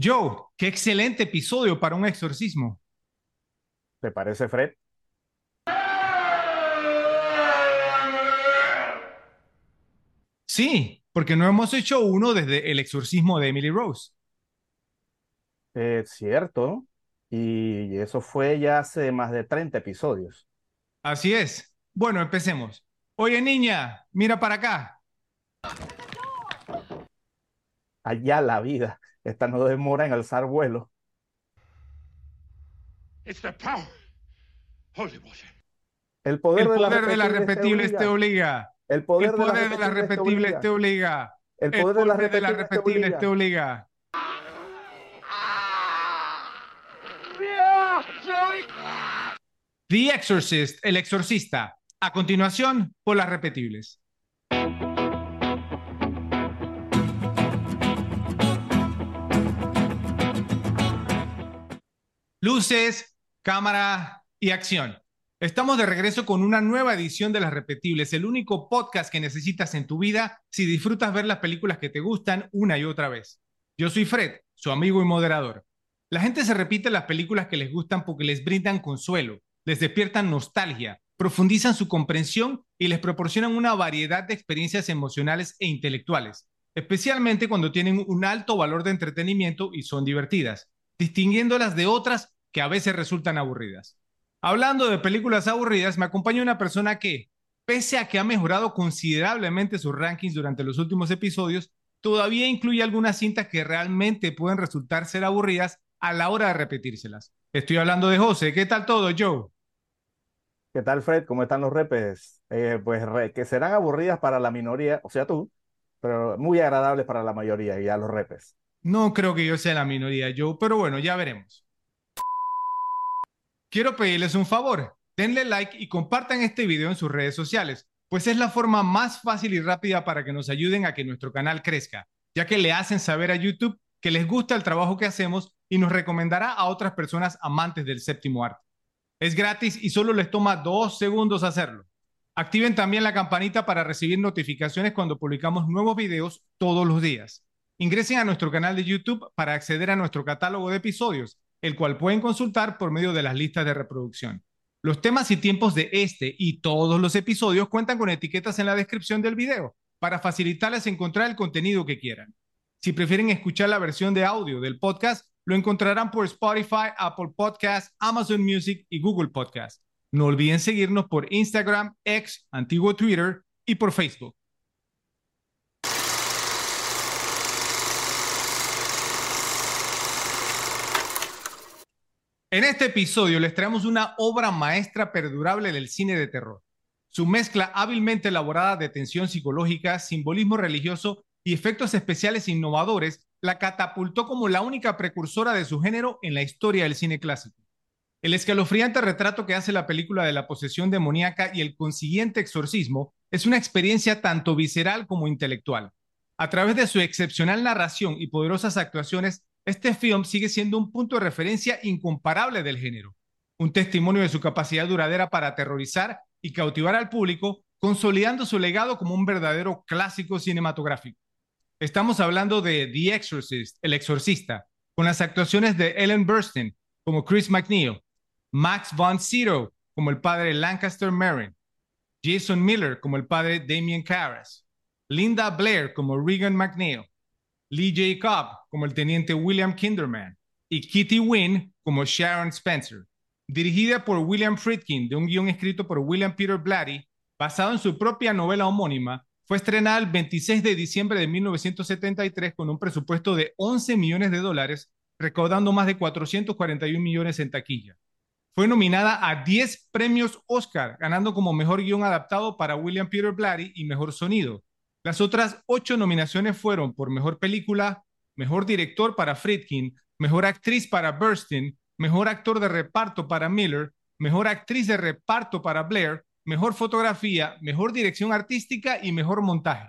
Joe, qué excelente episodio para un exorcismo. ¿Te parece, Fred? Sí, porque no hemos hecho uno desde el exorcismo de Emily Rose. Es cierto. Y eso fue ya hace más de 30 episodios. Así es. Bueno, empecemos. Oye, niña, mira para acá. Allá la vida. Esta no demora en alzar vuelo. It's the power. Holy water. El poder, El de, poder de las repetibles te obliga. El poder, de las repetibles te obliga. El poder de las repetibles te obliga. The Exorcist, el exorcista. A continuación, por las repetibles. Luces, cámara y acción. Estamos de regreso con una nueva edición de Las Repetibles, el único podcast que necesitas en tu vida si disfrutas ver las películas que te gustan una y otra vez. Yo soy Fred, su amigo y moderador. La gente se repite las películas que les gustan porque les brindan consuelo, les despiertan nostalgia, profundizan su comprensión y les proporcionan una variedad de experiencias emocionales e intelectuales, especialmente cuando tienen un alto valor de entretenimiento y son divertidas, distinguiéndolas de otras que a veces resultan aburridas. Hablando de películas aburridas, me acompaña una persona que, pese a que ha mejorado considerablemente sus rankings durante los últimos episodios, todavía incluye algunas cintas que realmente pueden resultar ser aburridas a la hora de repetírselas. Estoy hablando de José. ¿Qué tal todo, Joe? ¿Qué tal, Fred? ¿Cómo están los repes? Eh, pues re- que serán aburridas para la minoría, o sea, tú, pero muy agradables para la mayoría y a los repes. No creo que yo sea la minoría, Joe, pero bueno, ya veremos. Quiero pedirles un favor. Denle like y compartan este video en sus redes sociales, pues es la forma más fácil y rápida para que nos ayuden a que nuestro canal crezca, ya que le hacen saber a YouTube que les gusta el trabajo que hacemos y nos recomendará a otras personas amantes del séptimo arte. Es gratis y solo les toma dos segundos hacerlo. Activen también la campanita para recibir notificaciones cuando publicamos nuevos videos todos los días. Ingresen a nuestro canal de YouTube para acceder a nuestro catálogo de episodios, el cual pueden consultar por medio de las listas de reproducción. Los temas y tiempos de este y todos los episodios cuentan con etiquetas en la descripción del video para facilitarles encontrar el contenido que quieran. Si prefieren escuchar la versión de audio del podcast, lo encontrarán por Spotify, Apple Podcasts, Amazon Music y Google Podcasts. No olviden seguirnos por Instagram, X, antiguo Twitter y por Facebook. En este episodio les traemos una obra maestra perdurable del cine de terror. Su mezcla hábilmente elaborada de tensión psicológica, simbolismo religioso y efectos especiales innovadores la catapultó como la única precursora de su género en la historia del cine clásico. El escalofriante retrato que hace la película de la posesión demoníaca y el consiguiente exorcismo es una experiencia tanto visceral como intelectual. A través de su excepcional narración y poderosas actuaciones, este film sigue siendo un punto de referencia incomparable del género, un testimonio de su capacidad duradera para aterrorizar y cautivar al público, consolidando su legado como un verdadero clásico cinematográfico. Estamos hablando de The Exorcist, El Exorcista, con las actuaciones de Ellen Burstyn como Chris McNeil, Max von Sydow como el padre Lancaster Marin, Jason Miller como el padre Damien Karras, Linda Blair como Regan McNeil, Lee J. Cobb como el teniente William Kinderman y Kitty Wynn como Sharon Spencer. Dirigida por William Friedkin de un guion escrito por William Peter Blatty, basado en su propia novela homónima, fue estrenada el 26 de diciembre de 1973 con un presupuesto de 11 millones de dólares, recaudando más de 441 millones en taquilla. Fue nominada a 10 premios Oscar, ganando como mejor guion adaptado para William Peter Blatty y mejor sonido. Las otras ocho nominaciones fueron por mejor película, mejor director para Friedkin, mejor actriz para Burstyn, mejor actor de reparto para Miller, mejor actriz de reparto para Blair, mejor fotografía, mejor dirección artística y mejor montaje.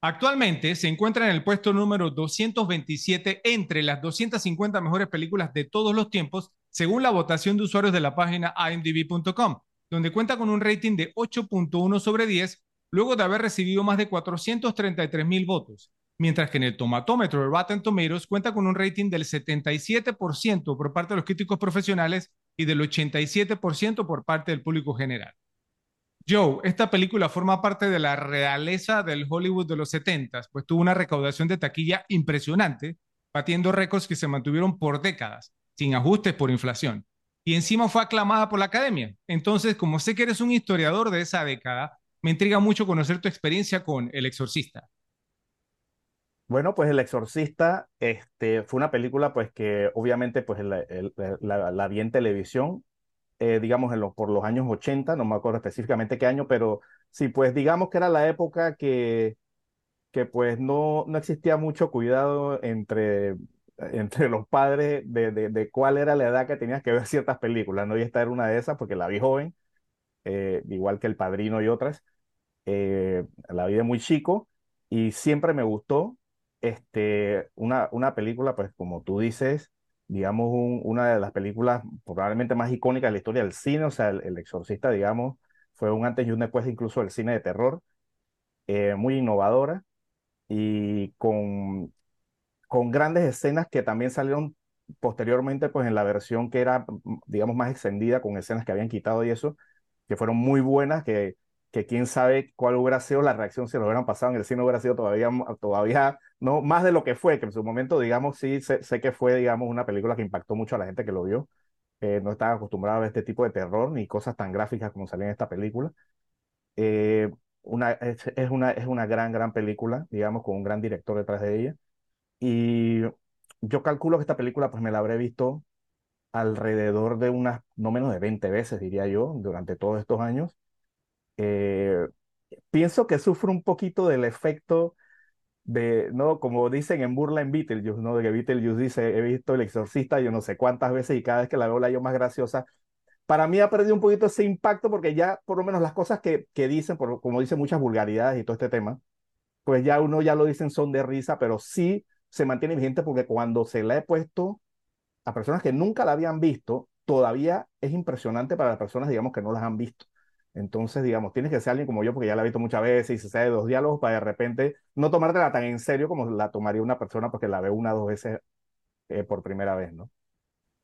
Actualmente se encuentra en el puesto número 227 entre las 250 mejores películas de todos los tiempos, según la votación de usuarios de la página imdb.com, donde cuenta con un rating de 8.1 sobre 10, luego de haber recibido más de 433 mil votos. mientras que en el tomatómetro de Rotten Tomatoes cuenta con un rating del 77% por parte de los críticos profesionales y del 87% por parte del público general. Joe, esta película forma parte de la realeza del Hollywood de los 70, pues tuvo una recaudación de taquilla impresionante, batiendo récords que se mantuvieron por décadas, sin ajustes por inflación. Y encima fue aclamada por la academia. Entonces, como sé que eres un historiador de esa década, me intriga mucho conocer tu experiencia con El Exorcista. Bueno, pues El Exorcista este, fue una película pues que obviamente pues la, la, vi en televisión, eh, digamos en por los años 80, no me acuerdo específicamente qué año, pero sí, pues digamos que era la época que, que pues no, no existía mucho cuidado entre, entre los padres de, de, cuál era la edad que tenías que ver ciertas películas, ¿no? Y esta era una de esas porque la vi joven, eh, igual que El Padrino y otras, eh, la vi de muy chico y siempre me gustó este, una, una película, pues como tú dices, digamos, una de las películas probablemente más icónicas de la historia del cine, o sea, El, Exorcista, digamos, fue un antes y un después incluso del cine de terror, eh, muy innovadora y con, con grandes escenas que también salieron posteriormente, pues en la versión que era, digamos, más extendida, con escenas que habían quitado y eso, que fueron muy buenas, que, que quién sabe cuál hubiera sido la reacción si lo hubieran pasado en el cine, hubiera sido todavía, todavía no más de lo que fue, que en su momento, digamos, sí, sé, sé que fue, digamos, una película que impactó mucho a la gente que lo vio. Eh, no estaba acostumbrado a este tipo de terror ni cosas tan gráficas como salían en esta película. Eh, una, es, es, una, es una gran, gran película, digamos, con un gran director detrás de ella. Y yo calculo que esta película, pues me la habré visto alrededor de unas, no menos de 20 veces, diría yo, durante todos estos años. Eh, pienso que sufre un poquito del efecto de, ¿no? Como dicen en burla en Beetlejuice, ¿no? De que Beetlejuice dice, he visto El Exorcista yo no sé cuántas veces y cada vez que la veo la yo más graciosa. Para mí ha perdido un poquito ese impacto porque ya, por lo menos las cosas que, que dicen, por, como dicen muchas vulgaridades y todo este tema, pues ya uno ya lo dicen son de risa, pero sí se mantiene vigente porque cuando se la he puesto a personas que nunca la habían visto, todavía es impresionante para las personas, digamos, que no las han visto. Entonces, digamos, tienes que ser alguien como yo, porque ya la he visto muchas veces y se sabe dos diálogos para de repente no tomártela tan en serio como la tomaría una persona porque la ve una o dos veces eh, por primera vez, ¿no?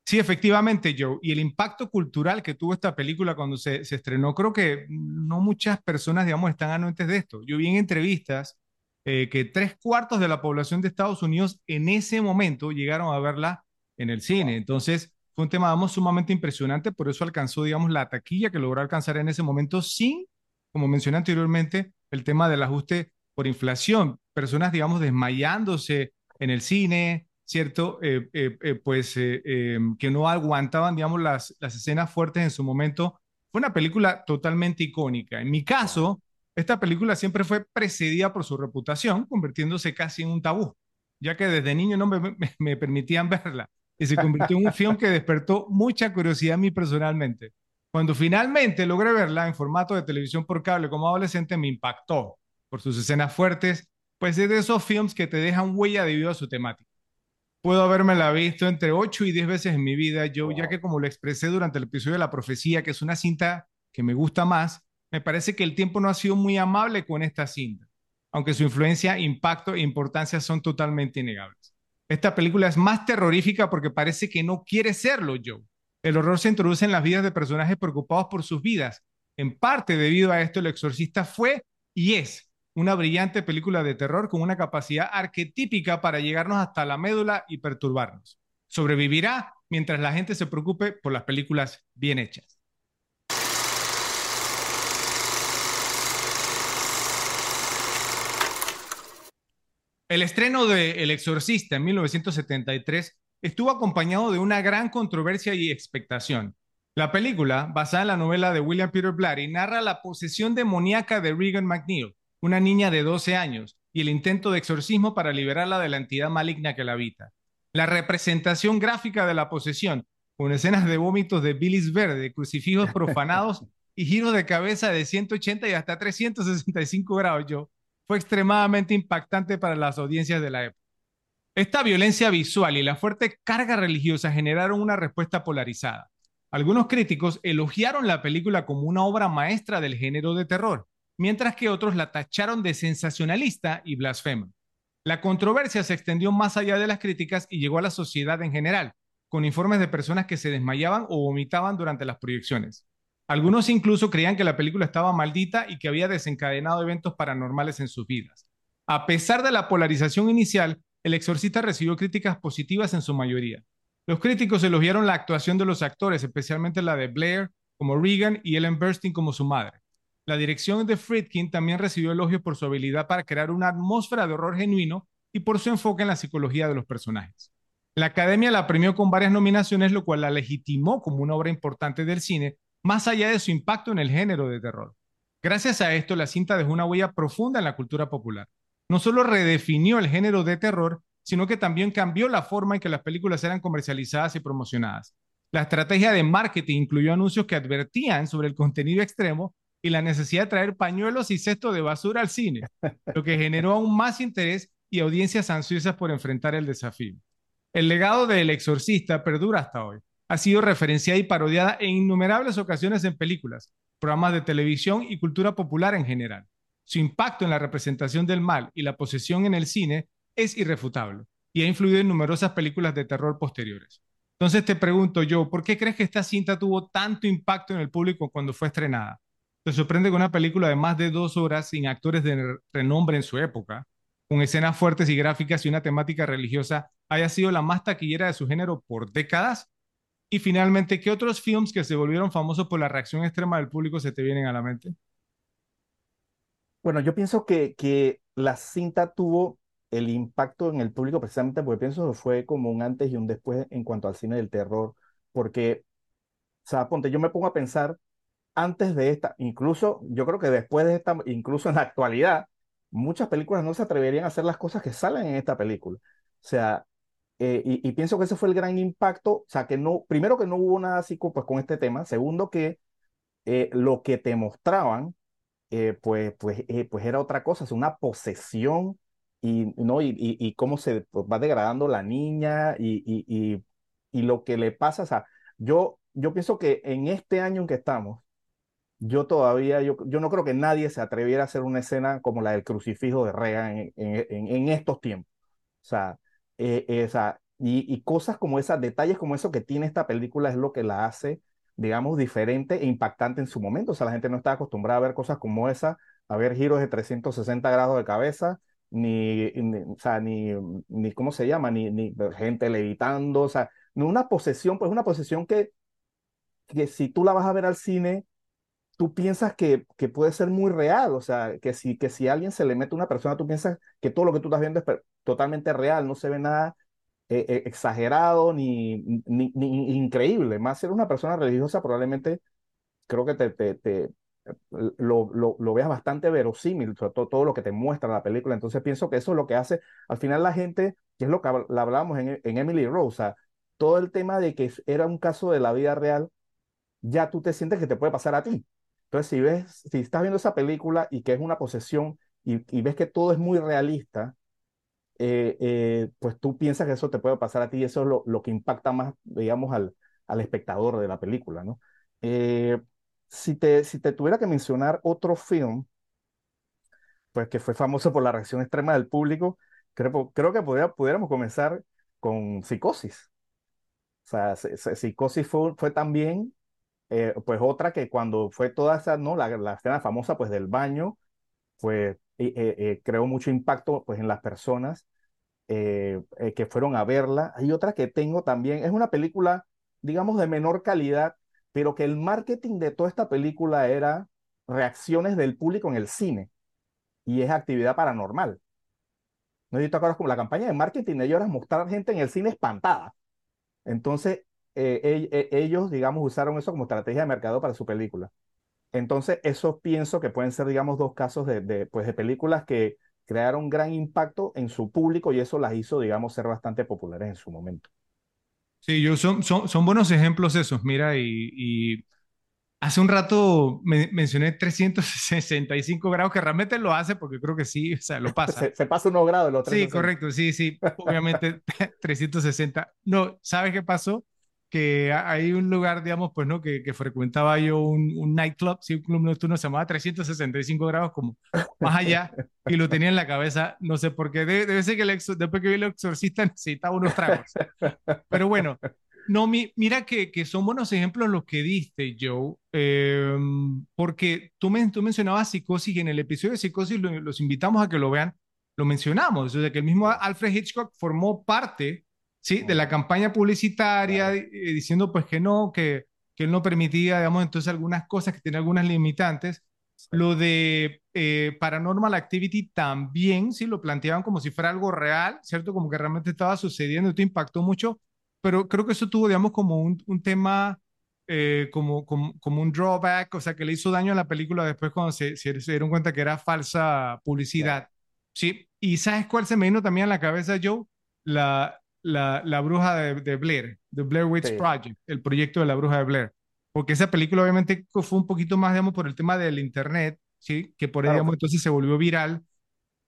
Sí, efectivamente, Joe. Y el impacto cultural que tuvo esta película cuando se, estrenó, creo que no muchas personas, digamos, están anuentes de esto. Yo vi en entrevistas eh, que tres cuartos de la población de Estados Unidos en ese momento llegaron a verla en el cine. Entonces, fue un tema, digamos, sumamente impresionante, por eso alcanzó, digamos, la taquilla que logró alcanzar en ese momento sin, como mencioné anteriormente, el tema del ajuste por inflación. Personas, digamos, desmayándose en el cine, ¿cierto? Eh, eh, eh, pues que no aguantaban, digamos, las, las escenas fuertes en su momento. Fue una película totalmente icónica. En mi caso, esta película siempre fue precedida por su reputación, convirtiéndose casi en un tabú, ya que desde niño no me, me permitían verla y se convirtió en un film que despertó mucha curiosidad a mí personalmente. Cuando finalmente logré verla en formato de televisión por cable como adolescente, me impactó por sus escenas fuertes, pues es de esos films que te dejan huella debido a su temática. Puedo habérmela visto entre 8 y 10 veces en mi vida, yo, ya que como lo expresé durante el episodio de La Profecía, que es una cinta que me gusta más, me parece que el tiempo no ha sido muy amable con esta cinta, aunque su influencia, impacto e importancia son totalmente innegables. Esta película es más terrorífica porque parece que no quiere serlo, Joe. El horror se introduce en las vidas de personajes preocupados por sus vidas. En parte debido a esto, El Exorcista fue y es una brillante película de terror con una capacidad arquetípica para llegarnos hasta la médula y perturbarnos. Sobrevivirá mientras la gente se preocupe por las películas bien hechas. El estreno de El Exorcista en 1973 estuvo acompañado de una gran controversia y expectación. La película, basada en la novela de William Peter Blatty, narra la posesión demoníaca de Regan McNeil, una niña de 12 años, y el intento de exorcismo para liberarla de la entidad maligna que la habita. La representación gráfica de la posesión, con escenas de vómitos de bilis verde, crucifijos profanados y giros de cabeza de 180 y hasta 365 grados, yo, fue extremadamente impactante para las audiencias de la época. Esta violencia visual y la fuerte carga religiosa generaron una respuesta polarizada. Algunos críticos elogiaron la película como una obra maestra del género de terror, mientras que otros la tacharon de sensacionalista y blasfema. La controversia se extendió más allá de las críticas y llegó a la sociedad en general, con informes de personas que se desmayaban o vomitaban durante las proyecciones. Algunos incluso creían que la película estaba maldita y que había desencadenado eventos paranormales en sus vidas. A pesar de la polarización inicial, El Exorcista recibió críticas positivas en su mayoría. Los críticos elogiaron la actuación de los actores, especialmente la de Blair como Regan y Ellen Burstyn como su madre. La dirección de Friedkin también recibió elogios por su habilidad para crear una atmósfera de horror genuino y por su enfoque en la psicología de los personajes. La Academia la premió con varias nominaciones, lo cual la legitimó como una obra importante del cine, más allá de su impacto en el género de terror. Gracias a esto, la cinta dejó una huella profunda en la cultura popular. No solo redefinió el género de terror, sino que también cambió la forma en que las películas eran comercializadas y promocionadas. La estrategia de marketing incluyó anuncios que advertían sobre el contenido extremo y la necesidad de traer pañuelos y cestos de basura al cine, lo que generó aún más interés y audiencias ansiosas por enfrentar el desafío. El legado del exorcista perdura hasta hoy ha sido referenciada y parodiada en innumerables ocasiones en películas, programas de televisión y cultura popular en general. Su impacto en la representación del mal y la posesión en el cine es irrefutable y ha influido en numerosas películas de terror posteriores. Entonces te pregunto yo, ¿por qué crees que esta cinta tuvo tanto impacto en el público cuando fue estrenada? ¿Te sorprende que una película de más de dos horas sin actores de renombre en su época, con escenas fuertes y gráficas y una temática religiosa, haya sido la más taquillera de su género por décadas? Y finalmente, ¿qué otros films que se volvieron famosos por la reacción extrema del público se te vienen a la mente? Bueno, yo pienso que, que la cinta tuvo el impacto en el público precisamente porque pienso que fue como un antes y un después en cuanto al cine del terror, porque, o sea, ponte, yo me pongo a pensar antes de esta, incluso yo creo que después de esta, incluso en la actualidad, muchas películas no se atreverían a hacer las cosas que salen en esta película. O sea, eh, y, pienso que ese fue el gran impacto, o sea, que no, primero que no hubo nada así pues, con este tema, segundo que eh, lo que te mostraban, eh, pues, pues, pues era otra cosa, es una posesión y, ¿no? y, y, cómo se pues, va degradando la niña y, y, y, lo que le pasa, o sea, yo, yo pienso que en este año en que estamos, yo todavía, yo, yo no creo que nadie se atreviera a hacer una escena como la del crucifijo de Reagan en, en, en estos tiempos. O sea, eh, esa, y, y, cosas como esas, detalles como eso que tiene esta película es lo que la hace, digamos, diferente e impactante en su momento. O sea, la gente no está acostumbrada a ver cosas como esa, a ver giros de 360 grados de cabeza, ni, ni o sea, ni, ni, ¿cómo se llama? Ni, ni gente levitando, o sea, una posesión, pues una posesión que, que si tú la vas a ver al cine, tú piensas que, que puede ser muy real, o sea, que si, que si alguien se le mete una persona, tú piensas que todo lo que tú estás viendo es totalmente real, no se ve nada eh, eh, exagerado ni, ni, ni, increíble. Más ser una persona religiosa probablemente creo que te, te, te lo, lo, lo, veas bastante verosímil, todo, todo, lo que te muestra la película. Entonces pienso que eso es lo que hace, al final la gente, que es lo que hablábamos en, en Emily Rose, todo el tema de que era un caso de la vida real, ya tú te sientes que te puede pasar a ti. Entonces, si ves, si estás viendo esa película y que es una posesión y, y ves que todo es muy realista, eh, eh, pues tú piensas que eso te puede pasar a ti y eso es lo, lo que impacta más, digamos, al, al, espectador de la película, ¿no? Eh, si, te, si te tuviera que mencionar otro film, pues que fue famoso por la reacción extrema del público, creo, creo que podría, pudiéramos comenzar con Psicosis. O sea, Psicosis fue, fue también, pues otra que cuando fue toda esa, ¿no? La, la escena famosa, pues del baño, pues creó mucho impacto pues, en las personas eh, que fueron a verla. Hay otra que tengo también, es una película, digamos, de menor calidad, pero que el marketing de toda esta película era reacciones del público en el cine y es actividad paranormal. ¿No acuerdas como la campaña de marketing de ellos era mostrar gente en el cine espantada? Entonces, ellos, digamos, usaron eso como estrategia de mercado para su película. Entonces, eso pienso que pueden ser, digamos, dos casos de, pues, de películas que crearon gran impacto en su público y eso las hizo, digamos, ser bastante populares en su momento. Sí, yo son, son, son buenos ejemplos esos, mira, y, hace un rato mencioné 365 grados, que realmente lo hace porque creo que sí, o sea, lo pasa. se, pasa unos grados, Sí, correcto, sí, sí, obviamente 360. No, ¿sabes qué pasó? Que hay un lugar, digamos, pues, ¿no? Que, que frecuentaba yo un, un nightclub, sí, un club nocturno se llamaba 365 grados, como más allá, y lo tenía en la cabeza, no sé por qué, debe, debe ser que el después que vi el exorcista necesitaba unos tragos. Pero bueno, no, mi, mira que, que, son buenos ejemplos los que diste, Joe, eh, porque tú, me, tú mencionabas psicosis y en el episodio de psicosis lo, los invitamos a que lo vean, lo mencionamos, o sea, que el mismo Alfred Hitchcock formó parte ¿sí? de la campaña publicitaria claro. eh, diciendo pues que no, que, que él no permitía, digamos, entonces algunas cosas que tienen algunas limitantes. Sí. Lo de eh, Paranormal Activity también, sí, lo planteaban como si fuera algo real, ¿cierto? Como que realmente estaba sucediendo, esto impactó mucho, pero creo que eso tuvo, digamos, como un, un tema, eh, como, como, como, un drawback, o sea, que le hizo daño a la película después cuando se, se, se dieron cuenta que era falsa publicidad, ¿sí? Y ¿sabes cuál se me vino también a la cabeza, Joe? La, la, la bruja de, de, Blair, The Blair Witch sí. Project, el proyecto de la bruja de Blair. Porque esa película obviamente fue un poquito más, digamos, por el tema del internet, ¿sí? Que por ahí, claro. digamos, entonces se volvió viral,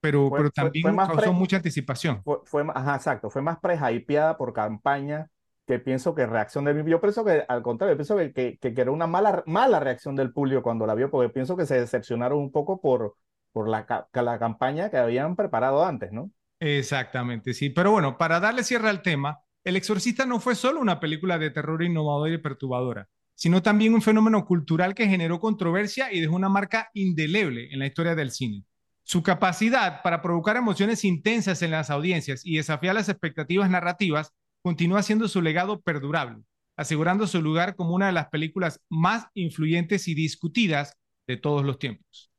pero, fue, pero también fue, fue causó pre, mucha anticipación. Fue, ajá, exacto, fue más pre-hypeada por campaña que pienso que reacción del Yo pienso que, al contrario, pienso que, que, que, era una mala, mala reacción del público cuando la vio, porque pienso que se decepcionaron un poco por, por la, la campaña que habían preparado antes, ¿no? Exactamente, sí. Pero bueno, para darle cierre al tema, El Exorcista no fue solo una película de terror innovadora y perturbadora, sino también un fenómeno cultural que generó controversia y dejó una marca indeleble en la historia del cine. Su capacidad para provocar emociones intensas en las audiencias y desafiar las expectativas narrativas continúa siendo su legado perdurable, asegurando su lugar como una de las películas más influyentes y discutidas de todos los tiempos.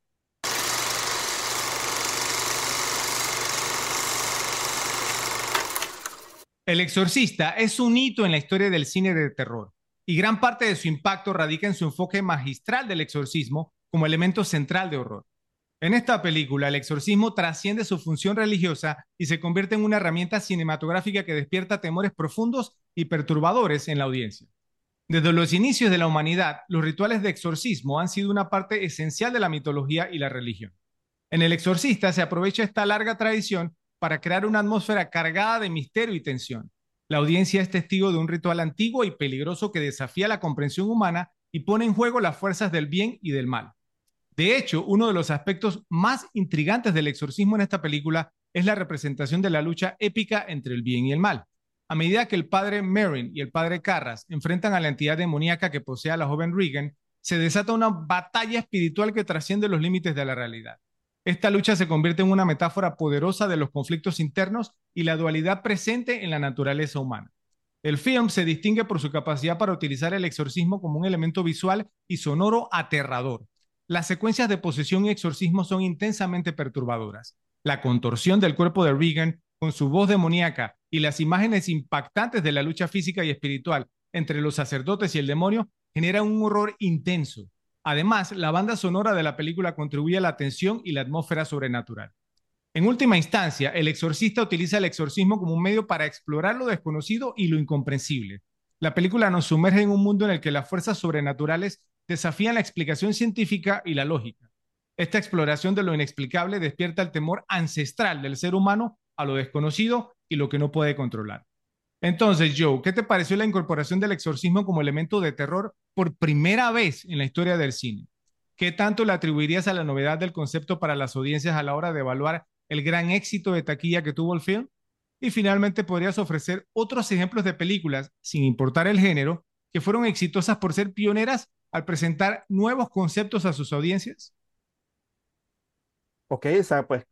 El Exorcista es un hito en la historia del cine de terror y gran parte de su impacto radica en su enfoque magistral del exorcismo como elemento central de horror. En esta película, el exorcismo trasciende su función religiosa y se convierte en una herramienta cinematográfica que despierta temores profundos y perturbadores en la audiencia. Desde los inicios de la humanidad, los rituales de exorcismo han sido una parte esencial de la mitología y la religión. En El Exorcista se aprovecha esta larga tradición para crear una atmósfera cargada de misterio y tensión. La audiencia es testigo de un ritual antiguo y peligroso que desafía la comprensión humana y pone en juego las fuerzas del bien y del mal. De hecho, uno de los aspectos más intrigantes del exorcismo en esta película es la representación de la lucha épica entre el bien y el mal. A medida que el padre Merrin y el padre Carras enfrentan a la entidad demoníaca que posee a la joven Regan, se desata una batalla espiritual que trasciende los límites de la realidad. Esta lucha se convierte en una metáfora poderosa de los conflictos internos y la dualidad presente en la naturaleza humana. El film se distingue por su capacidad para utilizar el exorcismo como un elemento visual y sonoro aterrador. Las secuencias de posesión y exorcismo son intensamente perturbadoras. La contorsión del cuerpo de Regan, con su voz demoníaca y las imágenes impactantes de la lucha física y espiritual entre los sacerdotes y el demonio, generan un horror intenso, Además, la banda sonora de la película contribuye a la tensión y la atmósfera sobrenatural. En última instancia, el exorcista utiliza el exorcismo como un medio para explorar lo desconocido y lo incomprensible. La película nos sumerge en un mundo en el que las fuerzas sobrenaturales desafían la explicación científica y la lógica. Esta exploración de lo inexplicable despierta el temor ancestral del ser humano a lo desconocido y lo que no puede controlar. Entonces, Joe, ¿qué te pareció la incorporación del exorcismo como elemento de terror por primera vez en la historia del cine? ¿Qué tanto le atribuirías a la novedad del concepto para las audiencias a la hora de evaluar el gran éxito de taquilla que tuvo el film? Y finalmente, ¿podrías ofrecer otros ejemplos de películas, sin importar el género, que fueron exitosas por ser pioneras al presentar nuevos conceptos a sus audiencias? Ok, o sea, pues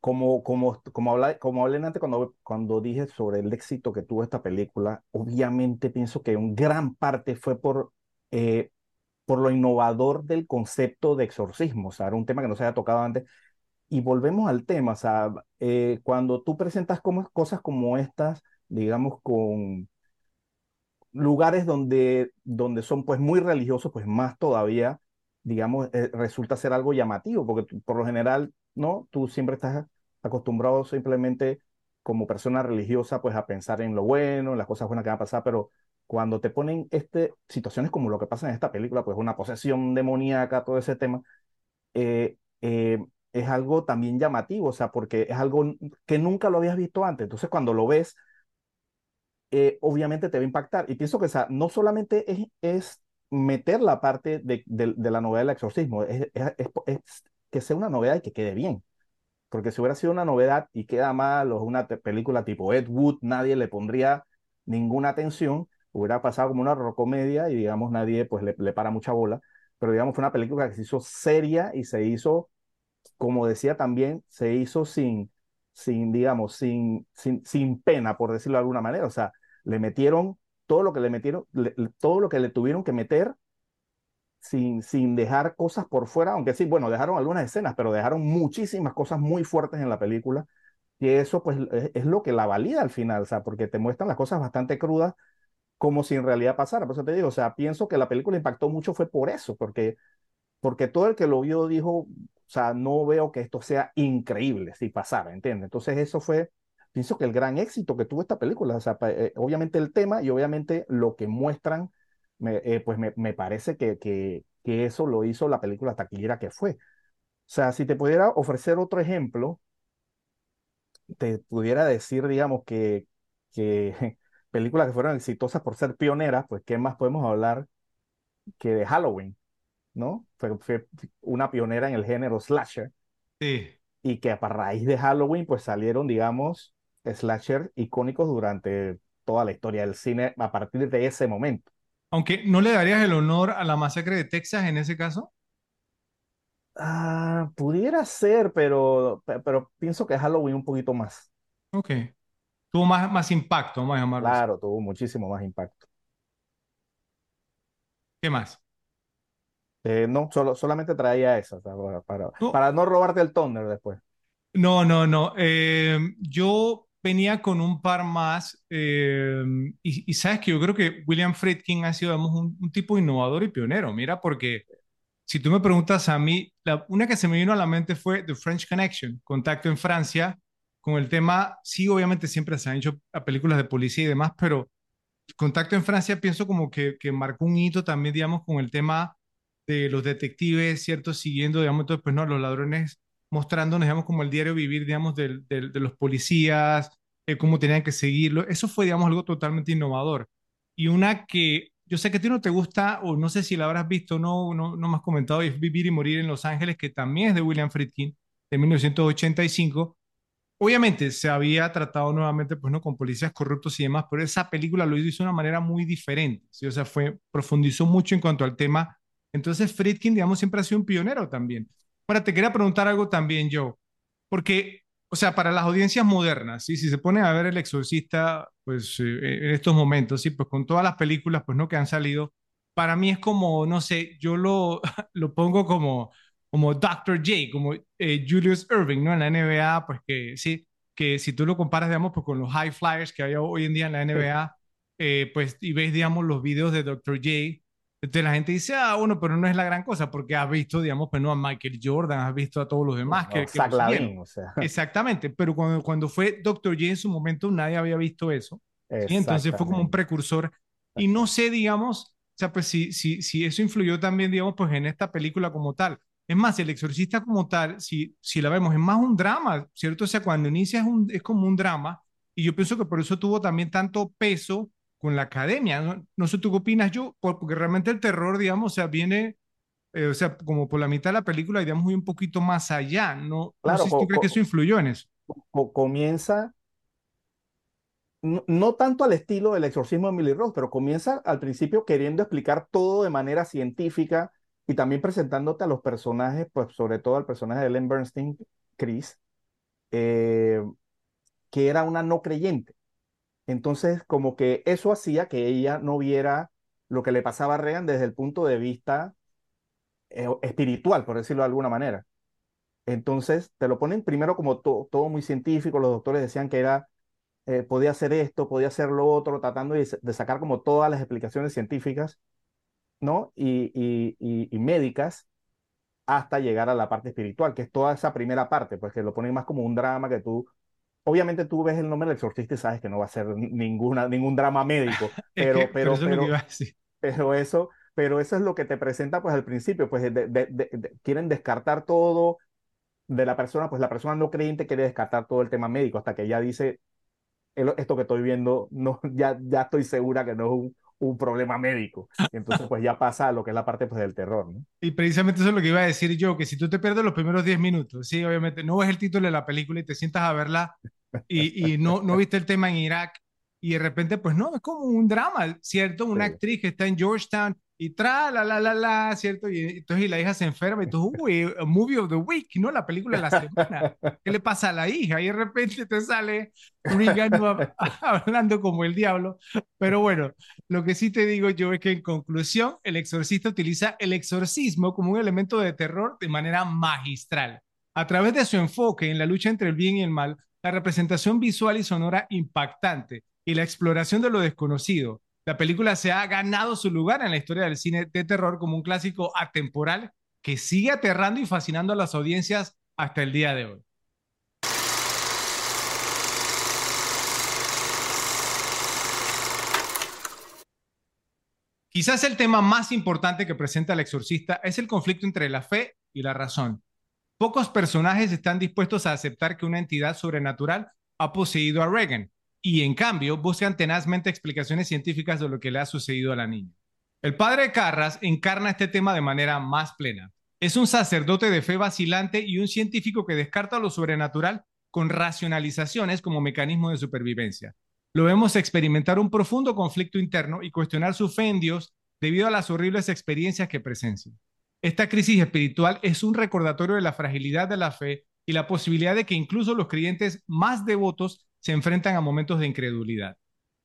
como, como, como, habla, como hablé antes cuando, cuando dije sobre el éxito que tuvo esta película, obviamente pienso que en gran parte fue por, eh, por lo innovador del concepto de exorcismo, o sea, era un tema que no se había tocado antes. Y volvemos al tema, o sea, eh, cuando tú presentas como, cosas como estas, digamos, con lugares donde, donde son pues muy religiosos, pues más todavía digamos, eh, resulta ser algo llamativo, porque tú, por lo general, ¿no? Tú siempre estás acostumbrado simplemente como persona religiosa, pues a pensar en lo bueno, en las cosas buenas que van a pasar, pero cuando te ponen este, situaciones como lo que pasa en esta película, pues una posesión demoníaca, todo ese tema, eh, eh, es algo también llamativo, o sea, porque es algo que nunca lo habías visto antes. Entonces, cuando lo ves, eh, obviamente te va a impactar. Y pienso que o sea, no solamente es, es meter la parte de, de, de la novela del exorcismo, es, es, es, que sea una novedad y que quede bien. Porque si hubiera sido una novedad y queda mal, o una película tipo Ed Wood, nadie le pondría ninguna atención, hubiera pasado como una comedia y digamos nadie pues le, para mucha bola, pero digamos fue una película que se hizo seria y se hizo, como decía también, se hizo sin, sin digamos, sin, sin, sin pena, por decirlo de alguna manera, o sea, le metieron todo lo que le metieron, todo lo que le tuvieron que meter sin, sin dejar cosas por fuera, aunque sí, bueno, dejaron algunas escenas, pero dejaron muchísimas cosas muy fuertes en la película, y eso pues es, es lo que la valida al final, o sea, porque te muestran las cosas bastante crudas como si en realidad pasara. Por eso te digo, o sea, pienso que la película impactó mucho fue por eso, porque, porque todo el que lo vio dijo, o sea, no veo que esto sea increíble si pasara, ¿entiendes? Entonces eso fue, pienso que el gran éxito que tuvo esta película, o sea, eh, obviamente el tema y obviamente lo que muestran, me, eh, pues me, me, parece que, que, que eso lo hizo la película taquillera que fue. O sea, si te pudiera ofrecer otro ejemplo, te pudiera decir, digamos, que, que películas que fueron exitosas por ser pioneras, pues ¿qué más podemos hablar que de Halloween? ¿No? Fue, fue una pionera en el género slasher. Sí. Y que a raíz de Halloween, pues salieron, digamos, slasher icónicos durante toda la historia del cine a partir de ese momento. Aunque no le darías el honor a la masacre de Texas en ese caso. Ah, pudiera ser, pero, pero pienso que Halloween un poquito más. Ok. Tuvo más, más impacto, vamos a llamarlo. Claro, tuvo muchísimo más impacto. ¿Qué más? Eh, no, solo, solamente traía esa, para, para, no. para no robarte el toner después. No, no, no. Eh, yo venía con un par más eh, y, y, sabes que yo creo que William Friedkin ha sido digamos, un, un, tipo innovador y pionero. Mira, porque si tú me preguntas a mí, la, una que se me vino a la mente fue The French Connection, Contacto en Francia, con el tema, sí, obviamente siempre se han hecho películas de policía y demás, pero Contacto en Francia pienso como que, que marcó un hito también, digamos, con el tema de los detectives, ¿cierto? Siguiendo, digamos, entonces, pues no, los ladrones mostrándonos, digamos, como el diario vivir, digamos, de, de, de los policías, eh, cómo tenían que seguirlo. Eso fue, digamos, algo totalmente innovador. Y una que yo sé que a ti no te gusta, o no sé si la habrás visto, no, no, no me has comentado, es Vivir y Morir en Los Ángeles, que también es de William Friedkin, de 1985, Obviamente se había tratado nuevamente pues, ¿no? con policías corruptos y demás, pero esa película lo hizo de una manera muy diferente, ¿sí? o sea, fue, profundizó mucho en cuanto al tema. Entonces Friedkin, digamos, siempre ha sido un pionero también. Ahora, te quería preguntar algo también, yo, porque, o sea, para las audiencias modernas, ¿sí? si se pone a ver El Exorcista, pues eh, en estos momentos, ¿sí? pues con todas las películas pues, ¿no? que han salido, para mí es como, no sé, yo lo, lo pongo como como Dr. J, como eh, Julius Irving, ¿no? En la NBA, pues que sí, que si tú lo comparas, digamos, pues con los high flyers que hay hoy en día en la NBA, eh, pues y ves, digamos, los videos de Dr. J, entonces la gente dice, ah, bueno, pero no es la gran cosa, porque has visto, digamos, pues no a Michael Jordan, has visto a todos los demás. Que, que Lavin, o sea. Exactamente, pero cuando, cuando fue Dr. J en su momento nadie había visto eso. ¿sí? Entonces fue como un precursor. Y no sé, digamos, o sea, pues si, si, si eso influyó también, digamos, pues en esta película como tal. Es más, el exorcista como tal, si, si la vemos, es más un drama, ¿cierto? O sea, cuando inicia es, un, es como un drama, y yo pienso que por eso tuvo también tanto peso con la academia. No, no sé tú qué opinas yo, porque realmente el terror, digamos, o sea, viene, eh, o sea, como por la mitad de la película, digamos, un poquito más allá. No, claro, no sé si tú crees que eso influyó en eso. Comienza, no, no, tanto al estilo del exorcismo de Emily Rose, pero comienza al principio queriendo explicar todo de manera científica, y también presentándote a los personajes, pues sobre todo al personaje de Ellen Bernstein, Chris, eh, que era una no creyente. Entonces, como que eso hacía que ella no viera lo que le pasaba a Regan desde el punto de vista eh, espiritual, por decirlo de alguna manera. Entonces, te lo ponen primero como to todo muy científico, los doctores decían que era, eh, podía hacer esto, podía hacer lo otro, tratando de sacar como todas las explicaciones científicas ¿no? Y, y, y, y, médicas hasta llegar a la parte espiritual, que es toda esa primera parte, pues que lo ponen más como un drama que tú, obviamente tú ves el nombre del exorcista y sabes que no va a ser ninguna, ningún drama médico, pero, pero, pero, eso pero, pero, eso, pero eso es lo que te presenta pues al principio, pues de, de, de, quieren descartar todo de la persona, pues la persona no creyente quiere descartar todo el tema médico hasta que ella dice, esto que estoy viendo, no, ya, ya estoy segura que no es un, un problema médico. Entonces, pues ya pasa a lo que es la parte pues, del terror, ¿no? Y precisamente eso es lo que iba a decir yo, que si tú te pierdes los primeros 10 minutos, sí, obviamente, no ves el título de la película y te sientas a verla y, y no, no viste el tema en Irak y de repente, pues no, es como un drama, ¿cierto? Una Sí. actriz que está en Georgetown y tra, la, la, la, la, ¿cierto? Y entonces y la hija se enferma y tú, uy, a movie of the week, ¿no? La película de la semana. ¿Qué le pasa a la hija? Y de repente te sale Regan hablando como el diablo. Pero bueno, lo que sí te digo yo es que en conclusión, el exorcista utiliza el exorcismo como un elemento de terror de manera magistral. A través de su enfoque en la lucha entre el bien y el mal, la representación visual y sonora impactante y la exploración de lo desconocido. La película se ha ganado su lugar en la historia del cine de terror como un clásico atemporal que sigue aterrando y fascinando a las audiencias hasta el día de hoy. Quizás el tema más importante que presenta el exorcista es el conflicto entre la fe y la razón. Pocos personajes están dispuestos a aceptar que una entidad sobrenatural ha poseído a Reagan y en cambio buscan tenazmente explicaciones científicas de lo que le ha sucedido a la niña. El padre Carras encarna este tema de manera más plena. Es un sacerdote de fe vacilante y un científico que descarta lo sobrenatural con racionalizaciones como mecanismo de supervivencia. Lo vemos experimentar un profundo conflicto interno y cuestionar su fe en Dios debido a las horribles experiencias que presencia. Esta crisis espiritual es un recordatorio de la fragilidad de la fe y la posibilidad de que incluso los creyentes más devotos se enfrentan a momentos de incredulidad.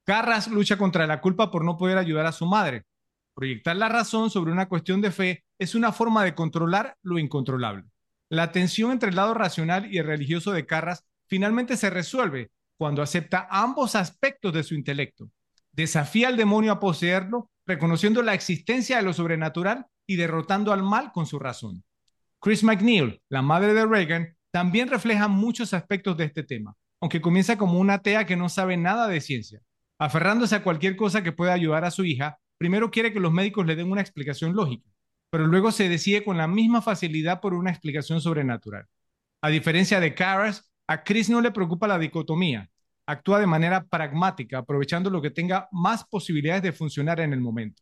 Carras lucha contra la culpa por no poder ayudar a su madre. Proyectar la razón sobre una cuestión de fe es una forma de controlar lo incontrolable. La tensión entre el lado racional y el religioso de Carras finalmente se resuelve cuando acepta ambos aspectos de su intelecto. Desafía al demonio a poseerlo, reconociendo la existencia de lo sobrenatural y derrotando al mal con su razón. Chris McNeil, la madre de Reagan, también refleja muchos aspectos de este tema, aunque comienza como una atea que no sabe nada de ciencia. Aferrándose a cualquier cosa que pueda ayudar a su hija, primero quiere que los médicos le den una explicación lógica, pero luego se decide con la misma facilidad por una explicación sobrenatural. A diferencia de Carras, a Chris no le preocupa la dicotomía. Actúa de manera pragmática, aprovechando lo que tenga más posibilidades de funcionar en el momento.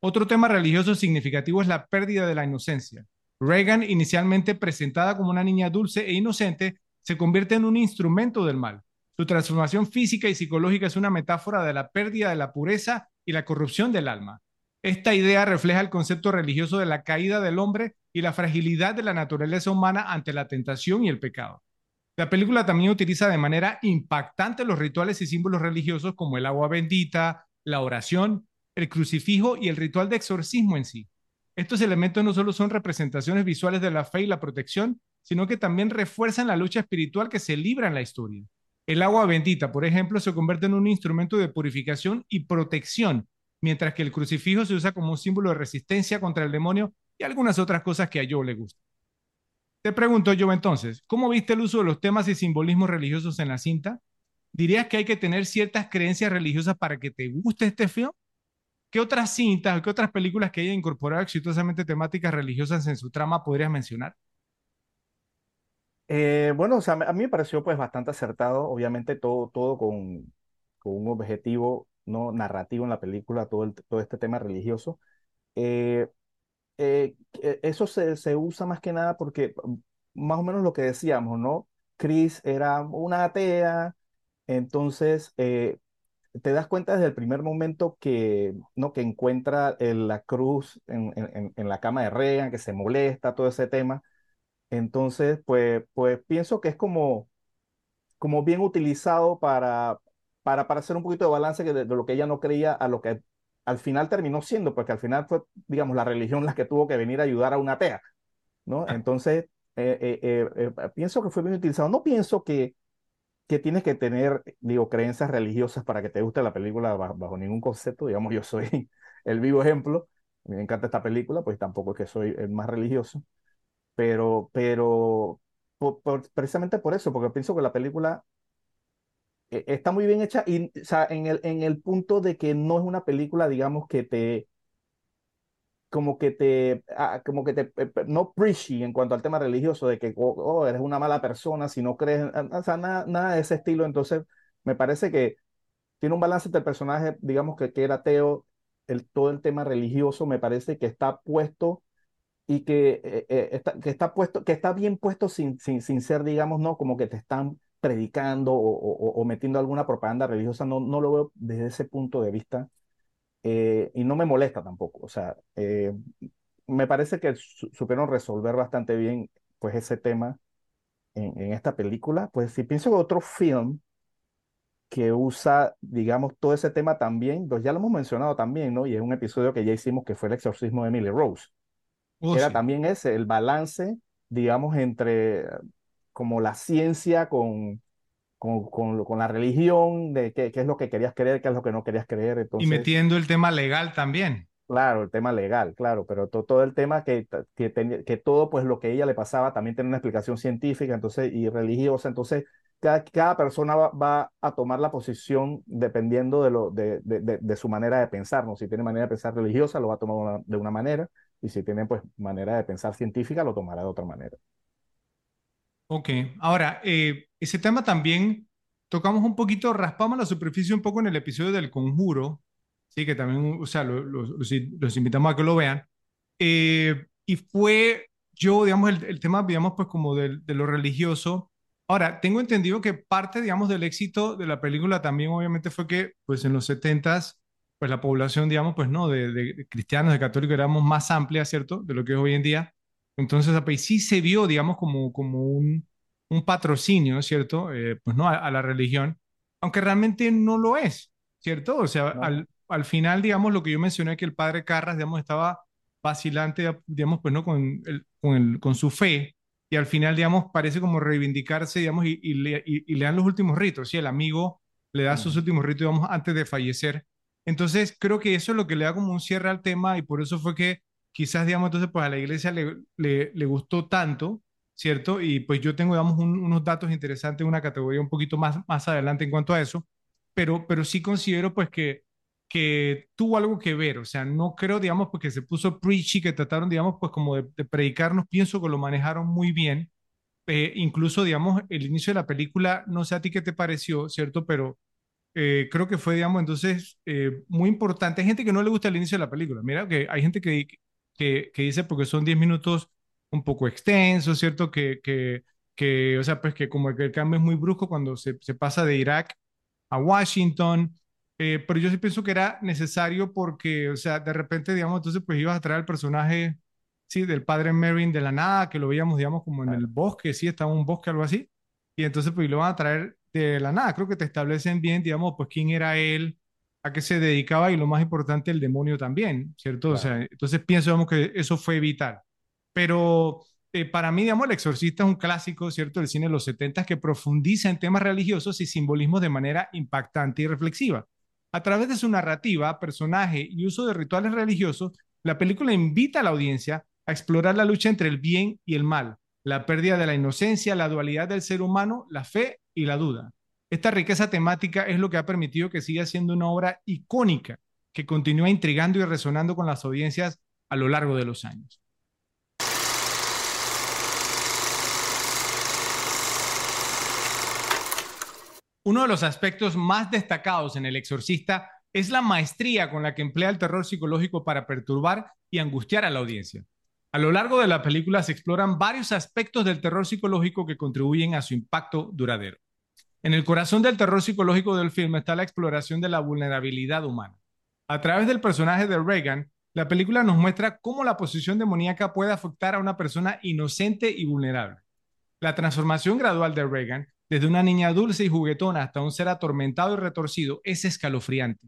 Otro tema religioso significativo es la pérdida de la inocencia. Reagan, inicialmente presentada como una niña dulce e inocente, se convierte en un instrumento del mal. Su transformación física y psicológica es una metáfora de la pérdida de la pureza y la corrupción del alma. Esta idea refleja el concepto religioso de la caída del hombre y la fragilidad de la naturaleza humana ante la tentación y el pecado. La película también utiliza de manera impactante los rituales y símbolos religiosos como el agua bendita, la oración, el crucifijo y el ritual de exorcismo en sí. Estos elementos no solo son representaciones visuales de la fe y la protección, sino que también refuerzan la lucha espiritual que se libra en la historia. El agua bendita, por ejemplo, se convierte en un instrumento de purificación y protección, mientras que el crucifijo se usa como un símbolo de resistencia contra el demonio y algunas otras cosas que a Joe le gustan. Te pregunto yo entonces, ¿cómo viste el uso de los temas y simbolismos religiosos en la cinta? ¿Dirías que hay que tener ciertas creencias religiosas para que te guste este film? ¿Qué otras cintas o qué otras películas que hayan incorporado exitosamente temáticas religiosas en su trama podrías mencionar? Eh, bueno, o sea, a mí me pareció pues bastante acertado, obviamente todo, todo con, con un objetivo no narrativo en la película, todo, todo este tema religioso. Eh, eh, eso se, se, usa más que nada porque más o menos lo que decíamos, ¿no? Chris era una atea, entonces te das cuenta desde el primer momento que, ¿no? que encuentra el, la cruz en, en, la cama de Reagan, que se molesta, todo ese tema. Entonces, pues, pues pienso que es como, como bien utilizado para, para, para hacer un poquito de balance de, de lo que ella no creía a lo que al final terminó siendo, porque al final fue, digamos, la religión la que tuvo que venir a ayudar a una atea, ¿no? Entonces, eh, eh, eh, pienso que fue bien utilizado. No pienso que, que tienes que tener, digo, creencias religiosas para que te guste la película bajo, bajo ningún concepto. Digamos, yo soy el vivo ejemplo. Me encanta esta película, pues tampoco es que soy el más religioso, pero, pero por, por, precisamente por eso, porque pienso que la película está muy bien hecha y o sea, en, el, en el punto de que no es una película, digamos, que te como que te, ah, como que te, no preachy en cuanto al tema religioso, de que oh, oh, eres una mala persona si no crees, o sea, nada, nada de ese estilo. Entonces, me parece que tiene un balance entre el personaje, digamos que, que era ateo, el, todo el tema religioso, me parece que está puesto y que, eh, eh, está, que está puesto, que está bien puesto sin, sin, sin ser, digamos, no como que te están predicando o, o, metiendo alguna propaganda religiosa, no, no lo veo desde ese punto de vista eh, y no me molesta tampoco. O sea, me parece que supieron resolver bastante bien pues ese tema en, en, esta película. Pues si pienso en otro film que usa, digamos, todo ese tema también, pues ya lo hemos mencionado también, ¿no? Y es un episodio que ya hicimos que fue el exorcismo de Emily Rose. Oh, Era también ese, el balance, digamos, entre como la ciencia con, con, con, la religión, de qué, qué, es lo que querías creer, qué es lo que no querías creer. Entonces, y metiendo el tema legal también. Claro, el tema legal, claro, pero todo el tema que, que, que todo, pues lo que a ella le pasaba también tiene una explicación científica entonces, y religiosa, entonces cada, persona va, a tomar la posición dependiendo de, lo, de, de, de, su manera de pensar, ¿no? Si tiene manera de pensar religiosa, lo va a tomar de una manera, y si tiene, pues, manera de pensar científica, lo tomará de otra manera. Ok, ahora, eh, ese tema también tocamos un poquito, raspamos la superficie un poco en el episodio del conjuro, sí, que también, o sea, los, invitamos a que lo vean, eh, y fue yo, digamos, el, el, tema, digamos, pues como de, de lo religioso, Ahora, tengo entendido que parte, digamos, del éxito de la película también obviamente fue que, pues en los 70s, pues la población, digamos, pues no, de, cristianos, de católicos, éramos más amplia, ¿cierto? De lo que es hoy en día. Entonces, pues, sí se vio, digamos, como, como un, un patrocinio, ¿cierto? Eh, pues no, a, la religión, aunque realmente no lo es, ¿cierto? O sea, al, al final, digamos, lo que yo mencioné, que el padre Carras, digamos, estaba vacilante, digamos, pues no, con, el, con, el, con su fe, y al final, digamos, parece como reivindicarse, digamos, y, le, dan los últimos ritos, ¿sí? El amigo le da sus últimos ritos, digamos, antes de fallecer. Entonces, creo que eso es lo que le da como un cierre al tema y por eso fue que quizás, digamos, entonces, pues a la iglesia le, le, gustó tanto, ¿cierto? Y pues yo tengo, digamos, unos datos interesantes, una categoría un poquito más, más adelante en cuanto a eso, pero, pero sí considero, pues, que que tuvo algo que ver, o sea, no creo, digamos, porque se puso preachy, que trataron, digamos, pues como de, predicarnos, pienso que lo manejaron muy bien, eh, incluso, digamos, el inicio de la película, no sé a ti qué te pareció, ¿cierto? Pero eh, creo que fue, digamos, entonces, eh, muy importante. Hay gente que no le gusta el inicio de la película, mira, que hay gente que, que, que dice porque son 10 minutos un poco extensos, ¿cierto? Que, que, que, o sea, pues que como que el cambio es muy brusco cuando se, se pasa de Irak a Washington, eh, pero yo sí pienso que era necesario porque, o sea, de repente, digamos, entonces pues ibas a traer el personaje, sí, del padre Merrin de la nada, que lo veíamos, digamos, como en el bosque, sí, estaba en un bosque, algo así, y entonces pues lo van a traer de la nada. Creo que te establecen bien, digamos, pues quién era él, a qué se dedicaba y lo más importante, el demonio también, ¿cierto? O sea, entonces pienso, digamos, que eso fue vital. Pero eh, para mí, digamos, El Exorcista es un clásico, ¿cierto?, del cine de los 70 que profundiza en temas religiosos y simbolismos de manera impactante y reflexiva. A través de su narrativa, personaje y uso de rituales religiosos, la película invita a la audiencia a explorar la lucha entre el bien y el mal, la pérdida de la inocencia, la dualidad del ser humano, la fe y la duda. Esta riqueza temática es lo que ha permitido que siga siendo una obra icónica que continúa intrigando y resonando con las audiencias a lo largo de los años. Uno de los aspectos más destacados en El Exorcista es la maestría con la que emplea el terror psicológico para perturbar y angustiar a la audiencia. A lo largo de la película se exploran varios aspectos del terror psicológico que contribuyen a su impacto duradero. En el corazón del terror psicológico del film está la exploración de la vulnerabilidad humana. A través del personaje de Reagan, la película nos muestra cómo la posición demoníaca puede afectar a una persona inocente y vulnerable. La transformación gradual de Reagan desde una niña dulce y juguetona hasta un ser atormentado y retorcido, es escalofriante.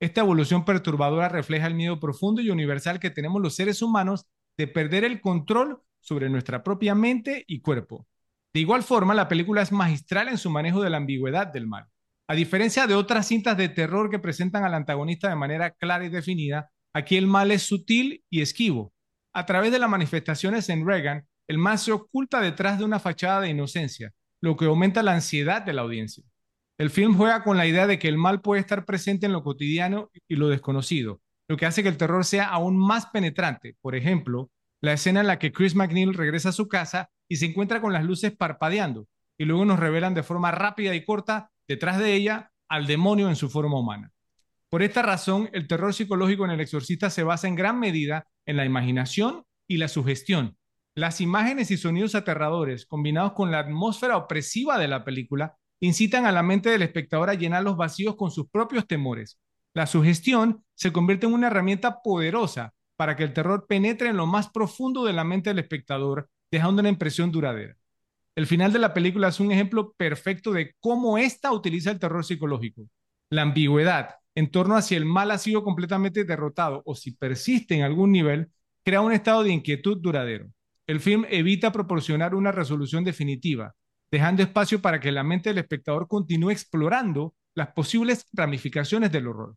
Esta evolución perturbadora refleja el miedo profundo y universal que tenemos los seres humanos de perder el control sobre nuestra propia mente y cuerpo. De igual forma, la película es magistral en su manejo de la ambigüedad del mal. A diferencia de otras cintas de terror que presentan al antagonista de manera clara y definida, aquí el mal es sutil y esquivo. A través de las manifestaciones en Reagan, el mal se oculta detrás de una fachada de inocencia, lo que aumenta la ansiedad de la audiencia. El film juega con la idea de que el mal puede estar presente en lo cotidiano y lo desconocido, lo que hace que el terror sea aún más penetrante. Por ejemplo, la escena en la que Chris McNeil regresa a su casa y se encuentra con las luces parpadeando, y luego nos revelan de forma rápida y corta detrás de ella, al demonio en su forma humana. Por esta razón, el terror psicológico en El Exorcista se basa en gran medida en la imaginación y la sugestión. Las imágenes y sonidos aterradores, combinados con la atmósfera opresiva de la película, incitan a la mente del espectador a llenar los vacíos con sus propios temores. La sugestión se convierte en una herramienta poderosa para que el terror penetre en lo más profundo de la mente del espectador, dejando una impresión duradera. El final de la película es un ejemplo perfecto de cómo ésta utiliza el terror psicológico. La ambigüedad en torno a si el mal ha sido completamente derrotado o si persiste en algún nivel crea un estado de inquietud duradero. El film evita proporcionar una resolución definitiva, dejando espacio para que la mente del espectador continúe explorando las posibles ramificaciones del horror.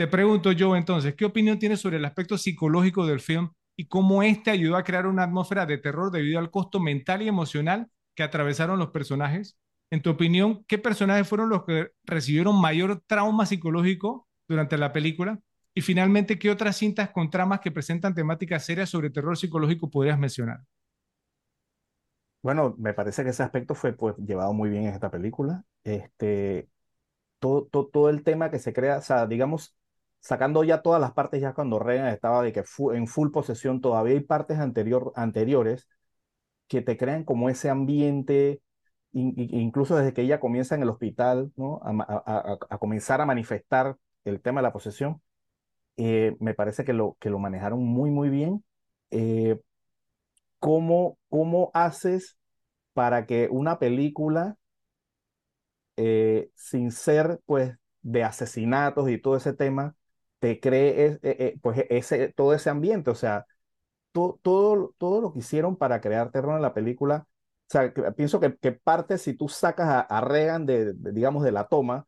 Te pregunto yo entonces, ¿qué opinión tienes sobre el aspecto psicológico del film y cómo este ayudó a crear una atmósfera de terror debido al costo mental y emocional que atravesaron los personajes? En tu opinión, ¿qué personajes fueron los que recibieron mayor trauma psicológico durante la película? Y finalmente, ¿qué otras cintas con tramas que presentan temáticas serias sobre terror psicológico podrías mencionar? Bueno, me parece que ese aspecto fue pues, llevado muy bien en esta película. Este, todo, todo, todo el tema que se crea, o sea, digamos, sacando ya todas las partes, ya cuando Reagan estaba de que en full posesión, todavía hay partes anterior, anteriores que te crean como ese ambiente, incluso desde que ella comienza en el hospital, ¿no? A, comenzar a manifestar el tema de la posesión, eh, me parece que lo, que lo manejaron muy, muy bien. Eh, ¿cómo, ¿Cómo haces para que una película, eh, sin ser pues de asesinatos y todo ese tema, te cree eh, eh, pues ese, todo ese ambiente, o sea, todo, todo lo que hicieron para crear terror en la película, o sea, pienso que, que, parte si tú sacas a, Reagan de, digamos, de la toma,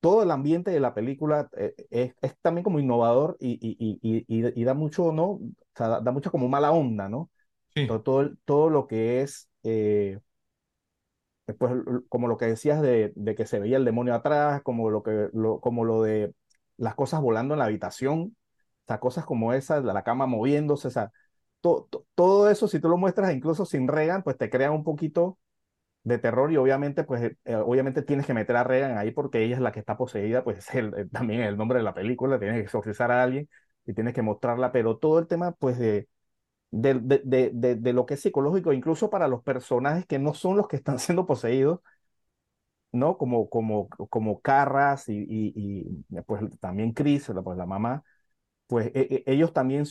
todo el ambiente de la película eh, es, es, también como innovador y, y, y, y, da mucho, ¿no? O sea, da, mucho como mala onda, ¿no? Sí. Todo, todo, lo que es, pues, como lo que decías de, de, que se veía el demonio atrás, como lo, que, lo, como lo de las cosas volando en la habitación, o sea, cosas como esas, la cama moviéndose, o todo eso, si tú lo muestras incluso sin Regan, pues te crea un poquito de terror y obviamente, pues, eh, eh, obviamente tienes que meter a Regan ahí porque ella es la que está poseída, pues es eh, también el nombre de la película, tienes que exorcizar a alguien y tienes que mostrarla, pero todo el tema, pues, de, de, de lo que es psicológico, incluso para los personajes que no son los que están siendo poseídos, ¿no? Como, como, como Carras y, pues también Chris, pues la mamá, pues e, e, ellos también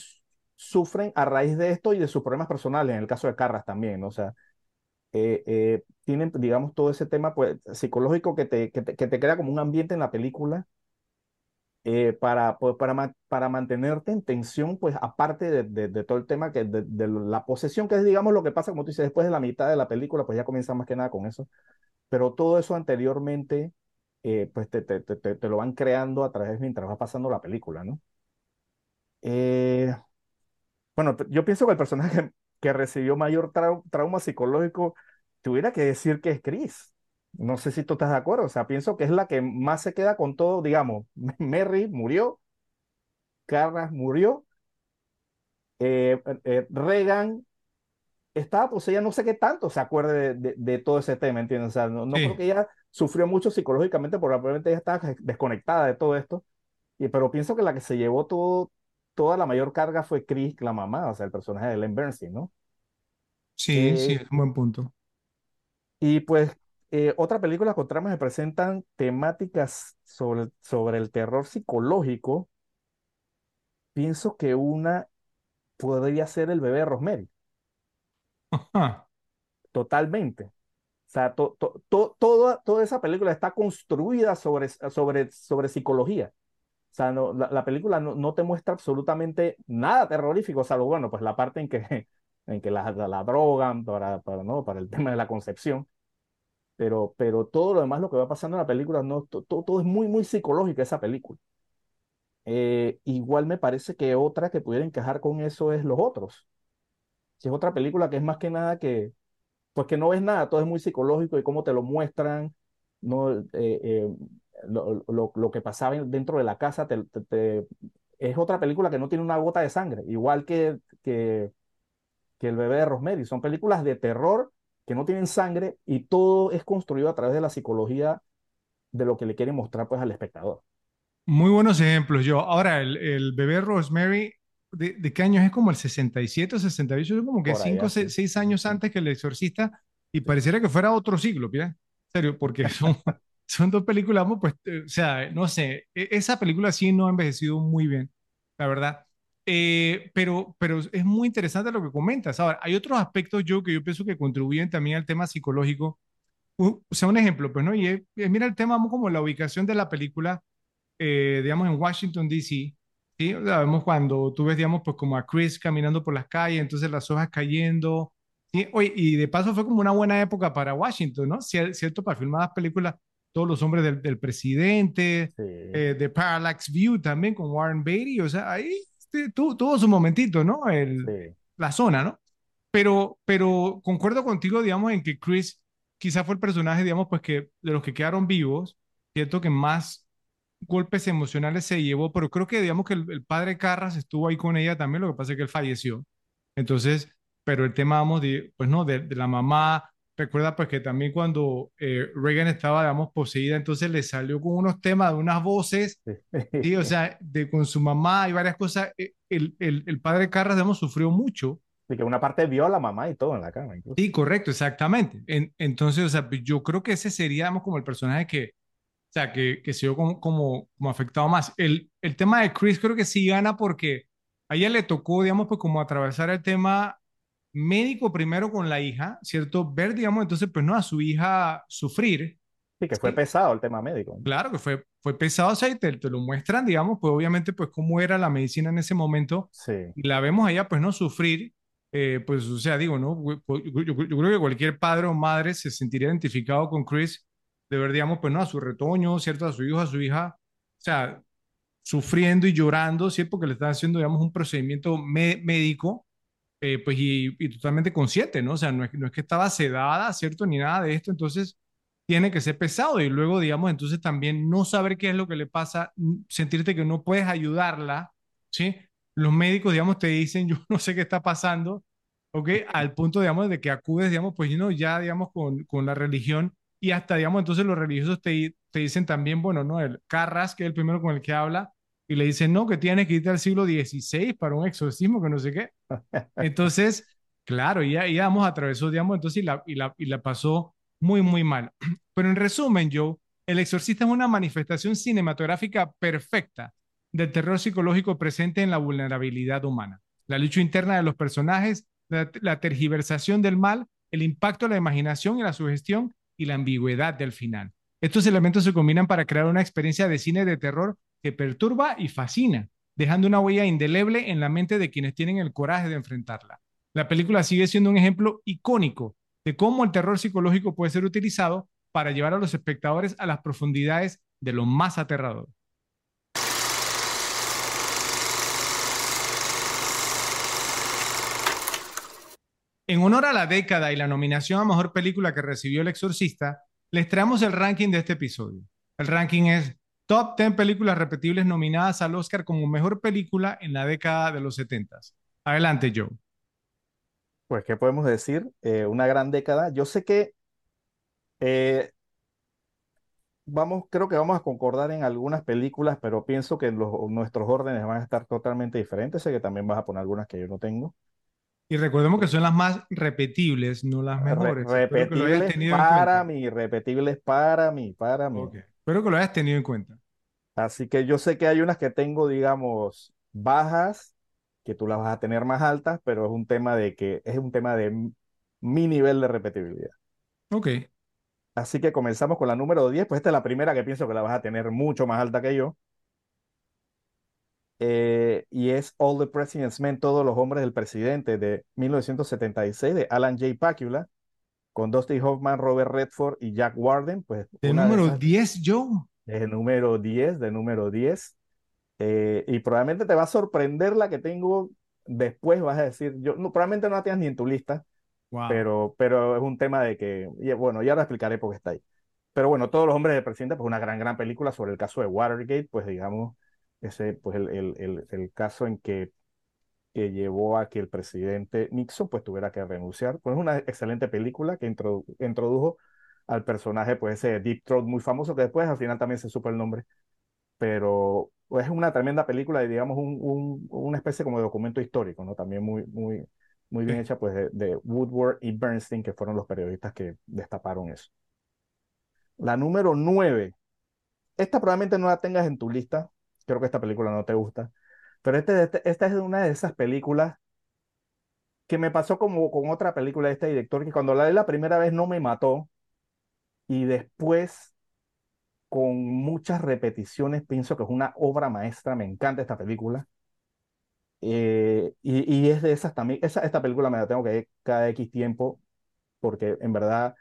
sufren a raíz de esto y de sus problemas personales, en el caso de Carras también, ¿no? O sea, eh, eh, tienen, digamos, todo ese tema pues, psicológico que te, que te, que te crea como un ambiente en la película eh, para, pues, para, para mantenerte en tensión, pues aparte de, de, de todo el tema que de, de, la posesión, que es, digamos, lo que pasa, como tú dices, después de la mitad de la película, pues ya comienza más que nada con eso pero todo eso anteriormente, eh, pues te, te, te, te, lo van creando a través mientras va pasando la película, ¿no? Eh, bueno, yo pienso que el personaje que recibió mayor trauma psicológico tuviera que decir que es Chris. No sé si tú estás de acuerdo, o sea, pienso que es la que más se queda con todo, digamos, Merry murió, Carras murió, eh, Reagan estaba pues ella no sé qué tanto se acuerde de, de, todo ese tema, ¿entiendes? O sea, no, no creo que ella sufrió mucho psicológicamente porque probablemente ella estaba desconectada de todo esto, y, pero pienso que la que se llevó todo, toda la mayor carga fue Chris, la mamá, o sea, el personaje de Ellen Bernstein, ¿no? Sí, eh, sí, es un buen punto. Y pues eh, otra película con tramas que presentan temáticas sobre, sobre el terror psicológico, pienso que una podría ser El bebé de Rosemary. Totalmente. O sea, to, to, toda, toda esa película está construida sobre, sobre, sobre psicología. O sea, no, la, película no, no, te muestra absolutamente nada terrorífico, salvo, bueno, pues la parte en que, en que la, la, drogan para, para, ¿no? para el tema de la concepción. Pero, pero todo lo demás, lo que va pasando en la película, no, todo, todo es muy, muy psicológico esa película. Eh, igual me parece que otra que pudiera encajar con eso es Los Otros es otra película que es más que nada que, pues que no ves nada, todo es muy psicológico y cómo te lo muestran, no, eh, eh, lo, lo, lo, que pasaba dentro de la casa, te, te, es otra película que no tiene una gota de sangre, igual que, que, que El bebé de Rosemary. Son películas de terror que no tienen sangre y todo es construido a través de la psicología de lo que le quiere mostrar pues al espectador. Muy buenos ejemplos, yo. Ahora, el, el bebé Rosemary, ¿de, de qué año es? como el 67 o 68, es como que Por allá, 5 o sí. 6 años antes que El Exorcista, y pareciera que fuera otro siglo, ¿mira? En serio, porque son, son dos películas, pues, eh, o sea, no sé, e- esa película sí no ha envejecido muy bien, la verdad. Eh, pero, pero es muy interesante lo que comentas. Ahora, hay otros aspectos, yo, que yo pienso que contribuyen también al tema psicológico. O sea, un ejemplo, pues, ¿no? Y es- mira el tema como la ubicación de la película eh, digamos, en Washington, D.C., ¿sí? Vemos cuando tú ves, digamos, pues como a Chris caminando por las calles, entonces las hojas cayendo, ¿sí? Oye, y de paso fue como una buena época para Washington, ¿no? Cier- ¿Cierto? Para filmar las películas, todos los hombres del, del presidente, Sí. eh, de Parallax View también con Warren Beatty, o sea, ahí este, tu- tuvo su momentito, ¿no? El, Sí. la zona, ¿no? Pero, pero concuerdo contigo, digamos, en que Chris quizá fue el personaje, digamos, pues que de los que quedaron vivos, cierto que más golpes emocionales se llevó, pero creo que digamos que el, el padre Carras estuvo ahí con ella también, lo que pasa es que él falleció. Entonces, pero el tema, vamos, de, pues no, de, de la mamá, recuerda pues que también cuando eh, Reagan estaba, digamos, poseída, entonces le salió con unos temas de unas voces, sí, o sea, de con su mamá y varias cosas. Eh, El, el, el padre Carras, digamos, sufrió mucho Sí, que una parte vio a la mamá y todo en la cama. incluso. Sí, correcto, exactamente. En- entonces, o sea, pues, yo creo que ese sería, digamos, como el personaje que, o sea, que, que se vio como, como, como afectado más. El, el tema de Chris creo que sí gana porque a ella le tocó, digamos, pues como atravesar el tema médico primero con la hija, ¿cierto? Ver, digamos, entonces, pues no, a su hija sufrir. Sí, que fue Sí. pesado el tema médico. Claro que fue, fue pesado, o sea, y te, te lo muestran, digamos, pues obviamente, pues cómo era la medicina en ese momento Sí, y la vemos allá, pues, no sufrir, eh, pues, o sea, digo, ¿no? Yo, yo- yo creo que cualquier padre o madre se sentiría identificado con Chris, de ver, digamos, pues, ¿no? A su retoño, ¿cierto? A su hijo, a su hija, o sea, sufriendo y llorando, ¿sí? Porque le están haciendo, digamos, un procedimiento médico, eh, pues, y, y totalmente consciente, ¿no? O sea, no es, no es que estaba sedada, ¿cierto? Ni nada de esto, entonces tiene que ser pesado y luego, digamos, entonces también no saber qué es lo que le pasa, sentirte que no puedes ayudarla, ¿sí? Los médicos, digamos, te dicen, yo no sé qué está pasando, ¿ok? Al punto, digamos, de que acudes, digamos, pues, no, ya, digamos, con, con la religión y hasta, digamos, entonces los religiosos te, te dicen también, bueno, ¿no? El Carras, que es el primero con el que habla, y le dicen, no, que tienes que irte al siglo XVI para un exorcismo, que no sé qué. Entonces, claro, ya, ya vamos, atravesó, digamos, entonces y la, y la, y la pasó muy, muy mal. Pero en resumen, Joe, El Exorcista es una manifestación cinematográfica perfecta del terror psicológico presente en la vulnerabilidad humana, la lucha interna de los personajes, la, la tergiversación del mal, el impacto de la imaginación y la sugestión y la ambigüedad del final. Estos elementos se combinan para crear una experiencia de cine de terror que perturba y fascina, dejando una huella indeleble en la mente de quienes tienen el coraje de enfrentarla. La película sigue siendo un ejemplo icónico de cómo el terror psicológico puede ser utilizado para llevar a los espectadores a las profundidades de lo más aterrador. En honor a la década y la nominación a mejor película que recibió El Exorcista, les traemos el ranking de este episodio. El ranking es Top 10 películas repetibles nominadas al Oscar como mejor película en la década de los 70. Adelante, Joe. pues, ¿qué podemos decir? Eh, una gran década. Yo sé que eh, vamos, creo que vamos a concordar en algunas películas, pero pienso que nuestros órdenes van a estar totalmente diferentes. Sé que también vas a poner algunas que yo no tengo. Y recordemos que son las más repetibles, no las Re- mejores. Repetibles para mí, repetibles para mí, para mí. Ok. Espero que lo hayas tenido en cuenta. Así que yo sé que hay unas que tengo, digamos, bajas, que tú las vas a tener más altas, pero es un tema de que es un tema de mi nivel de repetibilidad. Ok. Así que comenzamos con la número 10, pues esta es la primera que pienso que la vas a tener mucho más alta que yo. Eh, y es All the President's Men, Todos los Hombres del Presidente de 1976 de Alan J. Pakula, con Dustin Hoffman, Robert Redford y Jack Warden, pues de número esas 10, Joe. de número 10, de número 10. Eh, y probablemente te va a sorprender la que tengo después, vas a decir, yo no, probablemente no la tengas ni en tu lista, Wow. pero, pero es un tema de que, y bueno, ya lo explicaré por qué está ahí. Pero bueno, Todos los hombres del presidente, pues una gran, gran película sobre el caso de Watergate, pues digamos, ese, pues el, el, el, el caso en que, que llevó a que el presidente Nixon pues tuviera que renunciar. Pues es una excelente película que introdu- introdujo al personaje, pues ese Deep Throat muy famoso, que después al final también se supo el nombre, pero es una tremenda película y digamos un, un, una especie como de documento histórico, ¿no? También muy, muy, muy bien hecha pues de, de, Woodward y Bernstein, que fueron los periodistas que destaparon eso. La número nueve, esta probablemente no la tengas en tu lista, creo que esta película no te gusta, pero este, este, esta es una de esas películas que me pasó como con otra película de este director, que cuando la vi la primera vez no me mató, y después con muchas repeticiones pienso que es una obra maestra, me encanta esta película. Eh, y, y, es de esas también, esa, esta película me la tengo que ver cada X tiempo, porque en verdad,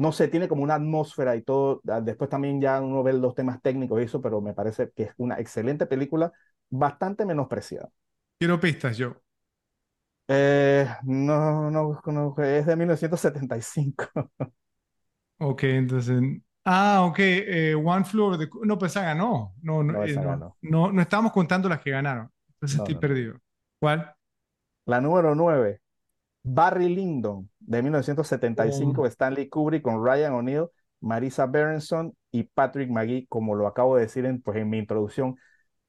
no sé, tiene como una atmósfera y todo, ah, después también ya uno ve los temas técnicos y eso, pero me parece que es una excelente película, bastante menospreciada. Quiero pistas, yo. Eh, no, no, no, es de 1975. Ok, entonces. Ah, ok. Eh, One Floor. De... No, pues esa ganó. No, no, No, eh, no, no, no estábamos contando las que ganaron. Entonces estoy perdido. ¿Cuál? La número 9, Barry Lyndon, de Oh. 1975, Stanley Kubrick con Ryan O'Neill, Marisa Berenson y Patrick McGee, como lo acabo de decir en, pues, en mi introducción.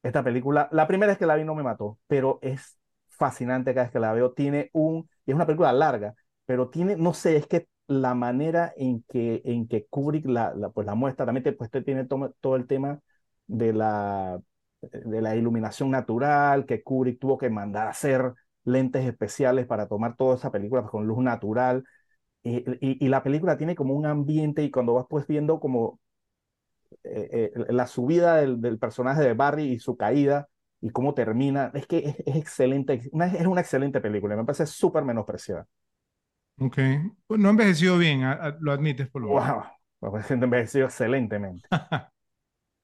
Esta película, la primera vez que la vi no me mató, pero es fascinante cada vez que la veo. Tiene un, y es una película larga, pero tiene, no sé, es que la manera en que, en que Kubrick la, la, pues, la muestra, también te, pues, te tiene todo, todo el tema de la, de la iluminación natural, que Kubrick tuvo que mandar a hacer lentes especiales para tomar toda esa película pues, con luz natural. Y, y, y, la película tiene como un ambiente y cuando vas pues viendo como eh, eh, la subida del, del, personaje de Barry y su caída y cómo termina, es que es, es excelente, una, es una excelente película, me parece súper menospreciada. Ok, pues no ha envejecido bien, a, a, lo admites por lo menos. Wow, me envejeció excelentemente.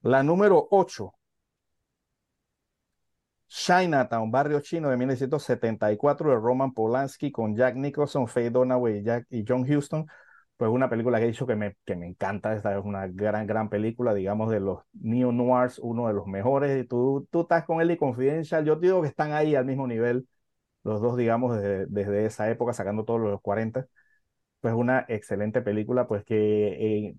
la número 8, Chinatown, Barrio Chino de 1974 de Roman Polanski con Jack Nicholson, Faye Dunaway y, John Huston. Pues una película que he dicho que me, que me encanta. Esta es una gran, gran película, digamos, de los neo noirs, uno de los mejores. Y tú, tú estás con él y Confidential. Yo digo que están ahí al mismo nivel, los dos, digamos, desde, desde esa época, sacando todos los 40. Pues una excelente película, pues que, eh,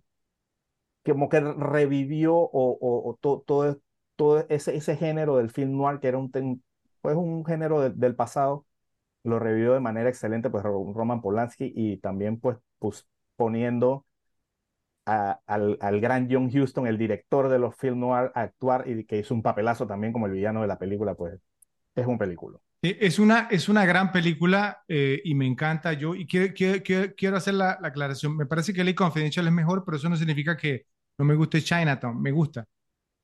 como que revivió o, o, o todo, todo todo ese, ese género del film noir, que era un, pues un género de, del pasado, lo revivió de manera excelente, pues Roman Polanski y también pues, pues poniendo a, al, al, gran John Huston, el director de los film noir, a actuar y que hizo un papelazo también como el villano de la película, pues es un película. Es una, es una gran película eh, y me encanta yo y quiero, quiero, quiero hacer la, la, aclaración. Me parece que Ley Confidential es mejor, pero eso no significa que no me guste Chinatown, me gusta.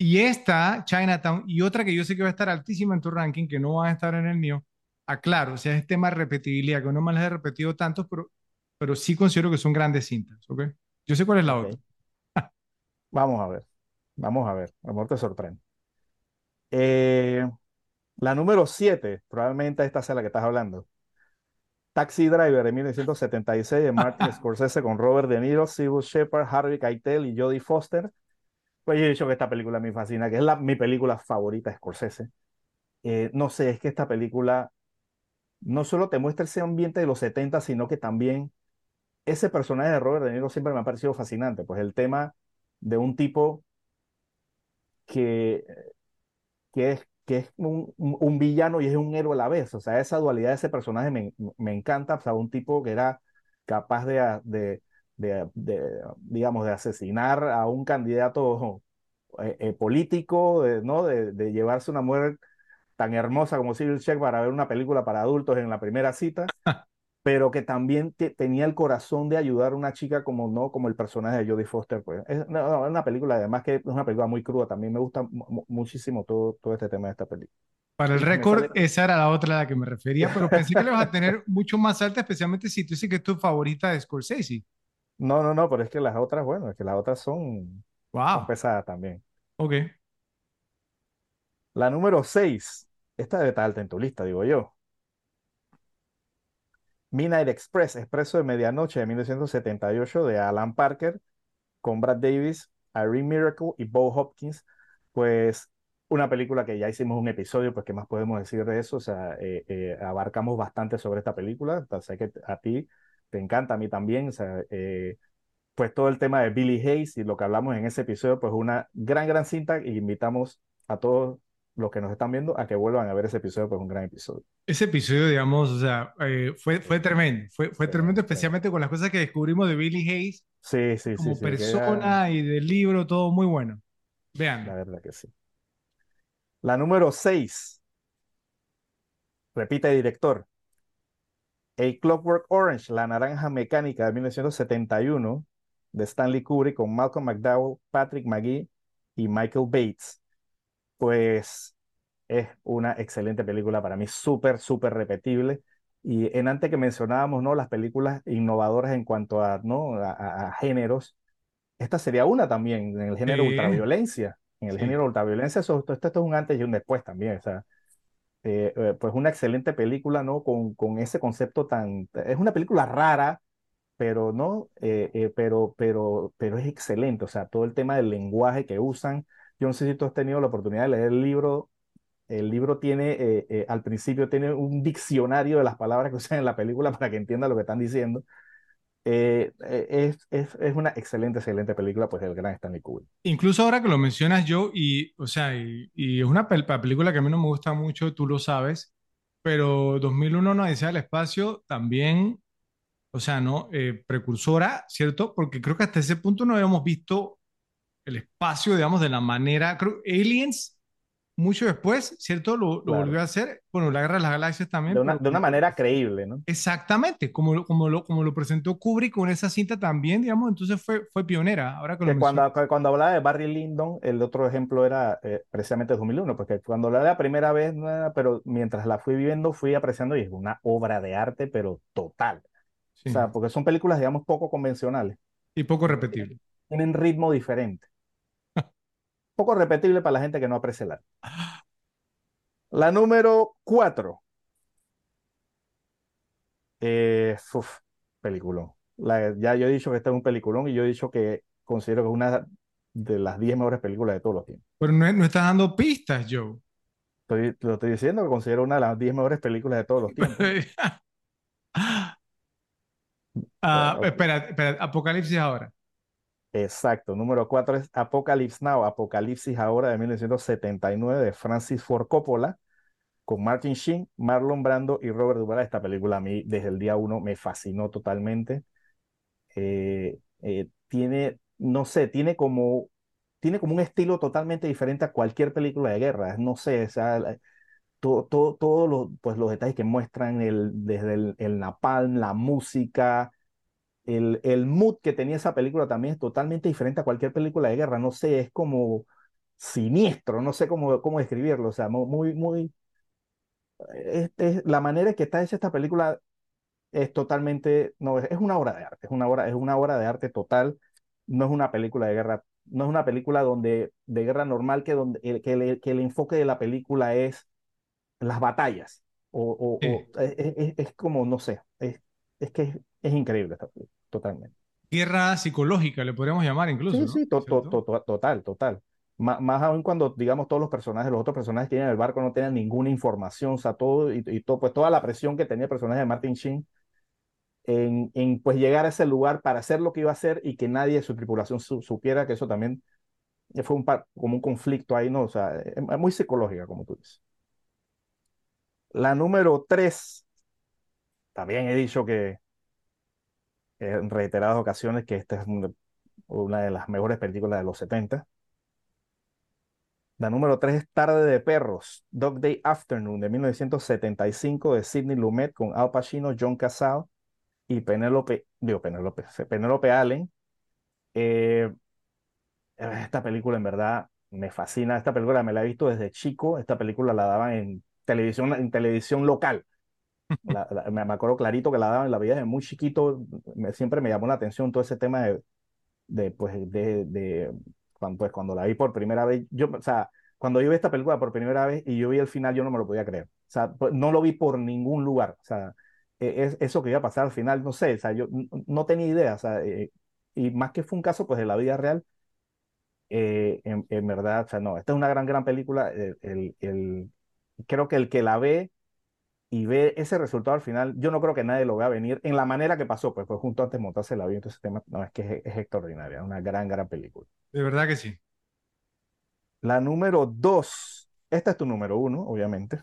Y esta, Chinatown, y otra que yo sé que va a estar altísima en tu ranking, que no va a estar en el mío, aclaro, o sea, es tema de repetibilidad, que no me las he repetido tanto, pero, pero sí considero que son grandes cintas, ¿ok? Yo sé cuál es la Okay. otra. Vamos a ver, vamos a ver, a lo mejor te sorprende. Eh, la número 7, probablemente esta sea la que estás hablando. Taxi Driver de 1976 de Martin Scorsese con Robert De Niro, Sybil Shepard, Harvey Keitel y Jodie Foster. Pues yo he dicho que esta película me fascina, que es la, mi película favorita Scorsese. Eh, no sé, es que esta película no solo te muestra ese ambiente de los 70, sino que también ese personaje de Robert De Niro siempre me ha parecido fascinante. Pues el tema de un tipo que, que es, que es un, un, villano y es un héroe a la vez. O sea, esa dualidad de ese personaje me, me encanta. O sea, un tipo que era capaz de, de, de digamos, de asesinar a un candidato eh, eh, político, ¿no? De, de, llevarse una mujer tan hermosa como Cyril Sheck para ver una película para adultos en la primera cita, pero que también te, tenía el corazón de ayudar a una chica como no como el personaje de Jodie Foster pues es, no, una película además que es una película muy cruda también me gusta muchísimo todo, todo este tema de esta película para el récord, esa era la otra a la que me refería, pero pensé que le vas a tener mucho más alta, especialmente si tú dices que es tu favorita de Scorsese. No, no, no, pero es que las otras, bueno, es que las otras son, wow. son pesadas también. Ok. La número 6, esta debe estar alta en tu lista, digo yo. Midnight Express, Expreso de Medianoche de 1978 de Alan Parker con Brad Davis, Irene Miracle y Bo Hopkins. Pues una película que ya hicimos un episodio, pues qué más podemos decir de eso. O sea, eh, eh, abarcamos bastante sobre esta película. Sé que a ti te encanta, a mí también. O sea, eh, pues todo el tema de Billy Hayes y lo que hablamos en ese episodio, pues una gran, gran cinta y invitamos a todos los que nos están viendo a que vuelvan a ver ese episodio, pues un gran episodio. Ese episodio, digamos, o sea, eh, fue, fue tremendo, fue, fue tremendo, especialmente con las cosas que descubrimos de Billy Hayes Sí, sí, como sí, que persona y del libro, todo muy bueno. era- la Vean, verdad que sí. La número 6, repite director, A Clockwork Orange, La Naranja Mecánica de 1971, de Stanley Kubrick con Malcolm McDowell, Patrick McGee y Michael Bates. Pues es una excelente película para mí, súper, súper repetible. Y en antes que mencionábamos, ¿no? Las películas innovadoras en cuanto a, ¿no? a, a- a géneros, esta sería una también en el género Sí. ultraviolencia. En el Sí. género ultraviolencia, esto, esto es un antes y un después también. O sea, eh, eh, pues una excelente película, ¿no? Con, con ese concepto tan... Es una película rara, pero no, eh, eh, pero, pero, pero es excelente. O sea, todo el tema del lenguaje que usan. Yo no sé si tú has tenido la oportunidad de leer el libro. El libro tiene, eh, eh, al principio tiene un diccionario de las palabras que usan en la película para que entienda lo que están diciendo. Eh, eh, es, es, es una excelente, excelente película, pues el gran Stanley Kubrick. incluso ahora que lo mencionas yo, y, o sea, y, y es una pel- película que a mí no me gusta mucho, tú lo sabes, pero 2001 no Odisea del espacio también, o sea, ¿no? Eh, precursora, ¿cierto? Porque creo que hasta ese punto no habíamos visto el espacio, digamos, de la manera, creo, Aliens, mucho después, ¿cierto? Lo, lo Claro. volvió a hacer, bueno, la Guerra de las Galaxias también, De una, pero de una manera creíble, ¿no? Exactamente, como lo, como lo, como lo presentó Kubrick con esa cinta también, digamos, entonces fue, fue pionera, ahora que lo Que cuando, hablaba de Barry Lyndon, el otro ejemplo era eh, precisamente 2001, porque cuando la la primera vez, no era- pero mientras la fui viviendo, fui apreciando y es una obra de arte, pero total. Sí, O sea, porque son películas, digamos, poco convencionales. y poco repetible. Tienen ritmo diferente. Poco repetible para la gente que no aprecia el arte. La número cuatro. Eh, uf, peliculón. La- ya yo he dicho que este es un peliculón y yo he dicho que considero que es una de las 10 mejores películas de todos los tiempos. Pero no, no estás dando pistas, Joe. Estoy, lo estoy diciendo que considero una de las 10 mejores películas de todos los tiempos. Ah, Bueno, espera, espera, Apocalipsis ahora. Exacto. Número 4 es Apocalypse Now, Apocalipsis ahora de 1979 de Francis Ford Coppola con Martin Sheen, Marlon Brando y Robert Duvall. Esta película a mí desde el día uno me fascinó totalmente. Eh, eh, tiene, no sé, tiene como, tiene como un estilo totalmente diferente a cualquier película de guerra. No sé, o la- todo, todo, todos los, pues, los detalles que muestran el, desde el, el napalm, la música, el, el mood que tenía esa película también es totalmente diferente a cualquier película de guerra. No sé, es como siniestro, no sé cómo, cómo describirlo. O sea, mu- muy, muy, este, la manera en que está hecha esta película es totalmente, no, es, es una obra de arte, es una obra, es una obra de arte total, no es una película de guerra, no es una película donde, de guerra normal que, donde, el, que, el, que el enfoque de la película es las batallas, o, o- Sí. o- es, es- es como, no sé, es, es que es, es increíble esta película, totalmente. Guerra psicológica, le podríamos llamar incluso, Sí, ¿no? sí, to- to- ¿Cierto? to- total, total. Má- Más, aún cuando, digamos, todos los personajes, los otros personajes que iban en el barco no tenían ninguna información, o sea, todo, y, y todo, pues toda la presión que tenía el personaje de Martin Sheen en, en, pues llegar a ese lugar para hacer lo que iba a hacer y que nadie de su tripulación su- supiera que eso también fue un, pa- como un conflicto ahí, ¿no? O sea, es, es muy psicológica, como tú dices. La número tres, también he dicho que en reiteradas ocasiones que esta es una, de las mejores películas de los 70. La número 3 es Tarde de Perros, Dog Day Afternoon de 1975 de Sidney Lumet con Al Pacino, John Casal y Penélope, digo Penélope, Penélope Allen. Eh, esta película en verdad me fascina. Esta película me la he visto desde chico. Esta película la daban en televisión, en televisión local. La- la- me, acuerdo clarito que la daban la vida de muy chiquito. Me- siempre me llamó la atención todo ese tema de, de pues, de, de cuando, pues, cuando la vi por primera vez. Yo, o sea, cuando yo vi esta película por primera vez y yo vi el final, yo no me lo podía creer. O sea, pues, no lo vi por ningún lugar. O sea, e- es, eso que iba a pasar al final, no sé, o sea, yo no tenía idea. O sea, eh, y más que fue un caso, pues, de la vida real eh, en, en verdad, o sea, no, esta es una gran, gran película. El, el- el- creo que el que la ve y ve ese resultado al final, yo no creo que nadie lo vea venir en la manera que pasó, pues fue junto antes de montarse el avión, entonces tema, no, es que es, es extraordinaria, una gran, gran película. De verdad que sí. La número dos, esta es tu número uno, obviamente.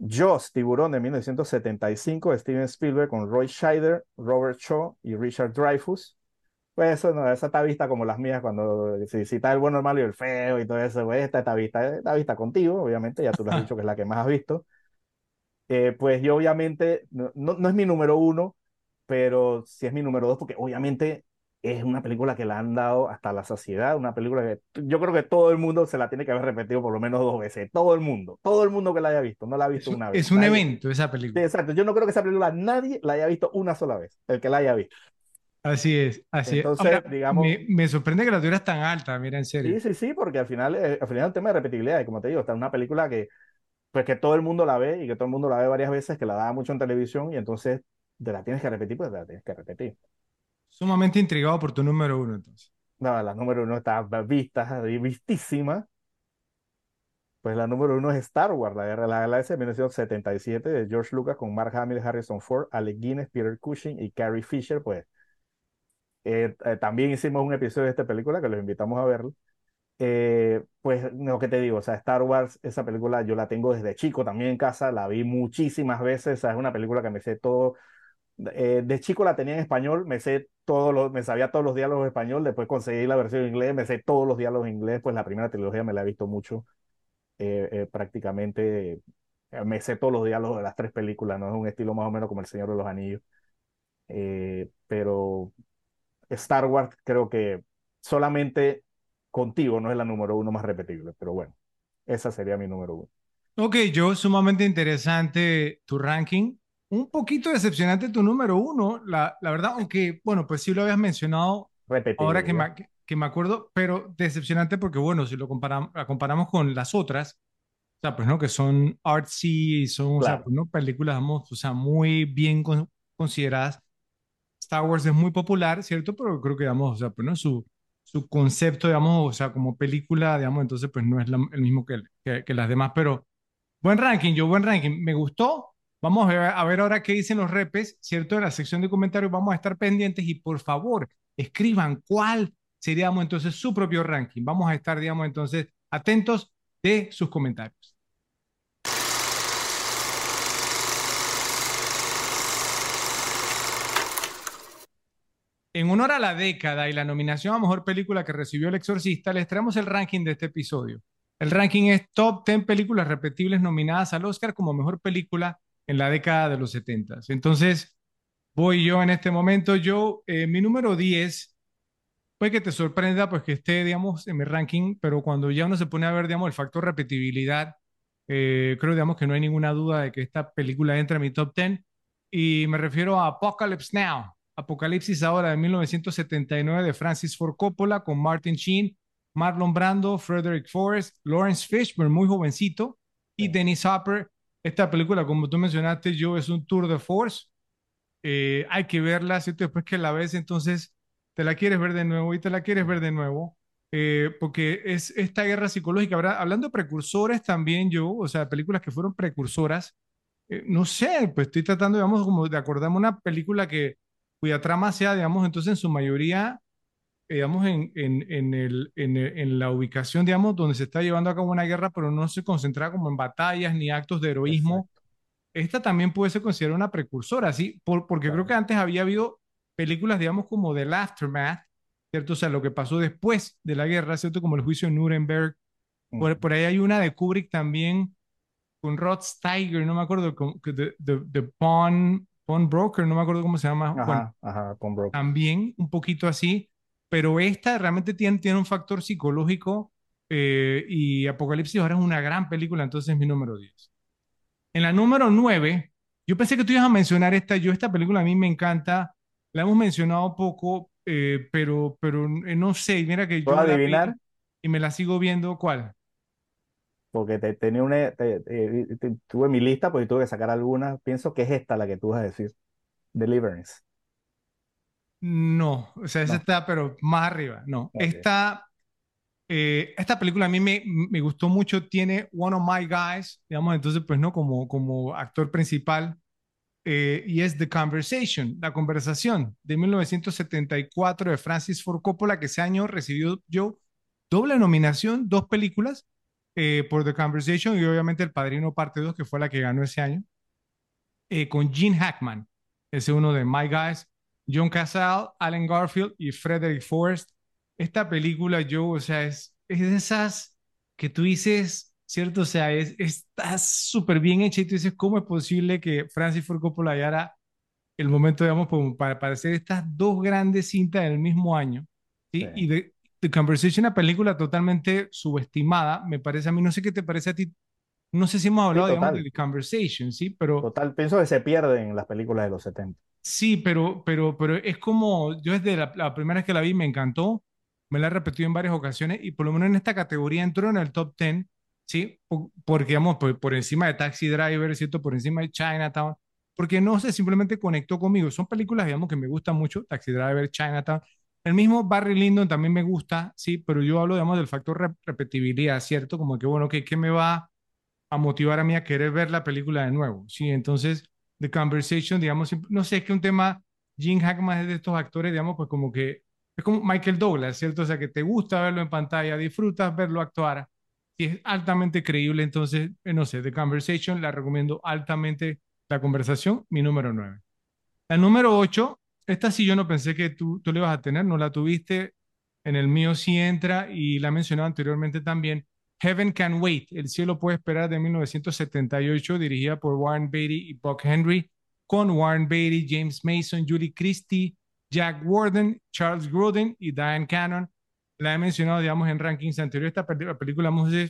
Jaws, Tiburón de 1975 de Steven Spielberg con Roy Scheider, Robert Shaw y Richard Dreyfuss. Pues eso, no, esa está vista como las mías cuando si, si está el bueno, el malo y el feo y todo eso, pues esta está vista, está vista contigo, obviamente, ya tú lo has dicho que es la que más has visto. Eh, pues yo obviamente, no, no, no es mi número uno, pero sí es mi número dos, porque obviamente es una película que la han dado hasta la saciedad, una película que yo creo que todo el mundo se la tiene que haber repetido por lo menos dos veces, todo el mundo, todo el mundo que la haya visto, no la ha visto Es, una vez. es un Nadie- evento esa Sí, película. exacto, yo no creo que esa película nadie la haya visto una sola vez, el que la haya visto. Así es, así es. Entonces, Ahora, digamos- me, me sorprende que la tuvieras tan alta, mira, en serio. Sí, sí, sí, porque al final, eh, al final es un tema de repetibilidad, y como te digo, está una película que, pues que todo el mundo la ve y que todo el mundo la ve varias veces, que la da mucho en televisión y entonces te la tienes que repetir, pues te la tienes que repetir. Sumamente intrigado por tu número uno, entonces. No, la número uno está vista, vistísima. Pues la número uno es Star Wars, la guerra de la galaxia de 1977 de George Lucas con Mark Hamill, Harrison Ford, Alec Guinness, Peter Cushing y Carrie Fisher. Pues eh, eh, también hicimos un episodio de esta película que los invitamos a verlo. Eh, pues lo que te digo, o sea, Star Wars, esa película yo la tengo desde chico también en casa, la vi muchísimas veces, o sea, es una película que me sé todo. Eh, de chico la tenía en español, me sé todos los, me sabía todos los diálogos en español, después conseguí la versión en inglés, me sé todos los diálogos en inglés, pues la primera trilogía me la he visto mucho, eh, eh, prácticamente me sé todos los diálogos de las tres películas, no es un estilo más o menos como El Señor de los Anillos, Eh, pero Star Wars creo que solamente contigo no es la número uno más repetible, pero bueno, esa sería mi número uno. Ok, yo sumamente interesante tu ranking. Un poquito decepcionante tu número uno, la, la verdad, aunque, bueno, pues sí lo habías mencionado Repetible. ahora que me, que- me acuerdo, pero decepcionante porque, bueno, si lo comparam- la comparamos con las otras, o sea, pues, ¿no? Que son artsy, son, o sea, Claro. pues, ¿no? Películas, vamos, o sea, muy bien con- consideradas. Star Wars es muy popular, ¿cierto? Pero creo que, digamos, o sea, pues, ¿no? Su, su concepto, digamos, o sea, como película, digamos, entonces, pues, no es el mismo que, que, las demás, pero buen ranking, yo, buen ranking. Me gustó. Vamos a ver, a ver ahora qué dicen los repes, ¿cierto? En la sección de comentarios vamos a estar pendientes y por favor, escriban cuál sería, digamos, entonces su propio ranking. Vamos a estar, digamos, entonces atentos de sus comentarios. En honor a la década y la nominación a mejor película que recibió El Exorcista, les traemos el ranking de este episodio. El ranking es top 10 películas repetibles nominadas al Oscar como mejor película en la década de los 70. Entonces, voy yo en este momento. Yo, eh, mi número 10, puede que te sorprenda, pues que esté, digamos, en mi ranking, pero cuando ya uno se pone a ver, digamos, el factor repetibilidad, eh, creo, digamos, que no hay ninguna duda de que esta película entra en mi top 10. Y me refiero a Apocalypse Now. Apocalipsis ahora de 1979 de Francis Ford Coppola con Martin Sheen, Marlon Brando, Frederick Forrest, Lawrence Fishburne, muy jovencito, y Dennis Hopper. Esta película, como tú mencionaste, yo es un tour de force. Eh, hay que verla, ¿cierto? Después que la ves, entonces te la quieres ver de nuevo y te la quieres ver de nuevo. Eh, porque es esta guerra psicológica. Habrá- Hablando de precursores también yo, o sea, películas que fueron precursoras, eh, no sé, pues estoy tratando, digamos, como de acordarme una película que, cuya trama sea, digamos, entonces en su mayoría, digamos, en, en, en, el, en, el- en la ubicación, digamos, donde se está llevando a cabo una guerra, pero no se concentra como en batallas ni actos de heroísmo. Esta también puede ser considerada una precursora, ¿sí? Por- porque creo Claro. que antes había habido películas, digamos, como del aftermath, ¿cierto? O sea, lo que pasó después de la guerra, ¿cierto? Como el juicio de Nuremberg. Por, Ujú. por ahí hay una de Kubrick también con Rod Steiger, no me acuerdo, con- que de, de, de Pawn, Pawn Broker, no me acuerdo cómo se llama. Bueno, Ajá, ajá, con Broke. también un poquito así, pero esta realmente tiene, tiene un factor psicológico eh, y Apocalipsis ahora es una gran película, entonces es mi número 10. En la número 9, yo pensé que tú ibas a mencionar esta, yo esta película a mí me encanta, la hemos mencionado poco, eh, pero, pero eh, no sé, mira que yo ¿Puedo adivinar? y me la sigo viendo, ¿cuál? Porque te, tenía una, te- te- te- tuve mi lista, pues tuve que sacar algunas. Pienso que es esta la que tú vas a decir. Deliverance. No, o sea, esa No. está, pero más arriba, no. Ok. Esta, Eh, esta película a mí me, me, gustó mucho, tiene One of My Guys, digamos, entonces, pues no, como, como actor principal, eh, y es The Conversation, La Conversación, de 1974 de Francis Ford Coppola, que ese año recibió yo doble nominación, dos películas eh, por The Conversation y obviamente El Padrino Parte 2, que fue la que ganó ese año, con Gene Hackman, ese uno de My Guys, John Casale, Alan Garfield y Frederick Forrest esta película, yo, o sea, es, es de esas que tú dices, ¿cierto? O sea, es, está súper bien hecha y tú dices, ¿cómo es posible que Francis Ford Coppola hallara el momento, digamos, para, para hacer estas dos grandes cintas del mismo año? ¿sí? Y The, The Conversation, una película totalmente subestimada, me parece a mí, no sé qué te parece a ti, no sé si hemos hablado, digamos, de The Conversation, ¿sí? Pero... Total, pienso que se pierden en las películas de los 70. Sí, pero, pero, pero es como, yo desde la, la primera vez que la vi me encantó, me la he repetido en varias ocasiones y por lo menos en esta categoría entró en el top 10, ¿sí? Porque, digamos, por, encima de Taxi Driver, ¿cierto? Por encima de Chinatown, porque no se simplemente conectó conmigo. Son películas, digamos, que me gustan mucho, Taxi Driver, Chinatown. El mismo Barry Lyndon también me gusta, sí, pero yo hablo, digamos, del factor repetibilidad, ¿cierto? Como que, bueno, ¿qué, ¿qué me va a motivar a mí a querer ver la película de nuevo? Sí, entonces, The Conversation, digamos, no sé, es que un tema, Gene Hackman es de estos actores, digamos, pues como que es como Michael Douglas, ¿cierto? O sea, que te gusta verlo en pantalla, disfrutas verlo actuar y es altamente creíble. Entonces, eh, no sé, The Conversation, la recomiendo altamente. La conversación, mi número 9. La número 8, esta sí yo no pensé que tú, tú le ibas a tener, no la tuviste. En el mío sí entra y la he mencionado anteriormente también. Heaven Can Wait, El cielo puede esperar de 1978, dirigida por Warren Beatty y Buck Henry, con Warren Beatty, James Mason, Julie Christie, Jack Warden, Charles Grodin y Diane Cannon. La he mencionado, digamos, en rankings anteriores. Esta película, vamos a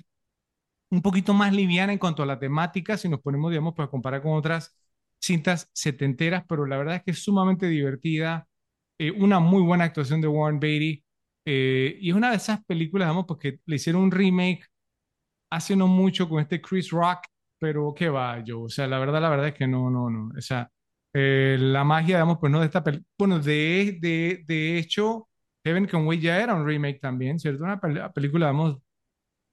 un poquito más liviana en cuanto a la temática, si nos ponemos, digamos, para comparar con otras cintas setenteras, pero la verdad es que es sumamente divertida. Eh, una muy buena actuación de Warren Beatty. Eh, y es una de esas películas, digamos, porque le hicieron un remake hace no mucho con este Chris Rock, pero qué va, yo, o sea, la verdad, la verdad es que no, no, no, o sea, eh, la magia, digamos, pues no de esta película. Bueno, de, de, de hecho, Heaven Can Wait ya era un remake también, ¿cierto? Una película, digamos,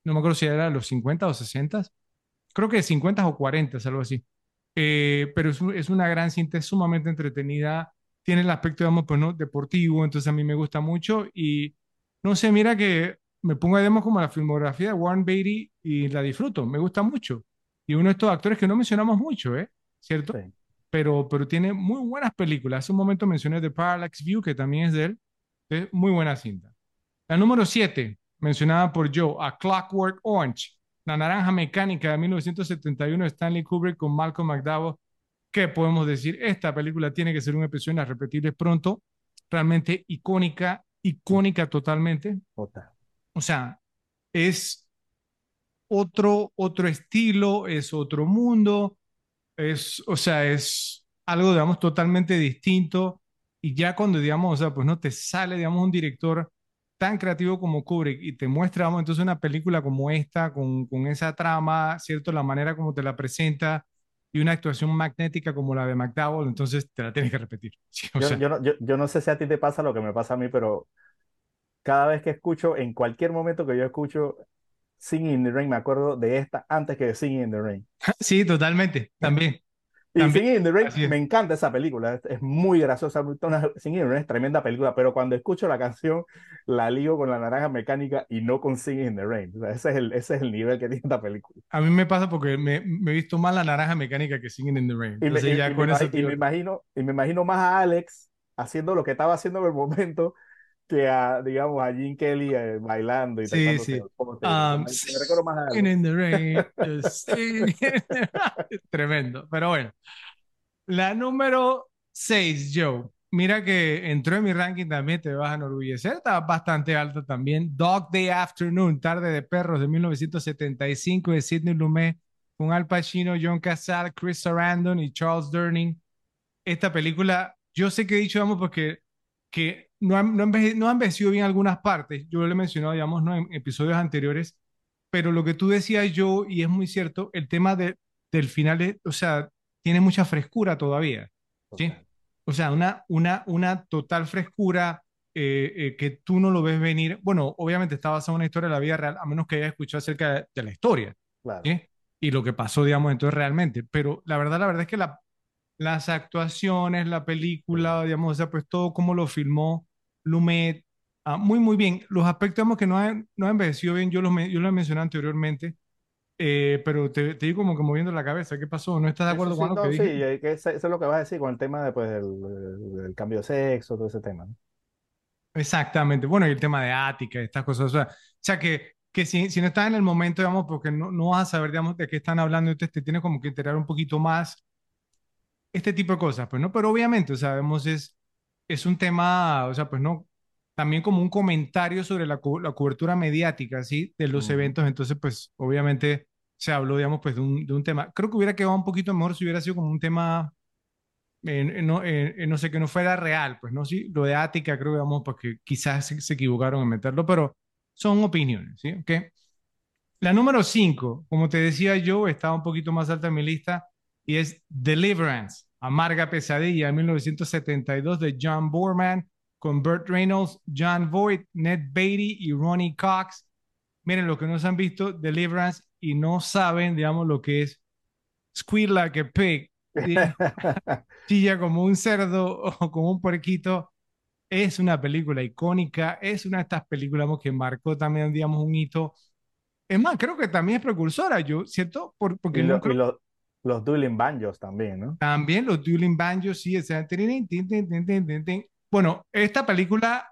no me acuerdo si era de los 50 o 60, creo que de 50 o 40, algo así. Eh, pero es, es, una gran cinta, es sumamente entretenida, tiene el aspecto, digamos, pues no, deportivo, entonces a mí me gusta mucho y no sé, mira que me pongo, digamos, como la filmografía de Warren Beatty y la disfruto, me gusta mucho. Y uno de estos actores que no mencionamos mucho, ¿eh? ¿Cierto? Sí pero, pero tiene muy buenas películas. Hace un momento mencioné The Parallax View, que también es de él. Es muy buena cinta. La número 7, mencionada por Joe, A Clockwork Orange, La Naranja Mecánica de 1971 Stanley Kubrick con Malcolm McDowell. ¿Qué podemos decir? Esta película tiene que ser un episodio a repetirles pronto. Realmente icónica, icónica totalmente. O sea, es otro, otro estilo, es otro mundo es, o sea, es algo, digamos, totalmente distinto. Y ya cuando, digamos, o sea, pues no te sale, digamos, un director tan creativo como Kubrick y te muestra, vamos, entonces una película como esta, con, con esa trama, ¿cierto? La manera como te la presenta y una actuación magnética como la de McDowell, entonces te la tienes que repetir. yo, yo, no, yo, yo, no sé si a ti te pasa lo que me pasa a mí, pero cada vez que escucho, en cualquier momento que yo escucho Singing in the Rain, me acuerdo de esta antes que de Singing in the Rain. Sí, totalmente, también. Y Singing in the Rain, me encanta esa película, es, muy graciosa. Singing in the Rain es tremenda película, pero cuando escucho la canción, la lío con la naranja mecánica y no con Singing in the Rain. ese, es el, ese es el nivel que tiene esta película. A mí me pasa porque me, me he visto más la naranja mecánica que Singing in the Rain. Y, me, y me imagino, y me imagino más a Alex haciendo lo que estaba haciendo en el momento a, digamos, a Jim Kelly eh, bailando y sí, sí. Um, me más in the rain, Tremendo, pero bueno. La número 6, Joe. Mira que entró en mi ranking también, te vas a enorgullecer, está bastante alto también. Dog Day Afternoon, Tarde de Perros de 1975 de Sidney Lumet, con Al Pacino, John Casal, Chris Sarandon y Charles Durning. Esta película, yo sé que he dicho, vamos, porque que no han, no, no envejecido bien algunas partes. Yo lo he mencionado, digamos, ¿no? en episodios anteriores, pero lo que tú decías yo, y es muy cierto, el tema de, del final, o sea, tiene mucha frescura todavía, ¿sí? O sea, una, una, una total frescura, eh, eh, que tú no lo ves venir. Bueno, obviamente está basado en una historia de la vida real, a menos que hayas escuchado acerca de, de la historia Claro. ¿sí? y lo que pasó, digamos, entonces realmente. Pero la verdad, la verdad es que la, las actuaciones, la película, digamos, o sea, pues todo como lo filmó Lumet, ah, muy, muy bien. Los aspectos, digamos, que no han, no han envejecido bien, yo los, yo los mencioné anteriormente, eh, pero te, te digo como que moviendo la cabeza, ¿qué pasó? ¿No estás de Sí, acuerdo sí, con sí, lo no, que sí, dije? y que eso, eso es lo que vas a decir con el tema de, pues, del cambio de sexo, todo ese tema, ¿no? Exactamente. Bueno, y el tema de ática, estas cosas. O sea, o sea que, que si, si no estás en el momento, digamos, porque no, no vas a saber, digamos, de qué están hablando, entonces te tienes como que enterar un poquito más este tipo de cosas, pues, ¿no? Pero obviamente, o sea, vemos, es, es un tema, o sea, pues, ¿no? También como un comentario sobre la, cu- la cobertura mediática, ¿sí? De los eventos. Entonces, pues, obviamente se habló, digamos, pues, de un, de un tema. Creo que hubiera quedado un poquito mejor si hubiera sido como un tema eh, no, eh, no sé, que no fuera real, pues no, sí, lo de Ática creo que vamos, porque quizás se, se equivocaron en meterlo, pero son opiniones, ¿sí? ¿Ok? La número 5, como te decía yo, estaba un poquito más alta en mi lista y es Deliverance, Amarga Pesadilla, de 1972 de John Borman, con Burt Reynolds, John Voight, Ned Beatty y Ronnie Cox. Miren, los que no se han visto Deliverance y no saben, digamos, lo que es Squeal Like a Pig, chilla como un cerdo o como un puerquito. Es una película icónica, es una de estas películas que marcó también, digamos, un hito. Es más, creo que también es precursora, yo, ¿cierto? Por- Y, porque lo- no creo- y los, los Dueling Banjos también, ¿no? también los Dueling Banjos, sí, o sea, tin, tin, tin. Bueno, esta película,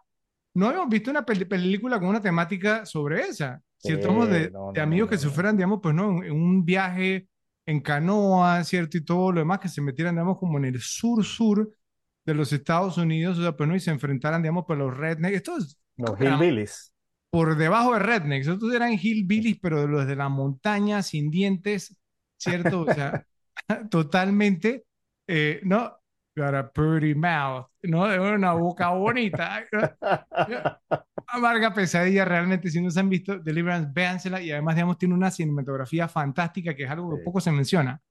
no habíamos visto una película con una temática sobre esa, ¿cierto? Vamos de, Sí, no, de amigos no, que no, se no. fueran, digamos, pues, ¿no? En, un viaje en canoa, ¿cierto? Y todo lo demás, que se metieran, digamos, como en el sur-sur de los Estados Unidos, o sea, pues, ¿no? Y se enfrentaran, digamos, pues, los rednecks. Estos Los Hillbillies. por debajo de rednecks, estos eran hillbillies, pero de los de la montaña, sin dientes, ¿cierto? O sea, totalmente, eh, ¿no? Got a pretty mouth, ¿no? Una boca bonita. Amarga pesadilla, realmente, si no se han visto Deliverance, véansela y además, digamos, tiene una cinematografía fantástica que es algo que Sí. poco se menciona,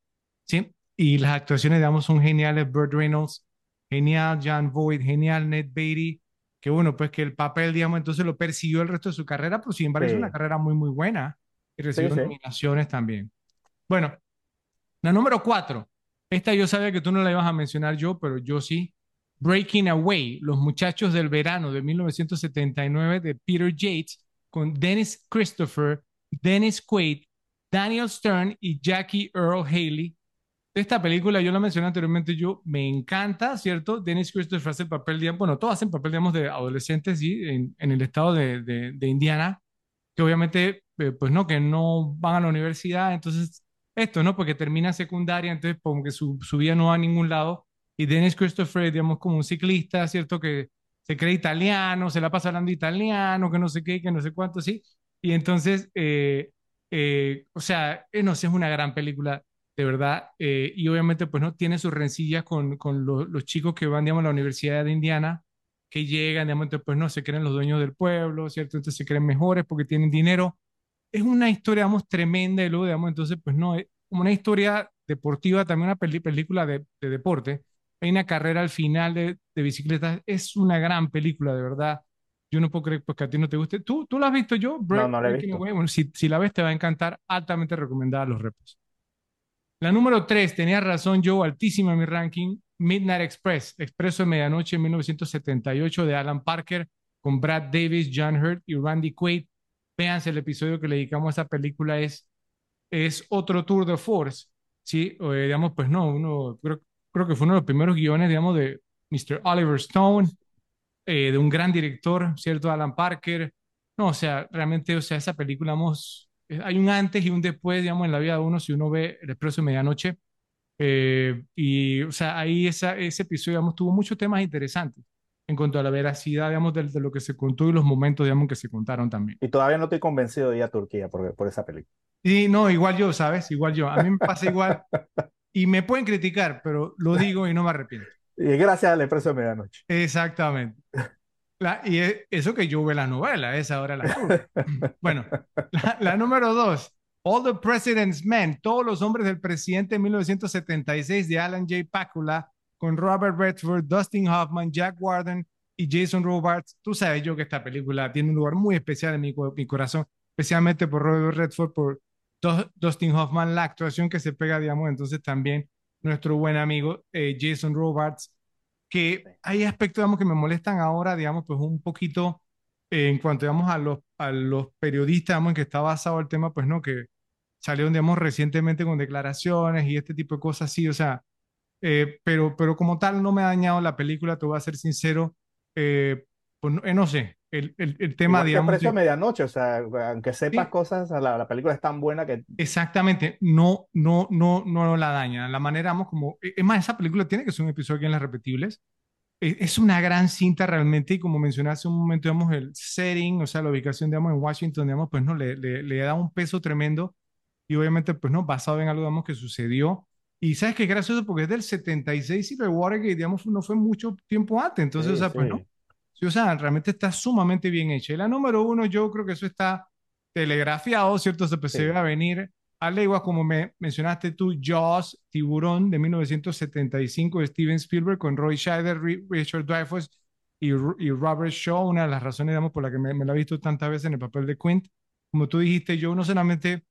¿sí? Y las actuaciones, digamos, son geniales. Burt Reynolds, genial. John Voight, genial. Ned Beatty, que bueno, pues que el papel, digamos, entonces lo persiguió el resto de su carrera, pero sin embargo es Sí. una carrera muy, muy buena y recibió sí. nominaciones también. Bueno, la número cuatro. Esta yo sabía que tú no la ibas a mencionar yo, pero yo sí. Breaking Away, Los Muchachos del Verano de 1979 de Peter Yates con Dennis Christopher, Dennis Quaid, Daniel Stern y Jackie Earl Haley. Esta película, yo la mencioné anteriormente, yo me encanta, ¿cierto? Dennis Christopher hace el papel, digamos, bueno, todos hacen papel, digamos, de adolescentes, ¿sí? En, el estado de, de, de Indiana, que obviamente, eh, pues no, que no van a la universidad, entonces, esto, ¿no? Porque termina secundaria, entonces como su, su vida no va a ningún lado. Y Dennis Christopher, digamos, como un ciclista, ¿cierto? Que se cree italiano, se la pasa hablando italiano, que no sé qué, que no sé cuánto, ¿sí? Y entonces, eh, eh, o sea, eh, no sé, es una gran película, de verdad. eh, y obviamente, pues, ¿no? Tiene sus rencillas con, con lo- los chicos que van, digamos, a la Universidad de Indiana, que llegan, digamos, entonces, pues, no, se creen los dueños del pueblo, ¿cierto? Entonces se creen mejores porque tienen dinero es una historia, digamos, tremenda y luego, digamos, entonces, pues no, es como una historia deportiva, también una película de, de deporte. Hay una carrera al final de, de bicicletas, es una gran película, de verdad. Yo no puedo creer pues, que a ti no te guste. ¿Tú, tú la has visto yo? No, no la he visto. Bueno, si, si la ves te va a encantar, altamente recomendada los repos. La número 3, tenía razón yo, altísima en mi ranking, Midnight Express, Expreso de Medianoche en 1978 de Alan Parker, con Brad Davis, John Hurt y Randy Quaid. Véanse el episodio que le dedicamos a esa película, es, es otro tour de force, ¿sí? O, eh, digamos, pues no, uno, creo, creo que fue uno de los primeros guiones, digamos, de Mr. Oliver Stone, eh, de un gran director, ¿cierto? Alan Parker. No, o sea, realmente, o sea, esa película, vamos, eh, hay un antes y un después, digamos, en la vida de uno, si uno ve El Expreso de Medianoche. Eh, y, o sea, ahí esa, ese episodio, digamos, tuvo muchos temas interesantes en cuanto a la veracidad, digamos, de, de lo que se contó y los momentos, digamos, que se contaron también. Y todavía no estoy convencido de ir a Turquía por, por esa película. Y no, igual yo, ¿sabes? Igual yo. A mí me pasa igual. Y me pueden criticar, pero lo digo y no me arrepiento. Y gracias al Expreso de Medianoche. Exactamente. La- y e- eso que yo ve la novela, esa hora la. Bueno, la, la número dos, All the President's Men, Todos los hombres del presidente de 1976 de Alan J. Pakula, con Robert Redford, Dustin Hoffman, Jack Warden y Jason Robards, tú sabes yo que esta película tiene un lugar muy especial en mi, corazón, especialmente por Robert Redford, por Dustin Hoffman, la actuación que se pega, digamos, entonces también nuestro buen amigo eh, Jason Robards, que hay aspectos, digamos, que me molestan ahora, digamos, pues un poquito eh, en cuanto, digamos, a los, a los periodistas, digamos, en que está basado el tema, pues no, que salieron, digamos, recientemente con declaraciones y este tipo de cosas así, o sea, eh, pero, pero como tal no me ha dañado la película, te voy a ser sincero, pues no sé, el, el, el tema, que digamos... Precio a de- medianoche, o sea, aunque sepas Sí. cosas, la, la película es tan buena que Exactamente, no, no, no, no la daña. La manera, vamos, como, e, es más, esa película tiene que ser un episodio en las repetibles. E- Es una gran cinta realmente y como mencioné hace un momento, digamos, el setting, o sea, la ubicación, digamos, en Washington, digamos, pues no, le, le, le da un peso tremendo y obviamente, pues no, basado en algo, digamos, que sucedió. Y sabes que es gracioso porque es del 76 y de Watergate, digamos, no fue mucho tiempo antes. Entonces, o Sí, sea, pues sí. no. Sí, o sea, realmente está sumamente bien hecha. Y la número uno, yo creo que eso está telegrafiado, ¿cierto? Se, pues, se ve a venir. Al igual como me mencionaste tú, Jaws, Tiburón de 1975 de Steven Spielberg con Roy Scheider, Ri- Richard Dreyfuss y, y Robert Shaw, una de las razones, digamos, por la que me, me la he visto tantas veces en el papel de Quint. Como tú dijiste, yo no solamente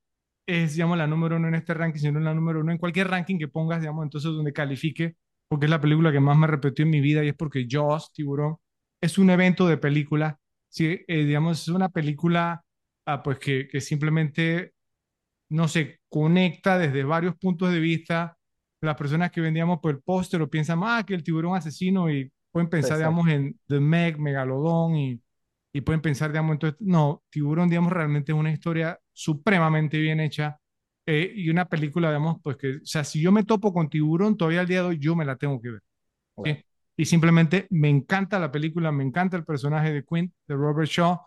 es, digamos, la número uno en este ranking, sino la número uno en cualquier ranking que pongas, digamos, entonces donde califique, porque es la película que más me repetió en mi vida y es porque Jaws, Tiburón, es un evento de película, ¿sí? Eh, digamos, es una película ah, pues que, que simplemente no se conecta desde varios puntos de vista. Las personas que vendíamos por el póster o piensan, ah, que el tiburón asesino y pueden pensar, Exacto. digamos, en The Meg, Megalodón y, y pueden pensar, digamos, entonces, no, tiburón, digamos, realmente es una historia supremamente bien hecha eh, y una película, digamos, pues que, o sea, si yo me topo con tiburón, todavía al día de hoy yo me la tengo que ver. ¿sí? Y simplemente me encanta la película, me encanta el personaje de Quint, de Robert Shaw,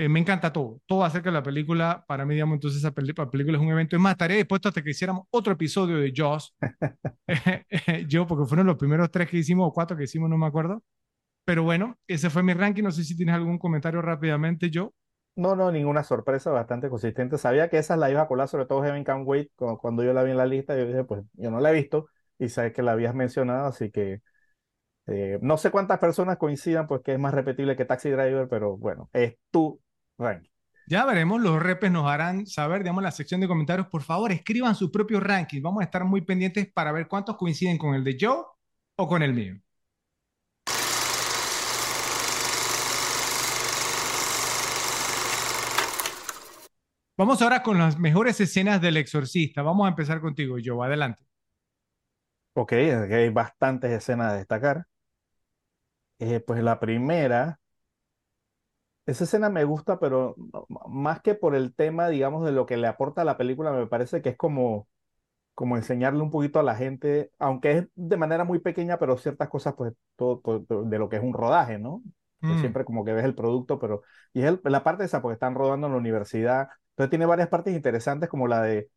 eh, me encanta todo, todo acerca de la película. Para mí, digamos, entonces esa película es un evento. Es más, estaría dispuesto hasta que hiciéramos otro episodio de Jaws. Yo, porque fueron los primeros tres que hicimos o cuatro que hicimos, no me acuerdo. Pero bueno, ese fue mi ranking. No sé si tienes algún comentario rápidamente, yo. No, no, ninguna sorpresa, bastante consistente. Sabía que esa la iba a colar, sobre todo Heaven Can Wait, cu- cuando yo la vi en la lista, yo dije, pues yo no la he visto y sabes que la habías mencionado, así que eh, no sé cuántas personas coincidan, pues que es más repetible que Taxi Driver, pero bueno, es tu ranking. Ya veremos, los repes nos harán saber, digamos, en la sección de comentarios. Por favor, escriban sus propios rankings. Vamos a estar muy pendientes para ver cuántos coinciden con el de Joe o con el mío. Vamos ahora con las mejores escenas del exorcista. Vamos a empezar contigo, Joe. Adelante. Ok, hay bastantes escenas a destacar. Eh, pues la primera, esa escena me gusta, pero más que por el tema, digamos, de lo que le aporta a la película, me parece que es como, como enseñarle un poquito a la gente, aunque es de manera muy pequeña, pero ciertas cosas, pues, todo, todo- de lo que es un rodaje, ¿no? Mm, siempre como que ves el producto, pero... Y es el- la parte esa, porque están rodando en la universidad. Entonces tiene varias partes interesantes, como la de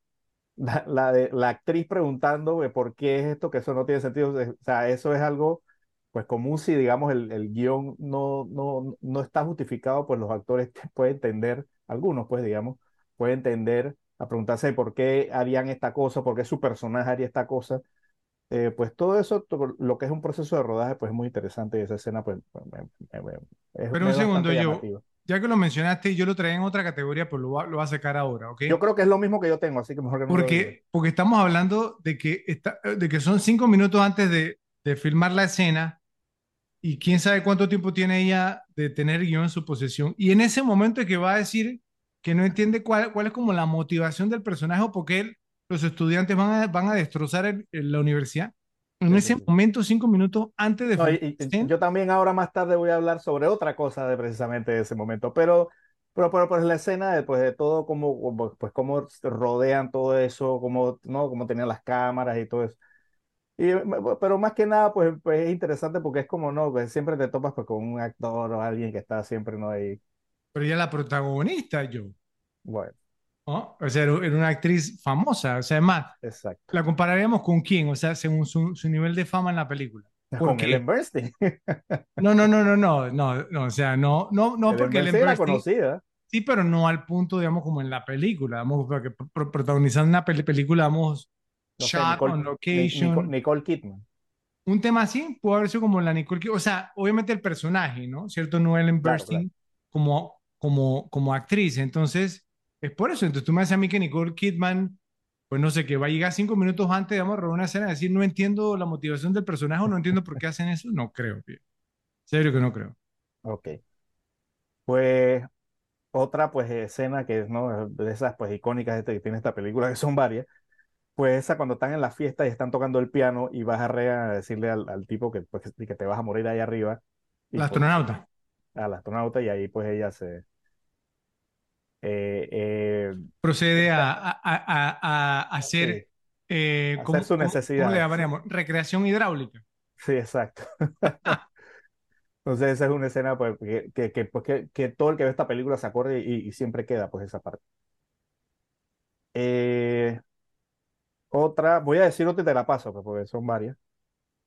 la, la de la actriz preguntando por qué es esto, que eso no tiene sentido. O sea, eso es algo, pues común si, digamos, el, el guion no, no, no está justificado, pues los actores pueden entender, algunos, pues, digamos, pueden entender a preguntarse por qué harían esta cosa, por qué su personaje haría esta cosa. Eh, pues todo eso, lo que es un proceso de rodaje, pues es muy interesante y esa escena, pues, me- me- me- es, Pero un segundo, llamativa. Ya que lo mencionaste, yo lo traía en otra categoría, pero lo va, lo va a sacar ahora, ¿ok? Yo creo que es lo mismo que yo tengo, así que mejor que no. Porque, porque estamos hablando de que, está, de que son cinco minutos antes de, de filmar la escena y quién sabe cuánto tiempo tiene ella de tener guion en su posesión. Y en ese momento es que va a decir que no entiende cuál, cuál es como la motivación del personaje o por qué los estudiantes van a, van a destrozar el- el- la universidad. En ese momento, cinco minutos antes de No, y- y- yo también ahora más tarde voy a hablar sobre otra cosa de precisamente ese momento, pero, pero, pero pues la escena de, pues, de todo cómo, pues, cómo rodean todo eso, cómo, ¿no? cómo tenían las cámaras y todo eso. Y, pero más que nada, pues, pues es interesante porque es como, ¿no? Pues siempre te topas pues, con un actor o alguien que está siempre, ¿no? Ahí, Pero es la protagonista, yo. bueno, ¿no? O sea, era, una actriz famosa. O sea, es más, exacto. ¿la compararíamos con quién? O sea, según su, su nivel de fama en la película. ¿Por Con? Ellen Bernstein. No, no, no, no, no, no, no, o sea, no, no, no, Ellen porque Ellen Bernstein era Burstyn- conocida. sí, pero no al punto, digamos, como en la película, digamos, porque pro- pro- protagonizando una peli- película, digamos, No sé, shot Nicole, on location. Nicole, Nicole Kidman. un tema así pudo haber sido como la Nicole Kidman, o sea, obviamente el personaje, ¿no? ¿Cierto? No Ellen Claro, Burstyn claro. como, como, como actriz. Entonces, es por eso. Entonces tú me haces a mí que Nicole Kidman, pues no sé, que va a llegar cinco minutos antes, digamos, a robar una escena y decir, no entiendo la motivación del personaje o no entiendo por qué hacen eso. No creo, tío. Serio que no creo. Ok. Pues otra pues escena que es, ¿no? De esas pues icónicas este, que tiene esta película, que son varias, pues esa cuando están en la fiesta y están tocando el piano y vas a, a decirle al, al tipo que, pues, que te vas a morir ahí arriba, y La pues, astronauta. al astronauta y ahí pues ella se... eh, eh, procede a, a- a- hacer, sí, eh, hacer ¿cómo, su necesidad. cómo le llamaríamos? Recreación hidráulica. sí, exacto. Entonces esa es una escena pues, que, que, que, pues, que, que todo el que ve esta película se acuerde y, y siempre queda pues esa parte. Otra, voy a decir otra y te la paso, pues, porque son varias.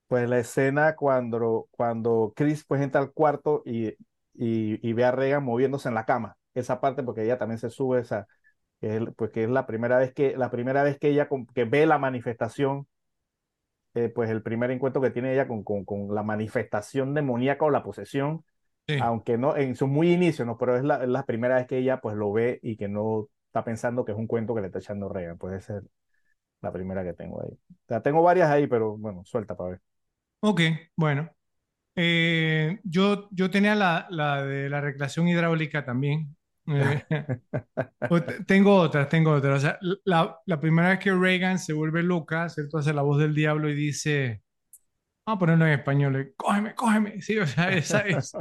Pues la escena cuando, cuando Chris pues entra al cuarto y, y, y ve a Regan moviéndose en la cama. Esa parte porque ella también se sube esa, que es, pues que es la primera vez que, la primera vez que ella con- que ve la manifestación, eh, pues el primer encuentro que tiene ella con, con, con la manifestación demoníaca o la posesión, Sí. aunque no en su muy inicio, ¿no? Pero es la, es la primera vez que ella pues lo ve y que no está pensando que es un cuento que le está echando Regan. Pues esa es la primera que tengo ahí. O sea, tengo varias ahí, pero bueno, suelta para ver. Ok, bueno. Eh, yo, yo tenía la, la de la recreación hidráulica también. Eh, tengo otras, tengo otras. O sea, la, la primera vez que Reagan se vuelve loca, ¿cierto? Hace la voz del diablo y dice, vamos a ponerlo en español, eh, cógeme, cógeme. Sí, o sea, esa es,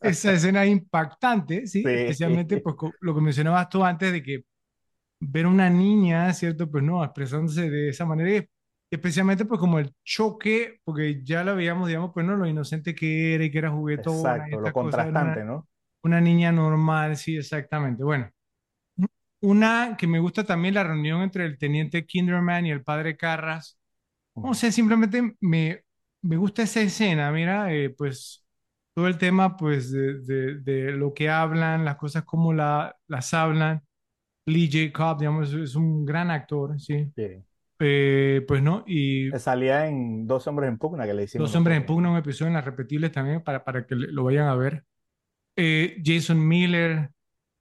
esa escena es impactante, ¿sí? Sí. Especialmente pues, lo que mencionabas tú antes de que ver a una niña, ¿cierto? Pues no, expresándose de esa manera, y especialmente pues como el choque, porque ya la veíamos, digamos, pues no, lo inocente que era y que era juguetona y Exacto, lo cosa, era contrastante, una, ¿no? Una niña normal, sí, exactamente. Bueno, una que me gusta también, la reunión entre el teniente Kinderman y el padre Carras. No sé, simplemente me, me gusta esa escena, mira, eh, pues todo el tema pues de, de- de lo que hablan, las cosas como la, las hablan. Lee J. Cobb, digamos, es un gran actor, sí. Sí. Eh, pues no, y Salía en Dos hombres en pugna que le hicimos Dos hombres en pugna, un episodio en las repetibles también para, para que lo vayan a ver. Eh, Jason Miller,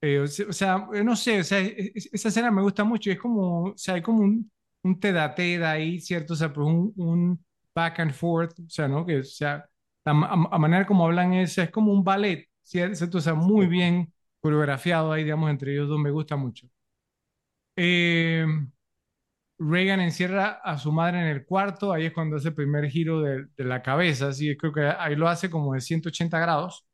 eh, o se- o sea, eh, no sé, o sea, e- e- esa escena me gusta mucho, es como, o sea, hay como un, un teda-teda ahí, ¿cierto? O sea, pues un, un back and forth, o sea, ¿no? Que, o sea, a, a manera como hablan es, es como un ballet, ¿cierto? O sea, muy bien coreografiado ahí, digamos, entre ellos dos, me gusta mucho. Eh, Reagan encierra a su madre en el cuarto, ahí es cuando hace el primer giro de, de la cabeza, así creo que ahí lo hace como de 180 grados,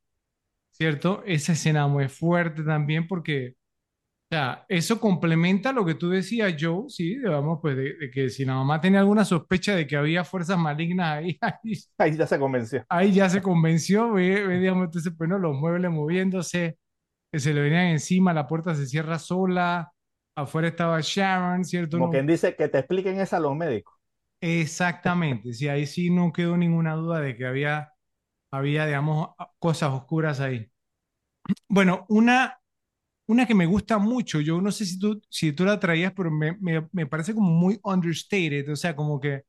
¿cierto? Esa escena muy fuerte también porque, o sea, eso complementa lo que tú decías, Joe, sí, digamos, pues de, de que si la mamá tenía alguna sospecha de que había fuerzas malignas ahí, ahí, Ahí ya se convenció. ahí ya se convenció, ve, ve, digamos, entonces, pues no, los muebles moviéndose, que se le venían encima, la puerta se cierra sola, afuera estaba Sharon, ¿cierto? Como No- quien dice que te expliquen eso a los médicos. Exactamente, sí, ahí sí no quedó ninguna duda de que había, había, digamos, cosas oscuras ahí. Bueno, una, una que me gusta mucho, yo no sé si tú, si tú la traías, pero me, me, me parece como muy understated, o sea, como que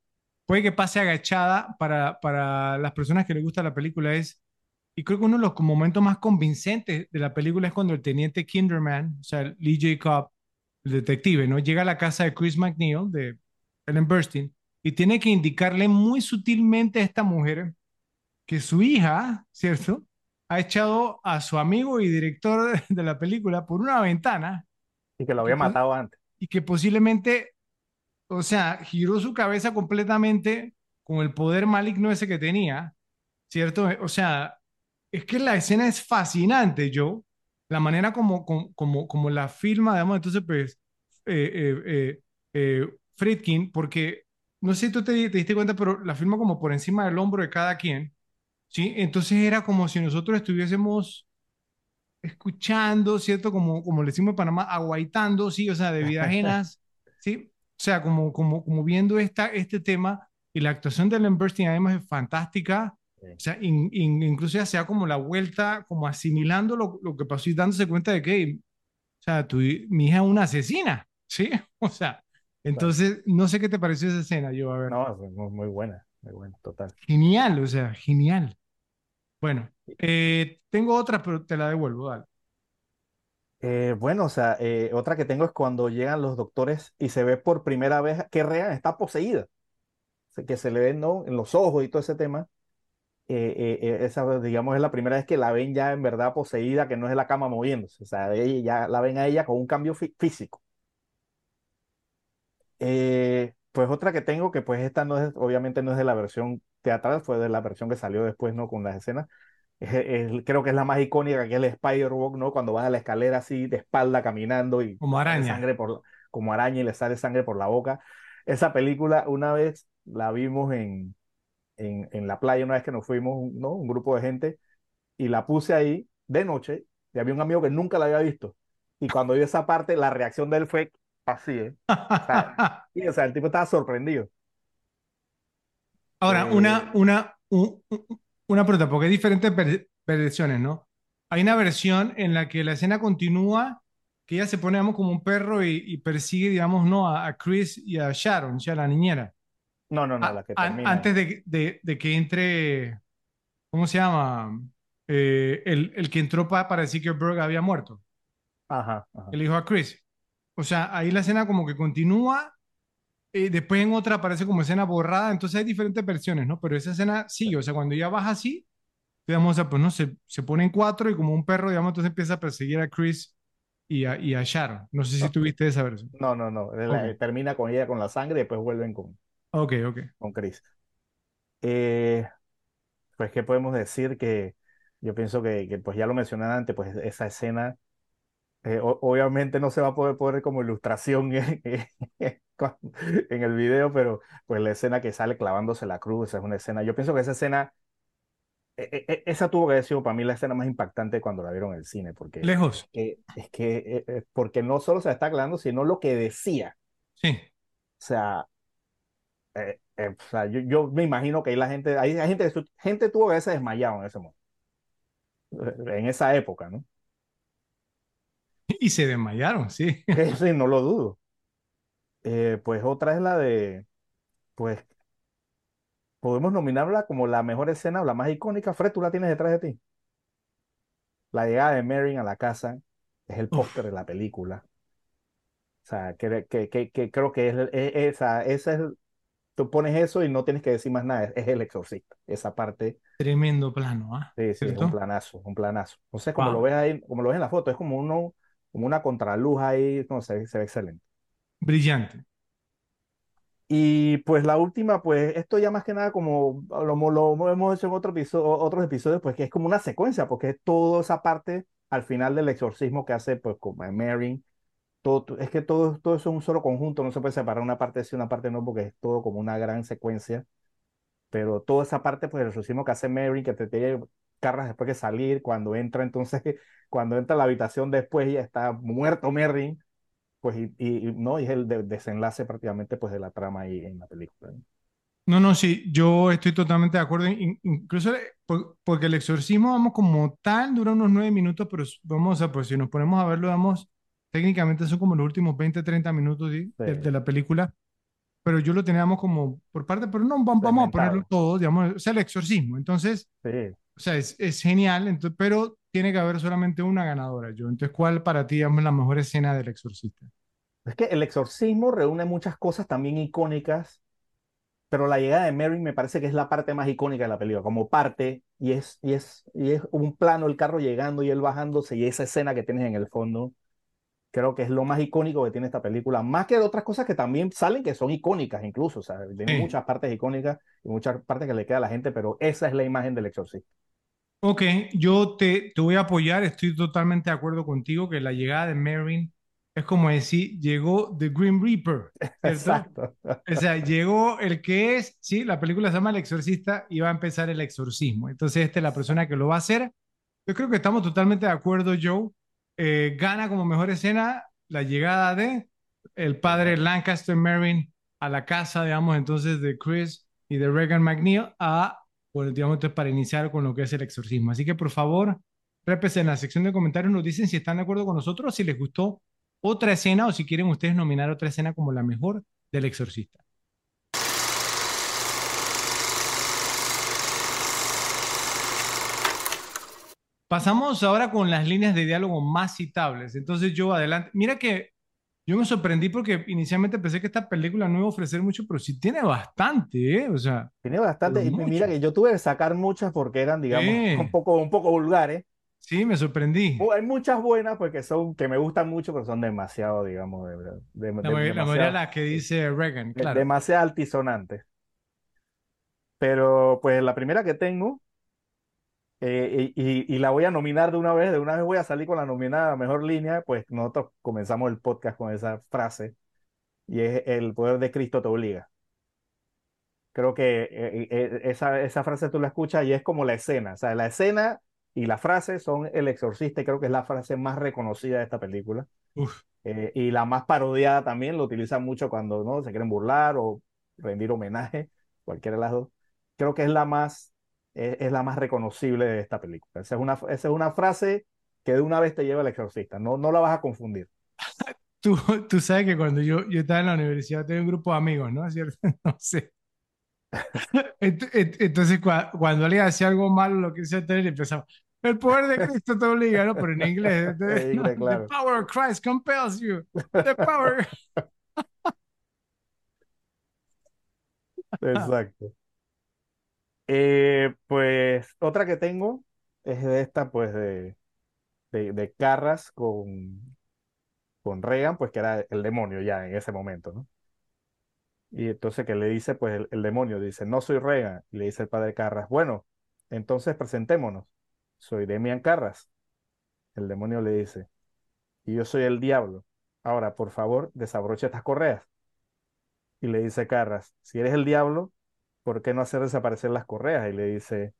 puede que pase agachada para, para las personas que les gusta la película es, y creo que uno de los momentos más convincentes de la película es cuando el teniente Kinderman, o sea, Lee J. Cobb, el detective, ¿no? Llega a la casa de Chris McNeil, de Ellen Burstyn, y tiene que indicarle muy sutilmente a esta mujer que su hija, ¿cierto? Ha echado a su amigo y director de, la película por una ventana Y que lo había matado antes. y que posiblemente, o sea, giró su cabeza completamente con el poder maligno ese que tenía, ¿cierto? O sea, es que la escena es fascinante, Joe. La manera como, como, como, como la filma, digamos, entonces, pues, eh, eh, eh, eh, Friedkin, porque no sé si tú te, te diste cuenta, pero la filma como por encima del hombro de cada quien, ¿sí? Entonces era como si nosotros estuviésemos escuchando, ¿cierto? Como, como le decimos en Panamá, aguaitando, ¿sí? O sea, de vida ajenas, ¿sí? O sea, como, como, como viendo esta, este tema y la actuación de Ellen Burstyn además es fantástica. O sea, in- in- incluso ya sea como la vuelta, como asimilando lo, lo que pasó y dándose cuenta de que, o sea, tu, mi hija es una asesina, ¿sí? O sea, entonces, no sé qué te pareció esa escena, yo, a ver. No, muy, buena. muy bueno, total. Genial, o sea, genial. Bueno, eh, tengo otra, pero te la devuelvo, dale. Eh, bueno, o sea, eh, otra que tengo es cuando llegan los doctores y se ve por primera vez que Regan está poseída, que se le ven, ¿no? En los ojos y todo ese tema. Eh, esa, digamos, es la primera vez que la ven ya en verdad poseída, que no es la cama moviéndose, o sea, ya la ven a ella con un cambio fí- físico. Pues otra que tengo, que pues esta no es, obviamente no es de la versión teatral, fue de la versión que salió después, ¿no? Con las escenas. Es- es- creo que es la más icónica, que es el Spider-Walk, ¿no? Cuando va a la escalera así de espalda caminando y Como araña. sangre por, como araña y le sale sangre por la boca. Esa película una vez la vimos en, en, en la playa, una vez que nos fuimos, ¿no? Un grupo de gente, y la puse ahí de noche, y había un amigo que nunca la había visto. Y cuando vio esa parte, la reacción de él fue así, ¿eh? O sea, y, o sea, el tipo estaba sorprendido. Ahora, Eh, una, una, un- un- una pregunta, porque hay diferentes ver- versiones, ¿no? Hay una versión en la que la escena continúa, que ella se pone, digamos, como un perro y, y persigue, digamos, ¿no? A, a Chris y a Sharon, sea, la niñera. No, no, no, A- la que termina. antes de, de- de que entre, ¿cómo se llama? Eh, el, el que entró pa- para decir que Berg había muerto, Ajá, ajá. el hijo a Chris. O sea, ahí la escena como que continúa, eh, después en otra aparece como escena borrada, entonces hay diferentes versiones, ¿no? Pero esa escena sigue, o sea, cuando ya baja así, digamos, o sea, pues no, se, se pone en cuatro y como un perro, digamos, entonces empieza a perseguir a Chris y a, y a Sharon. No sé si tuviste esa versión. no, no, no. la- Ok, termina con ella con la sangre y después vuelven con, ok, ok. con Chris. Eh, pues, ¿qué podemos decir? Que yo pienso que, que, pues ya lo mencioné antes, pues esa escena, eh, o- obviamente no se va a poder poner como ilustración en, en el video, pero pues la escena que sale clavándose la cruz, esa es una escena, yo pienso que esa escena, e- e- esa tuvo que haber sido para mí la escena más impactante cuando la vieron en el cine, porque Lejos, es que, es que, eh, eh, porque no solo se la está clavando, sino lo que decía. sí. O sea, eh, eh, o sea, yo, yo me imagino que ahí la gente, hay, hay gente, gente tuvo que haberse desmayado en ese momento, eh, en esa época, ¿no? Y se desmayaron, sí. Sí, no lo dudo. Eh, pues otra es la de, pues, podemos nominarla como la mejor escena o la más icónica. Fred, tú la tienes detrás de ti. La llegada de Merrin a la casa es el póster de la película. O sea, que, que, que, que creo que es, es- esa, esa es, tú pones eso y no tienes que decir más nada, es, es el exorcista. Esa parte, tremendo plano, ¿ah? sí, sí, es un planazo, un planazo. Sé, como lo ves ahí, como lo ves en la foto, es como uno, como una contraluz ahí, no sé, se ve excelente. Brillante. Y pues la última, pues esto ya más que nada como lo, lo hemos hecho en otro episodio, otros episodios, pues que es como una secuencia, porque es toda esa parte al final del exorcismo que hace pues con Mary, todo, es que todo, todo eso es un solo conjunto, no se puede separar una parte sí, una parte no, porque es todo como una gran secuencia, pero toda esa parte pues del exorcismo que hace Mary, que te tiene carras después de salir, cuando entra entonces, cuando entra a la habitación después ya está muerto Merrin pues y, y- no, y es el de- desenlace prácticamente pues de la trama ahí en la película. ¿no? No, no, sí, yo estoy totalmente de acuerdo. in- incluso eh, por- porque el exorcismo, vamos, como tal, dura unos nueve minutos, pero vamos a, pues si nos ponemos a verlo, vamos, técnicamente son como los últimos 20, 30 minutos ¿sí? de, Sí, de la película, pero yo lo teníamos como por parte, pero no, vam- vamos a ponerlo todo, digamos, o sea, el exorcismo. Entonces, Sí. o sea, es, es genial, entonces, pero tiene que haber solamente una ganadora, yo. Entonces, ¿cuál para ti es la mejor escena del exorcista? Es que el exorcismo reúne muchas cosas también icónicas, pero la llegada de Mary me parece que es la parte más icónica de la película, como parte, y es, y es, y es un plano, el carro llegando y él bajándose, y esa escena que tienes en el fondo, creo que es lo más icónico que tiene esta película, más que de otras cosas que también salen que son icónicas incluso, o sea, tiene Sí. muchas partes icónicas y muchas partes que le queda a la gente, pero esa es la imagen del exorcista. Ok, yo te, te voy a apoyar, estoy totalmente de acuerdo contigo que la llegada de Merrin es como decir, llegó The Grim Reaper, ¿cierto? Exacto. O sea, llegó el que es, sí, la película se llama El Exorcista y va a empezar el exorcismo. Entonces, esta es la persona que lo va a hacer. Yo creo que estamos totalmente de acuerdo, Joe. Eh, gana como mejor escena la llegada de el padre Lancaster Merrin a la casa, digamos, entonces de Chris y de Regan McNeil a, por, digamos, para iniciar con lo que es el exorcismo. Así que por favor, répese en la sección de comentarios, nos dicen si están de acuerdo con nosotros, si les gustó otra escena o si quieren ustedes nominar otra escena como la mejor del exorcista. Pasamos ahora con las líneas de diálogo más citables. Entonces yo adelante, mira que yo me sorprendí porque inicialmente pensé que esta película no iba a ofrecer mucho, pero sí tiene bastante, ¿eh? O sea, Tiene bastante, y mira que yo tuve que sacar muchas porque eran, digamos, un poco, un poco vulgares. sí, me sorprendí. Hay muchas buenas porque son, que me gustan mucho, pero son demasiado, digamos, de, de- de- La, mayoría- la mayoría de las que dice Reagan, de- claro. demasiado altisonantes. Pero pues la primera que tengo, eh, y, la voy a nominar de una vez, de una vez voy a salir con la nominada mejor línea, pues nosotros comenzamos el podcast con esa frase, y es el poder de Cristo te obliga. Creo que eh, eh, esa, esa frase tú la escuchas y es como la escena, o sea, la escena y la frase son El Exorcista, y creo que es la frase más reconocida de esta película. Uf, Eh, y la más parodiada también, lo utilizan mucho cuando no se quieren burlar o rendir homenaje, cualquiera de las dos. Creo que es la más, es, es la más reconocible de esta película. Esa es una, esa es una frase que de una vez te lleva al exorcista, no, no la vas a confundir. Tú, tú sabes que cuando yo, yo estaba en la universidad tenía un grupo de amigos, ¿no? ¿Cierto? No sé. Ent- ent- Entonces, cua- cuando alguien hacía algo malo, lo que sea, tener, empezaba, el poder de Cristo te obliga, ¿no? Pero en inglés, En inglés, ¿no? claro. The power of Christ compels you. The power. Exacto. Eh, pues otra que tengo es de esta, pues de, de, Carras con, con pues que era el demonio ya en ese momento, ¿no? Y entonces que le dice, pues el, el demonio dice, no soy Reagan. Y le dice el padre Carras, bueno, entonces presentémonos. Soy Demian Carras. El demonio le dice, y yo soy el diablo. Ahora, por favor, desabrocha estas correas. Y le dice Carras, si eres el diablo, ¿por qué no hacer desaparecer las correas? Y le dice,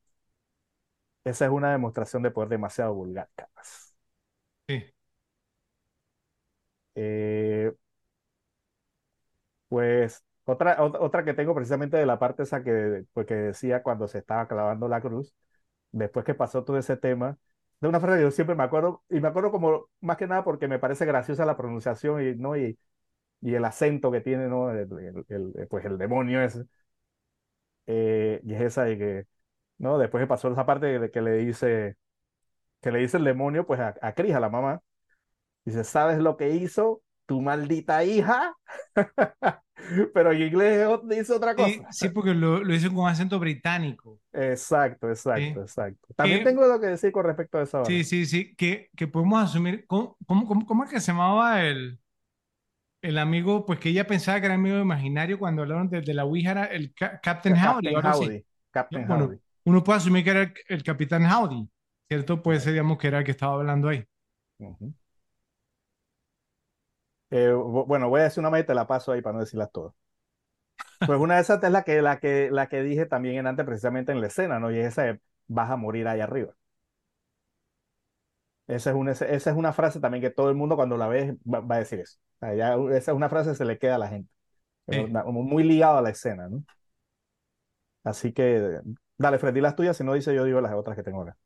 esa es una demostración de poder demasiado vulgar, Carras. Sí. Eh, pues otra, ot- otra que tengo precisamente de la parte esa que, pues, que decía cuando se estaba clavando la cruz, después que pasó todo ese tema, de una frase que yo siempre me acuerdo, y me acuerdo como más que nada porque me parece graciosa la pronunciación y, ¿no? y, y el acento que tiene, ¿no? El, el- el- pues el demonio ese. Eh, y es esa de que, ¿no? Después que pasó esa parte de que le dice, que le dice el demonio, pues a, a Cris, a la mamá, dice, ¿sabes lo que hizo tu maldita hija? Pero en inglés dice otra Sí, cosa. sí, porque lo, lo hizo con acento británico. Exacto, Sí. exacto, exacto. También tengo lo que decir con respecto a esa Sí, sí, sí, que, que podemos asumir, ¿cómo, cómo, cómo, cómo es que se llamaba el, el amigo, pues que ella pensaba que era amigo imaginario cuando hablaron de, de la Ouija, era el Ca- Captain Howdy, Captain Captain Bueno, uno puede asumir que era el, el Capitán Howdy, ¿cierto? Puede ser, digamos, que era el que estaba hablando ahí. Eh, bu- bueno, voy a decir una más y te la paso ahí para no decirlas todas. Pues una de esas es la que, la que, la que dije también en antes, precisamente en la escena, ¿no? Y es esa de, vas a morir ahí arriba. Esa es una, esa es una frase también que todo el mundo cuando la ve va, va a decir eso. O sea, ya esa es una frase que se le queda a la gente. Sí. Muy ligado a la escena, ¿no? Así que, dale, Freddy, las tuyas, si no dice yo digo las otras que tengo acá.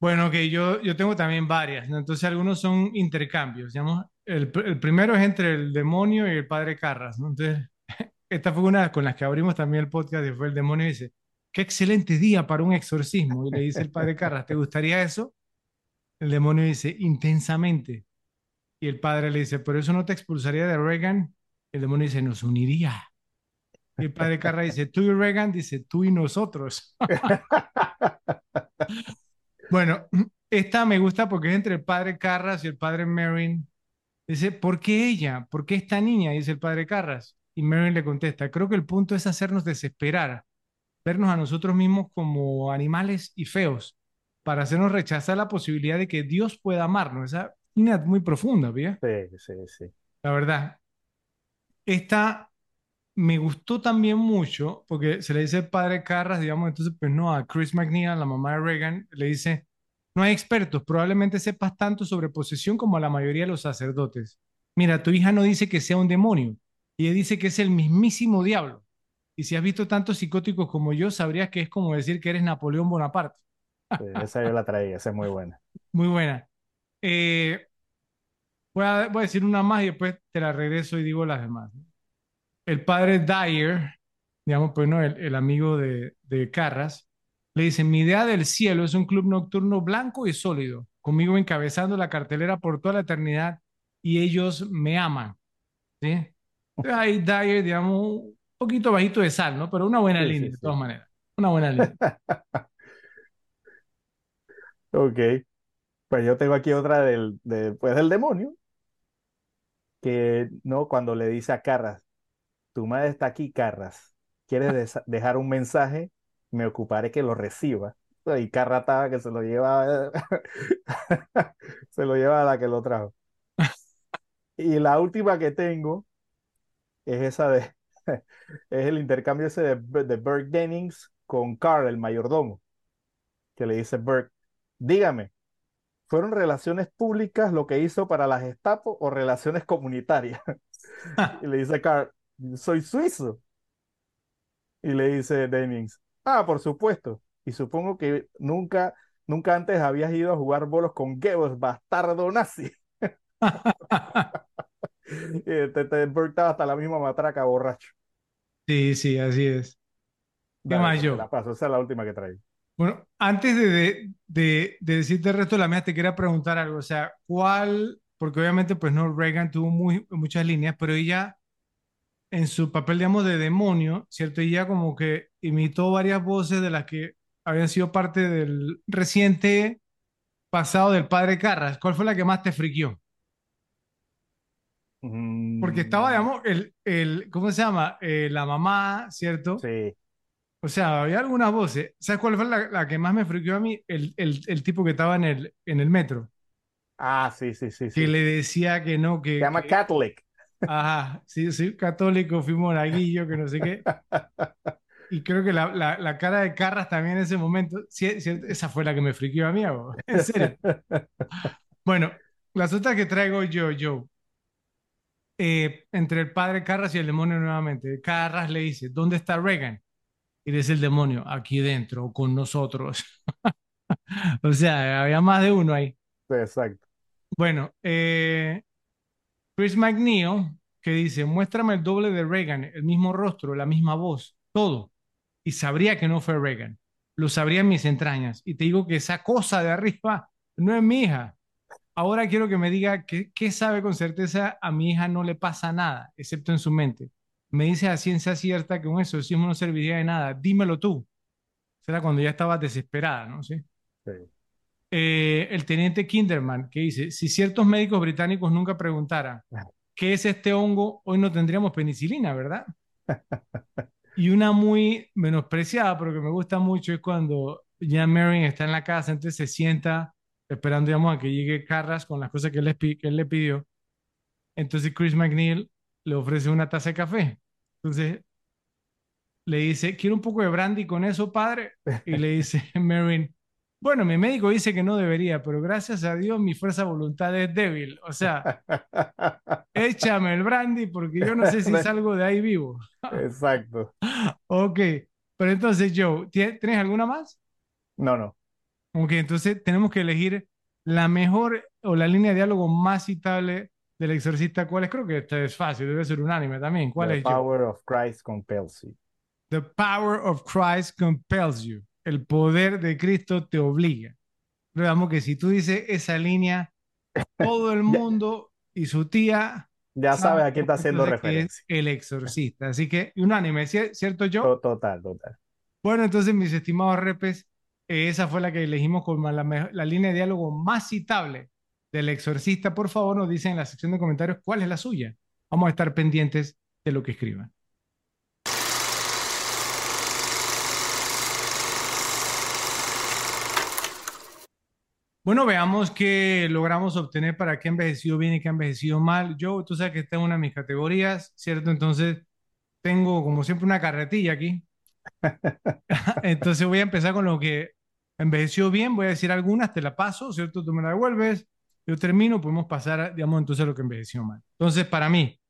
Bueno, que yo, yo tengo también varias, ¿no? Entonces algunos son intercambios, digamos. El, el primero es entre el demonio y el padre Carras, ¿no? Entonces, esta fue una con las que abrimos también el podcast y fue el demonio y dice, qué excelente día para un exorcismo. Y le dice el padre Carras, ¿te gustaría eso? El demonio dice, intensamente. Y el padre le dice, ¿pero eso no te expulsaría de Reagan? El demonio dice, nos uniría. Y el padre Carras dice, tú y Reagan, dice, tú y nosotros. Bueno, esta me gusta porque es entre el padre Carras y el padre Merrin. Dice, ¿por qué ella? ¿Por qué esta niña? Dice el padre Carras. Y Merrin le contesta, creo que el punto es hacernos desesperar, vernos a nosotros mismos como animales y feos, para hacernos rechazar la posibilidad de que Dios pueda amarnos. Esa línea es muy profunda, ¿vía? Sí, sí, sí. La verdad. Esta me gustó también mucho porque se le dice padre Carras, digamos, entonces, pues no, a Chris McNeil, la mamá de Reagan, le dice, no hay expertos, probablemente sepas tanto sobre posesión como la mayoría de los sacerdotes. Mira, tu hija no dice que sea un demonio, ella dice que es el mismísimo diablo. Y si has visto tantos psicóticos como yo, sabrías que es como decir que eres Napoleón Bonaparte. Sí, esa yo la traía, esa es muy buena. Muy buena. Eh, voy a, voy a decir una más y después te la regreso y digo las demás. El padre Dyer, digamos, pues no, el, el amigo de, de Carras, Le dice, mi idea del cielo es un club nocturno blanco y sólido, conmigo encabezando la cartelera por toda la eternidad y ellos me aman. ¿Sí? Ahí Dyer, digamos, un poquito bajito de sal, ¿no? Pero una buena Sí, línea, sí, de todas maneras. Una buena línea. Ok. Pues yo tengo aquí otra del, de, pues del demonio, que no, cuando le dice a Carras, tu madre está aquí, Carras. ¿Quieres desa- dejar un mensaje? Me ocuparé que lo reciba. Y Carras estaba que se lo lleva, se lo lleva a la que lo trajo. Y la última que tengo es esa de, es el intercambio ese de, de Burke Dennings con Carl, el mayordomo, que le dice Burke, dígame, ¿fueron relaciones públicas lo que hizo para la Gestapo o relaciones comunitarias? Y le dice Carl, soy suizo. Y le dice Dennings, ah, por supuesto. Y supongo que nunca, nunca antes habías ido a jugar bolos con Goebbels, bastardo nazi. Y Burke estaba hasta la misma matraca, borracho. Sí, sí, así es. ¿Qué Dale, más yo? te la paso, esa es la última que traigo. Bueno, antes de, de, de- de decirte el resto de la mía, te quería preguntar algo. O sea, ¿cuál? Porque obviamente, pues no, Reagan tuvo muy, muchas líneas, pero ella, en su papel, digamos, de demonio, ¿cierto? Ella como que imitó varias voces de las que habían sido parte del reciente pasado del padre Carras. ¿Cuál fue la que más te friquió? Porque estaba, Mm, digamos, el, el, ¿cómo se llama? Eh, la mamá, ¿cierto? sí. O sea, había algunas voces. ¿Sabes cuál fue la, la que más me friqueó a mí? El, el, el tipo que estaba en el, en el metro, Ah, sí, sí, sí, que sí. le decía que no, Se que, llama que- Catholic. ajá, sí, soy católico, fui monaguillo, que no sé qué. Y creo que la, la, la cara de Carras también en ese momento, sí, sí, esa fue la que me friqueó a mí, en serio. Bueno, las otras que traigo yo, yo, eh, entre el padre Carras y el demonio nuevamente. Carras le dice, ¿dónde está Reagan? Dice el demonio, aquí dentro, con nosotros. O sea, había más de uno ahí. Exacto. Bueno, eh, Chris McNeil, que dice, muéstrame el doble de Reagan, el mismo rostro, la misma voz, todo. Y sabría que no fue Reagan. Lo sabría en mis entrañas. Y te digo que esa cosa de arriba no es mi hija. Ahora quiero que me diga que, qué sabe con certeza a mi hija no le pasa nada, excepto en su mente. Me dice a ciencia cierta que un exorcismo no serviría de nada. Dímelo tú. Será cuando ya estaba desesperada, ¿no? Sí. Sí. Eh, el teniente Kinderman, que dice, si ciertos médicos británicos nunca preguntaran, ¿qué es este hongo? Hoy no tendríamos penicilina, ¿verdad? Y una muy menospreciada, pero que me gusta mucho, es cuando Jan Marin está en la casa, entonces se sienta esperando, digamos, a que llegue Carras con las cosas que él, que él le pidió. Entonces Chris McNeil le ofrece una taza de café. Entonces le dice, ¿quiere un poco de brandy con eso, padre? Y le dice Marin, bueno, mi médico dice que no debería, pero gracias a Dios mi fuerza de voluntad es débil. O sea, échame el brandy porque yo no sé si salgo de ahí vivo. Exacto. Ok, pero entonces, Joe, ¿tie- ¿tienes alguna más? No, no. Ok, entonces tenemos que elegir la mejor o la línea de diálogo más citable del exorcista. ¿Cuál es? Creo que esta es fácil, debe ser unánime también. ¿Cuál The es, Joe? power of Christ compels you. The power of Christ compels you. El poder de Cristo te obliga. Digamos que si tú dices esa línea, todo el mundo y su tía Ya sabes a quién está haciendo referencia. es el exorcista. Así que unánime, ¿cier- ¿cierto? To- Total, total. Bueno, entonces, mis estimados repes, eh, esa fue la que elegimos como la, la línea de diálogo más citable del exorcista. Por favor, nos dicen en la sección de comentarios cuál es la suya. Vamos a estar pendientes de lo que escriban. Bueno, veamos qué logramos obtener para qué ha envejecido bien y qué ha envejecido mal. Yo, tú sabes que esta es una de mis categorías, ¿cierto? Entonces, tengo como siempre una carretilla aquí. Entonces voy a empezar con lo que envejeció bien, voy a decir algunas, te la paso, ¿cierto? Tú me la devuelves, yo termino, podemos pasar, digamos, entonces a lo que envejeció mal. Entonces, para mí,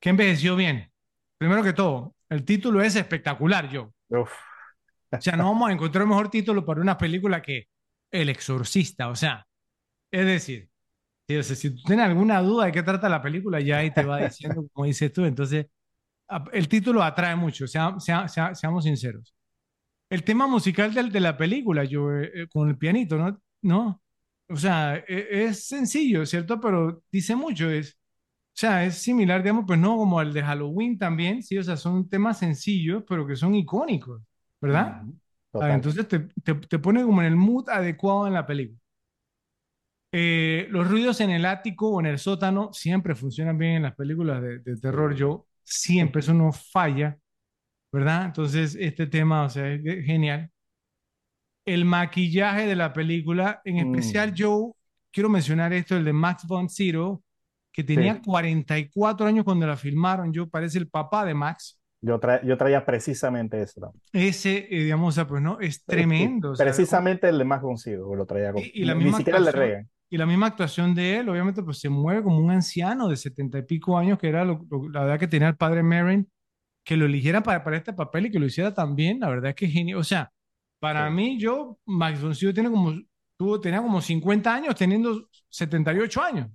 ¿qué envejeció bien? Primero que todo, el título es espectacular, yo. Uf, O sea, no vamos a encontrar mejor título para una película que El Exorcista, o sea, es decir, si, si tú tienes alguna duda de qué trata la película, ya ahí te va diciendo, como dices tú, entonces, el título atrae mucho, sea- sea- sea- seamos sinceros. el tema musical del- de, la película, yo, eh, eh, con el pianito, ¿no? ¿No? O sea, e- es, sencillo, ¿cierto? Pero dice mucho, es, o sea, es similar, digamos, pues no, como el de Halloween también, sí, o sea, son temas sencillos, pero que son icónicos, ¿verdad? Entonces te, te, te pone como en el mood adecuado en la película. Eh, los ruidos en el ático o en el sótano siempre funcionan bien en las películas de, de terror. Yo siempre, eso no falla, ¿verdad? Entonces, este tema, o sea, es ge- genial. El maquillaje de la película, en especial Mm. yo quiero mencionar esto, el de Max von Sydow, que tenía Sí. 44 años cuando la filmaron. Yo parece el papá de Max. Yo, tra- yo traía precisamente eso. ¿no? Ese, eh, digamos, o sea, pues no, es tremendo. Precisamente el de más conocido, lo traía con... Y- y la ni- ni misma siquiera el de actuación. Reagan. Y la misma actuación de él, obviamente, pues se mueve como un anciano de setenta y pico años, que era lo- lo- la edad que tenía el padre Merrin, que lo eligiera para, para este papel y que lo hiciera también, la verdad es que es genial. O sea, para Sí. mí, yo, Max von Sydow tiene como, tuvo, tenía como 50 años teniendo 78 años.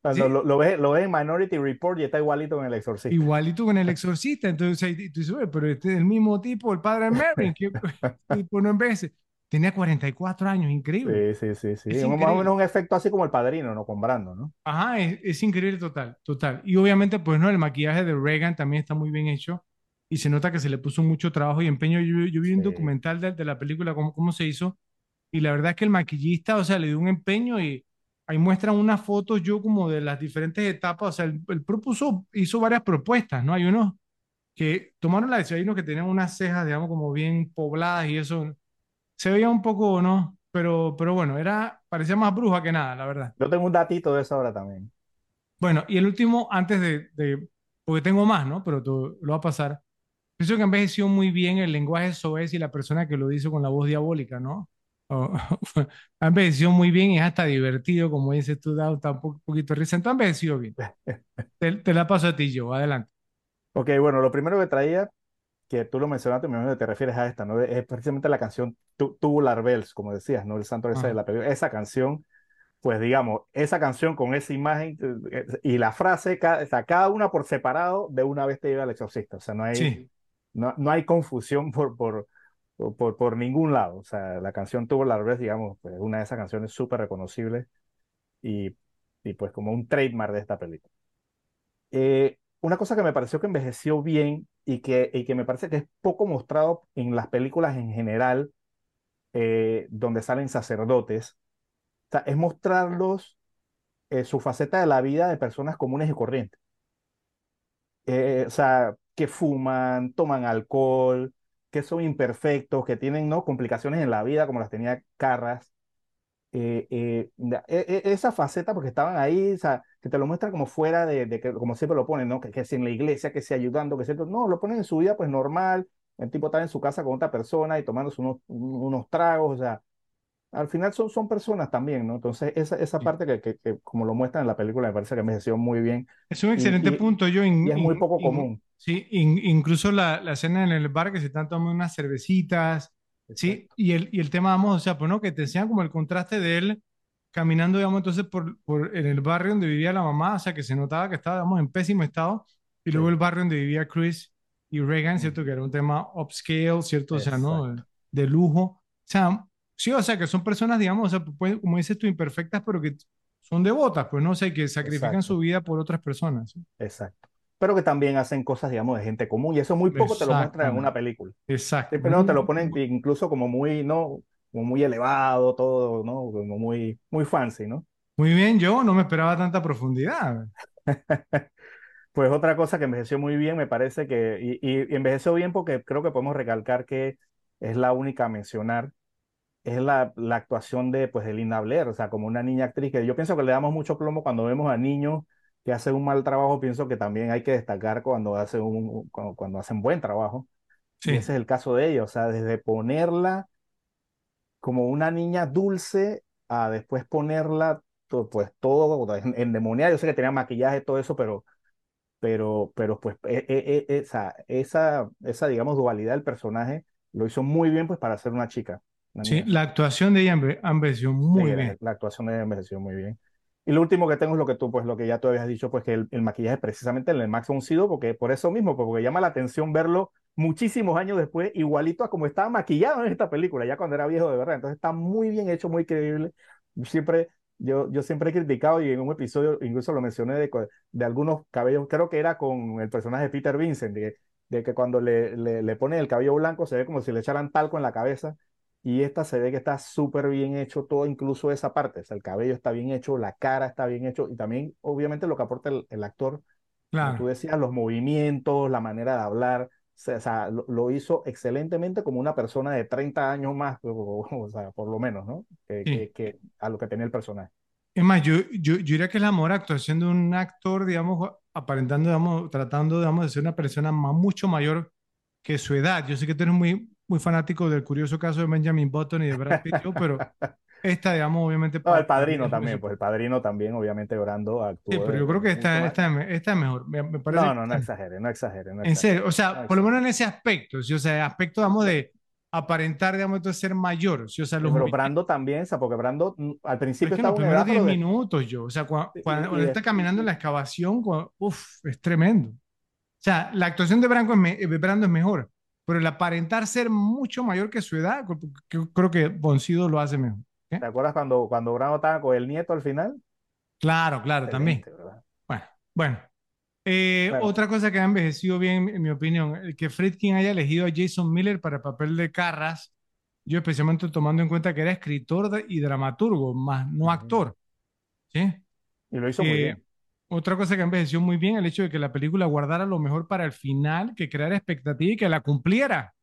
Cuando Sí. lo, lo ves, lo ves en Minority Report y está igualito en El Exorcista. Igualito con el exorcista. Entonces, tú dices, "Oye, pero este es el mismo tipo, el padre Merrin, que tipo no envejece. Tenía 44 años, increíble. Sí, sí, sí, sí. Es Más o menos un efecto así como el padrino, ¿no? Con Brando, ¿no? Ajá, es, es increíble total, total. Y obviamente, pues no, el maquillaje de Reagan también está muy bien hecho y se nota que se le puso mucho trabajo y empeño. Yo, yo vi un Sí. documental de, de la película, cómo, cómo se hizo, y la verdad es que el maquillista, o sea, le dio un empeño y ahí muestran unas fotos yo como de las diferentes etapas, o sea, él, él propuso, hizo varias propuestas, ¿no? Hay unos que tomaron la decisión, hay unos que tenían unas cejas, digamos, como bien pobladas y eso, se veía un poco, ¿no? Pero, pero bueno, era, parecía más bruja que nada, la verdad. Yo tengo un datito de eso ahora también. Bueno, y el último, antes de, de- porque tengo más, ¿no? Pero tú- lo va a pasar. Pienso que envejeció muy bien el lenguaje soez y la persona que lo dice con la voz diabólica, ¿no? Ha envejecido muy bien y es hasta divertido, como dices tú, da un po- poquito risa. Entonces, ha envejecido bien. Te, te la paso a ti, yo. Adelante. Ok, bueno, lo primero que traía, que tú lo mencionaste, me imagino que te refieres a esta, ¿no? Es precisamente la canción Tu- Tubular Bells, como decías, ¿no? El santo de la película. Esa canción, pues digamos, esa canción con esa imagen eh, eh, y la frase, ca- o sea, cada una por separado, de una vez te lleva al exorcista. O sea, no hay, Sí, no, no hay confusión por, por, por, por, ningún lado. O sea, la canción Tubular Bells, digamos, pues, una de esas canciones súper reconocibles y, y pues como un trademark de esta película. Eh, una cosa que me pareció que envejeció bien y que, y que me parece que es poco mostrado en las películas en general, eh, donde salen sacerdotes, es mostrarlos eh, su faceta de la vida de personas comunes y corrientes. Eh, o sea, que fuman, toman alcohol, que son imperfectos, que tienen, ¿no? complicaciones en la vida, como las tenía Carras. Eh, eh, e- e- esa faceta, porque estaban ahí, o sea, que te lo muestran como fuera de, de que, como siempre lo ponen, ¿no? Que, que si en la iglesia, que si ayudando, que esto, no, lo ponen en su vida pues normal, el tipo está en su casa con otra persona y tomándose unos, unos tragos, o sea, al final son, son personas también, ¿no? Entonces, esa, esa sí. parte que, que, que como lo muestran en la película, me parece que envejeció muy bien Es un y, excelente y, punto, yo. in- y es muy poco común. Sí, in- incluso la, la escena en el bar que se están tomando unas cervecitas, sí, y el, y el tema, vamos, o sea, pues no, que te enseñan como el contraste de él caminando, digamos, entonces por, por en el barrio donde vivía la mamá, o sea, que se notaba que estaba, digamos, en pésimo estado, y luego Sí. el barrio donde vivía Chris y Reagan, ¿cierto? Que era un tema upscale, ¿cierto? O sea, ¿no? De lujo. O sea, sí, o sea, que son personas, digamos, o sea, pueden- como dices tú, imperfectas, pero que son devotas, pues, ¿no? O sea, que sacrifican su vida por otras personas. ¿sí? Exacto. Pero que también hacen cosas, digamos, de gente común y eso muy poco te lo muestran en una película. Exacto. Siempre no te lo ponen incluso como muy, ¿no? Como muy elevado todo, ¿no? Como muy, muy fancy, ¿no? Muy bien, yo no me esperaba tanta profundidad. Pues otra cosa que envejeció muy bien, me parece que, y, y envejeció bien porque creo que podemos recalcar que es la única a mencionar, es la, la actuación de, pues, de Linda Blair, o sea, como una niña actriz que yo pienso que le damos mucho plomo cuando vemos a niños que hacen un mal trabajo, pienso que también hay que destacar cuando hacen un, cuando, cuando hacen buen trabajo. Y Sí, ese es el caso de ella, o sea, desde ponerla como una niña dulce a después ponerla, to- pues todo en- endemoniada. Yo sé que tenía maquillaje, todo eso, pero, pero, pero pues e- e- e- esa, esa, esa, digamos, dualidad del personaje lo hizo muy bien, pues para ser una chica, una sí, niña. la actuación de ella enve- envejeció muy Sí, la, bien. la actuación de ella envejeció muy bien. Y lo último que tengo es lo que tú, pues lo que ya tú habías dicho, pues que el, el maquillaje precisamente en el Max Sydow, porque por eso mismo, porque llama la atención verlo muchísimos años después, igualito a como estaba maquillado en esta película, ya cuando era viejo de verdad. Entonces está muy bien hecho, muy creíble. Siempre, yo, yo siempre he criticado y en un episodio incluso lo mencioné de, de algunos cabellos, creo que era con el personaje de Peter Vincent, de, que cuando le, le, le el cabello blanco se ve como si le echaran talco en la cabeza. Y esta se ve que está súper bien hecho todo, incluso esa parte. O sea, el cabello está bien hecho, la cara está bien hecho y también, obviamente, lo que aporta el, el actor. Como tú decías, los movimientos, la manera de hablar o sea, lo, hizo excelentemente como una persona de 30 años más, o, sea, por lo menos, ¿no? Que, que, a lo que tenía el personaje. Es más, yo, yo, yo diría que es la mejor actuación de un actor, digamos, aparentando, digamos, tratando, digamos, de ser una persona más, mucho mayor que su edad. Yo sé que tú eres muy, muy fanático del curioso caso de Benjamin Button y de Brad Pitt, pero esta, digamos, obviamente. No, el padrino también, pues el padrino también, obviamente, orando actuó. Sí, pero yo creo que esta, esta, esta es mejor. Me, parece no, no, no exagere, no exagere. en serio, o sea, por lo menos en ese aspecto, ¿sí? o sea, aspecto, digamos, de aparentar, digamos, de ser mayor. ¿sí? O sea, los pero Brando también, o sea, porque Brando mm, al principio estaba. En los primeros 10 minutos, yo, o sea, cuando, cuando, está caminando en la excavación, uff, es tremendo. O sea, la actuación de Brando es, Brando es mejor, pero el aparentar ser mucho mayor que su edad, creo que Boncido lo hace mejor. ¿Te acuerdas cuando, cuando Brano estaba con el nieto al final? Claro, claro, también. Bueno, eh, bueno. Otra cosa que ha envejecido bien, en mi opinión, el que Friedkin haya elegido a Jason Miller para el papel de Carras, yo especialmente tomando en cuenta que era escritor y dramaturgo, más no actor. ¿Sí? Y lo hizo muy eh, bien. Otra cosa que ha envejecido muy bien, el hecho de que la película guardara lo mejor para el final, que creara expectativa y que la cumpliera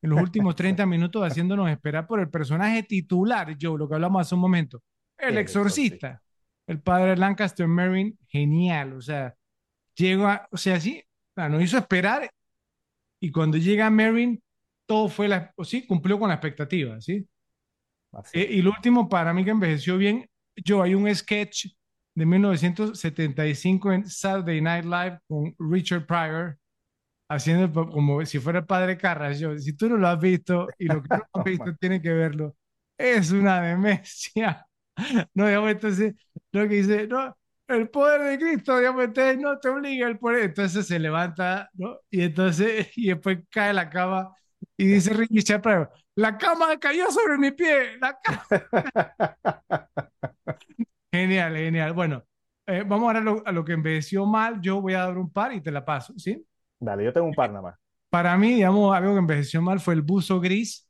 en los últimos 30 minutos haciéndonos esperar por el personaje titular, Joe, lo que hablamos hace un momento. El, exorcista. El padre Lancaster Merrin, genial. O sea, llega, o sea, sí, nos hizo esperar y cuando llega Merrin, todo fue, la, o sí, cumplió con la expectativa, ¿sí? Eh, y lo último, para mí que envejeció bien, yo hay un sketch de 1975 en Saturday Night Live con Richard Pryor, haciendo como si fuera el padre Carras. Yo, si tú no lo has visto y lo que no has visto tiene que verlo, es una demencia. No, digamos, entonces, lo que dice, no, el poder de Cristo, digamos, entonces no te obliga el poder. Entonces se levanta, ¿no? Y entonces, y después cae la cama y dice Ricky Chaprado, la cama cayó sobre mi pie, la cama. Genial, genial. Bueno, eh, vamos ahora a lo, a lo que envejeció mal. Yo voy a dar un par y te la paso, ¿sí? Dale, yo tengo un par nada más. Para mí, digamos, algo que envejeció mal fue el buzo gris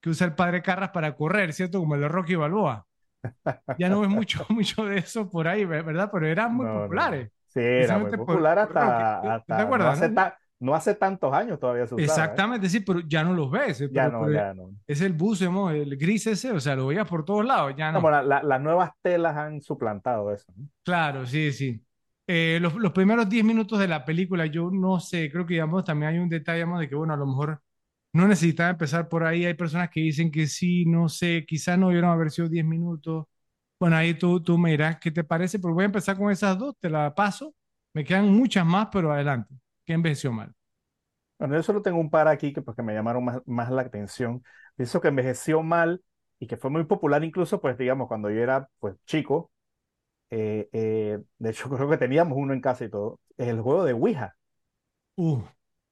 que usa el padre Carras para correr, ¿cierto? Como el de Rocky Balboa. Ya no ves mucho, mucho de eso por ahí, ¿verdad? Pero eran muy populares. Sí, era muy popular hasta, hasta ¿Te acuerdas? No hace, no hace, tantos años todavía se usaba, ¿eh? Exactamente, sí, pero ya no los ves. ¿eh? Ya no, ya no. Es el buzo, el gris ese, o sea, lo veías por todos lados, ya no. Como las nuevas telas han suplantado eso. Claro, sí, sí. Eh, los, los, primeros 10 minutos de la película, yo no sé, creo que digamos, también hay un detalle digamos, de que, bueno, a lo mejor no necesitaba empezar por ahí. Hay personas que dicen que sí, no sé, quizás no vieron haber sido 10 minutos. Bueno, ahí tú, tú me dirás qué te parece, pero voy a empezar con esas dos, te la paso. Me quedan muchas más, pero adelante. ¿Qué envejeció mal? Bueno, yo solo tengo un par aquí que, pues, que me llamaron más, más la atención. Pienso que envejeció mal y que fue muy popular incluso, pues digamos, cuando yo era pues chico, eh, eh, de hecho, creo que teníamos uno en casa y todo. Es el juego de Ouija. Uh.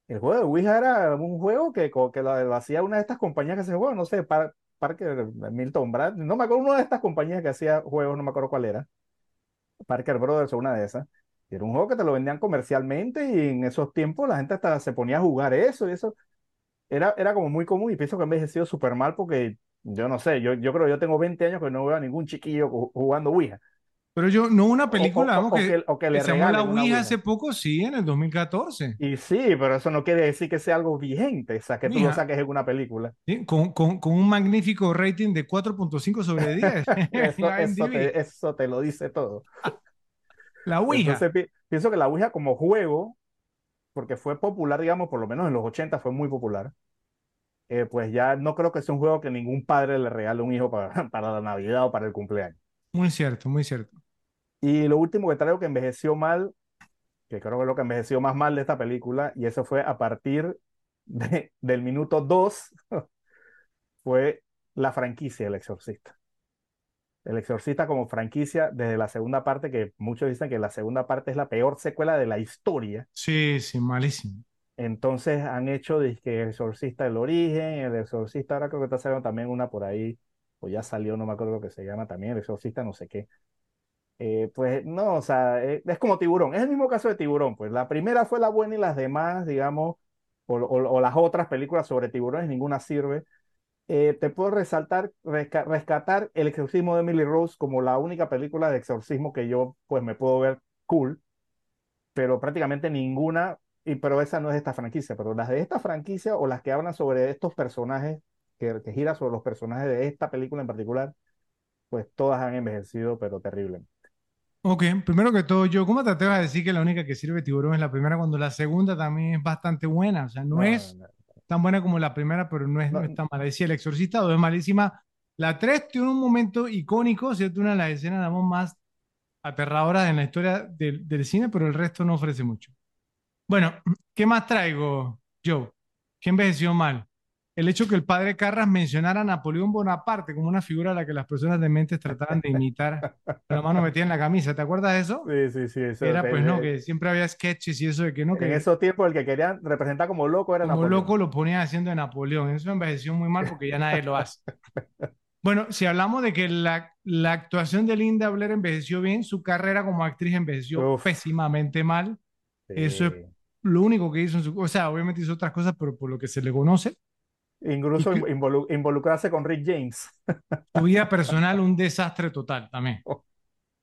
El juego de Ouija era un juego que, que lo, hacía una de estas compañías que se juega, no sé, Parker, Milton Brad, no me acuerdo, una de estas compañías que hacía juegos, no me acuerdo cuál era. Parker Brothers o una de esas. Era un juego que te lo vendían comercialmente y en esos tiempos la gente hasta se ponía a jugar eso y eso. Era, era como muy común y pienso que ha envejecido súper mal porque yo no sé, yo, yo creo que yo tengo 20 años que no veo a ningún chiquillo jugando Ouija. Pero yo, no una película, o, que, o que, le se la Ouija hace poco, sí, en el 2014. Y sí, pero eso no quiere decir que sea algo vigente, o sea, que tú lo saques en una película. Sí, con, con, con, un magnífico rating de 4.5 sobre 10. eso, eso, te, eso, te, lo dice todo. La Ouija. Entonces, pienso que la Ouija como juego, porque fue popular, digamos, por lo menos en los 80 fue muy popular, eh, pues ya no creo que sea un juego que ningún padre le regale a un hijo para, para la Navidad o para el cumpleaños. Muy cierto, muy cierto. Y lo último que traigo que envejeció mal, que creo que es lo que envejeció más mal de esta película, y eso fue a partir de, del minuto 2, fue la franquicia El Exorcista. El Exorcista como franquicia desde la segunda parte, que muchos dicen que la segunda parte es la peor secuela de la historia. Sí, sí, malísimo. Entonces han hecho que El Exorcista El Origen, El Exorcista, ahora creo que está saliendo también una por ahí, o ya salió, no me acuerdo lo que se llama también, El Exorcista no sé qué. Eh, pues no, o sea, eh, es como Tiburón, es el mismo caso de Tiburón, pues la primera fue la buena y las demás, digamos, o, o, las otras películas sobre tiburones, ninguna sirve. Eh, te puedo resaltar, rescatar El exorcismo de Emily Rose como la única película de exorcismo que yo pues me puedo ver cool, pero prácticamente ninguna, y, pero esa no es esta franquicia, pero las de esta franquicia o las que hablan sobre estos personajes, que, que gira sobre los personajes de esta película en particular, pues todas han envejecido, pero terriblemente. Ok, primero que todo, yo, ¿cómo te atreves a decir que la única que sirve tiburón es la primera cuando la segunda también es bastante buena? O sea, no, es tan buena como la primera, pero no es, no, es tan mala. Decía El Exorcista 2 es malísima. La 3 tiene un momento icónico, ¿cierto? Una de las escenas, más aterradoras en la historia del, del cine, pero el resto no ofrece mucho. Bueno, ¿qué más traigo, Joe? ¿Qué envejeció mal? El hecho que el padre Carras mencionara a Napoleón Bonaparte como una figura a la que las personas de mentes trataban de imitar, la mano metida en la camisa, ¿te acuerdas de eso? Sí, sí, sí. Eso era pues no, que siempre había sketches y eso de que no. Que, en esos tiempos el que querían representar como loco era como Napoleón. loco lo ponía haciendo de Napoleón, eso envejeció muy mal porque ya nadie lo hace. Bueno, si hablamos de que la, la actuación de Linda Blair envejeció bien, su carrera como actriz envejeció pésimamente mal. Eso es lo único que hizo en su... O sea, obviamente hizo otras cosas, pero por lo que se le conoce, Incluso involucrarse con Rick James. Tu vida personal, un desastre total también.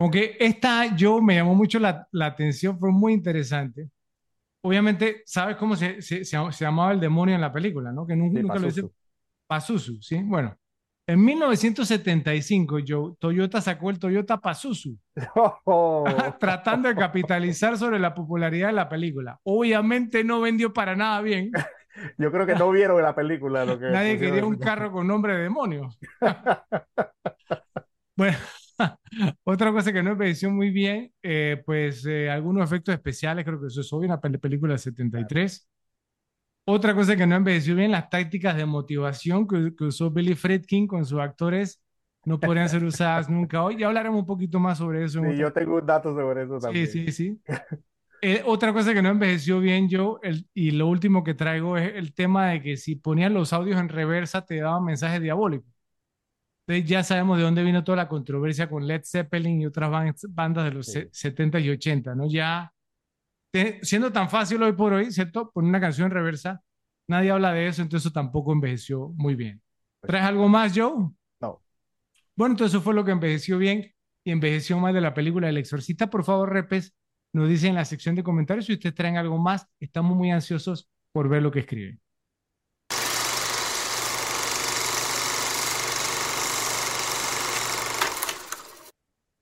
Aunque esta yo me llamó mucho la, la atención, fue muy interesante. Obviamente, ¿sabes cómo se, se, se, llamaba el demonio en la película? ¿no? Que nunca, nunca lo dice. Pazuzu, ¿sí? Bueno, en 1975, yo, Toyota sacó el Toyota Pazuzu, oh. tratando de capitalizar sobre la popularidad de la película. Obviamente no vendió para nada bien. Yo creo que no vieron la película. Lo que Nadie quería un carro con nombre de demonio. bueno, otra cosa que no envejeció muy bien, eh, pues eh, algunos efectos especiales, creo que eso es obvio, una película de 73. Otra cosa que no envejeció bien, las tácticas de motivación que, usó Billy Fredkin con sus actores no podrían ser usadas nunca hoy. Ya hablaremos un poquito más sobre eso. Sí, yo tengo datos sobre eso también. Sí, sí, sí. Eh, otra cosa que no envejeció bien yo, y lo último que traigo es el tema de que si ponían los audios en reversa te daban mensajes diabólicos. Entonces ya sabemos de dónde vino toda la controversia con Led Zeppelin y otras bandas de los 70 y 80, ¿no? Ya siendo tan fácil hoy por hoy, ¿cierto? Poner una canción en reversa, nadie habla de eso, entonces eso tampoco envejeció muy bien. Pues ¿Traes algo más, Joe? No. Bueno, entonces eso fue lo que envejeció bien y envejeció más de la película El Exorcista. Por favor, repes nos dicen en la sección de comentarios si ustedes traen algo más. Estamos muy ansiosos por ver lo que escriben.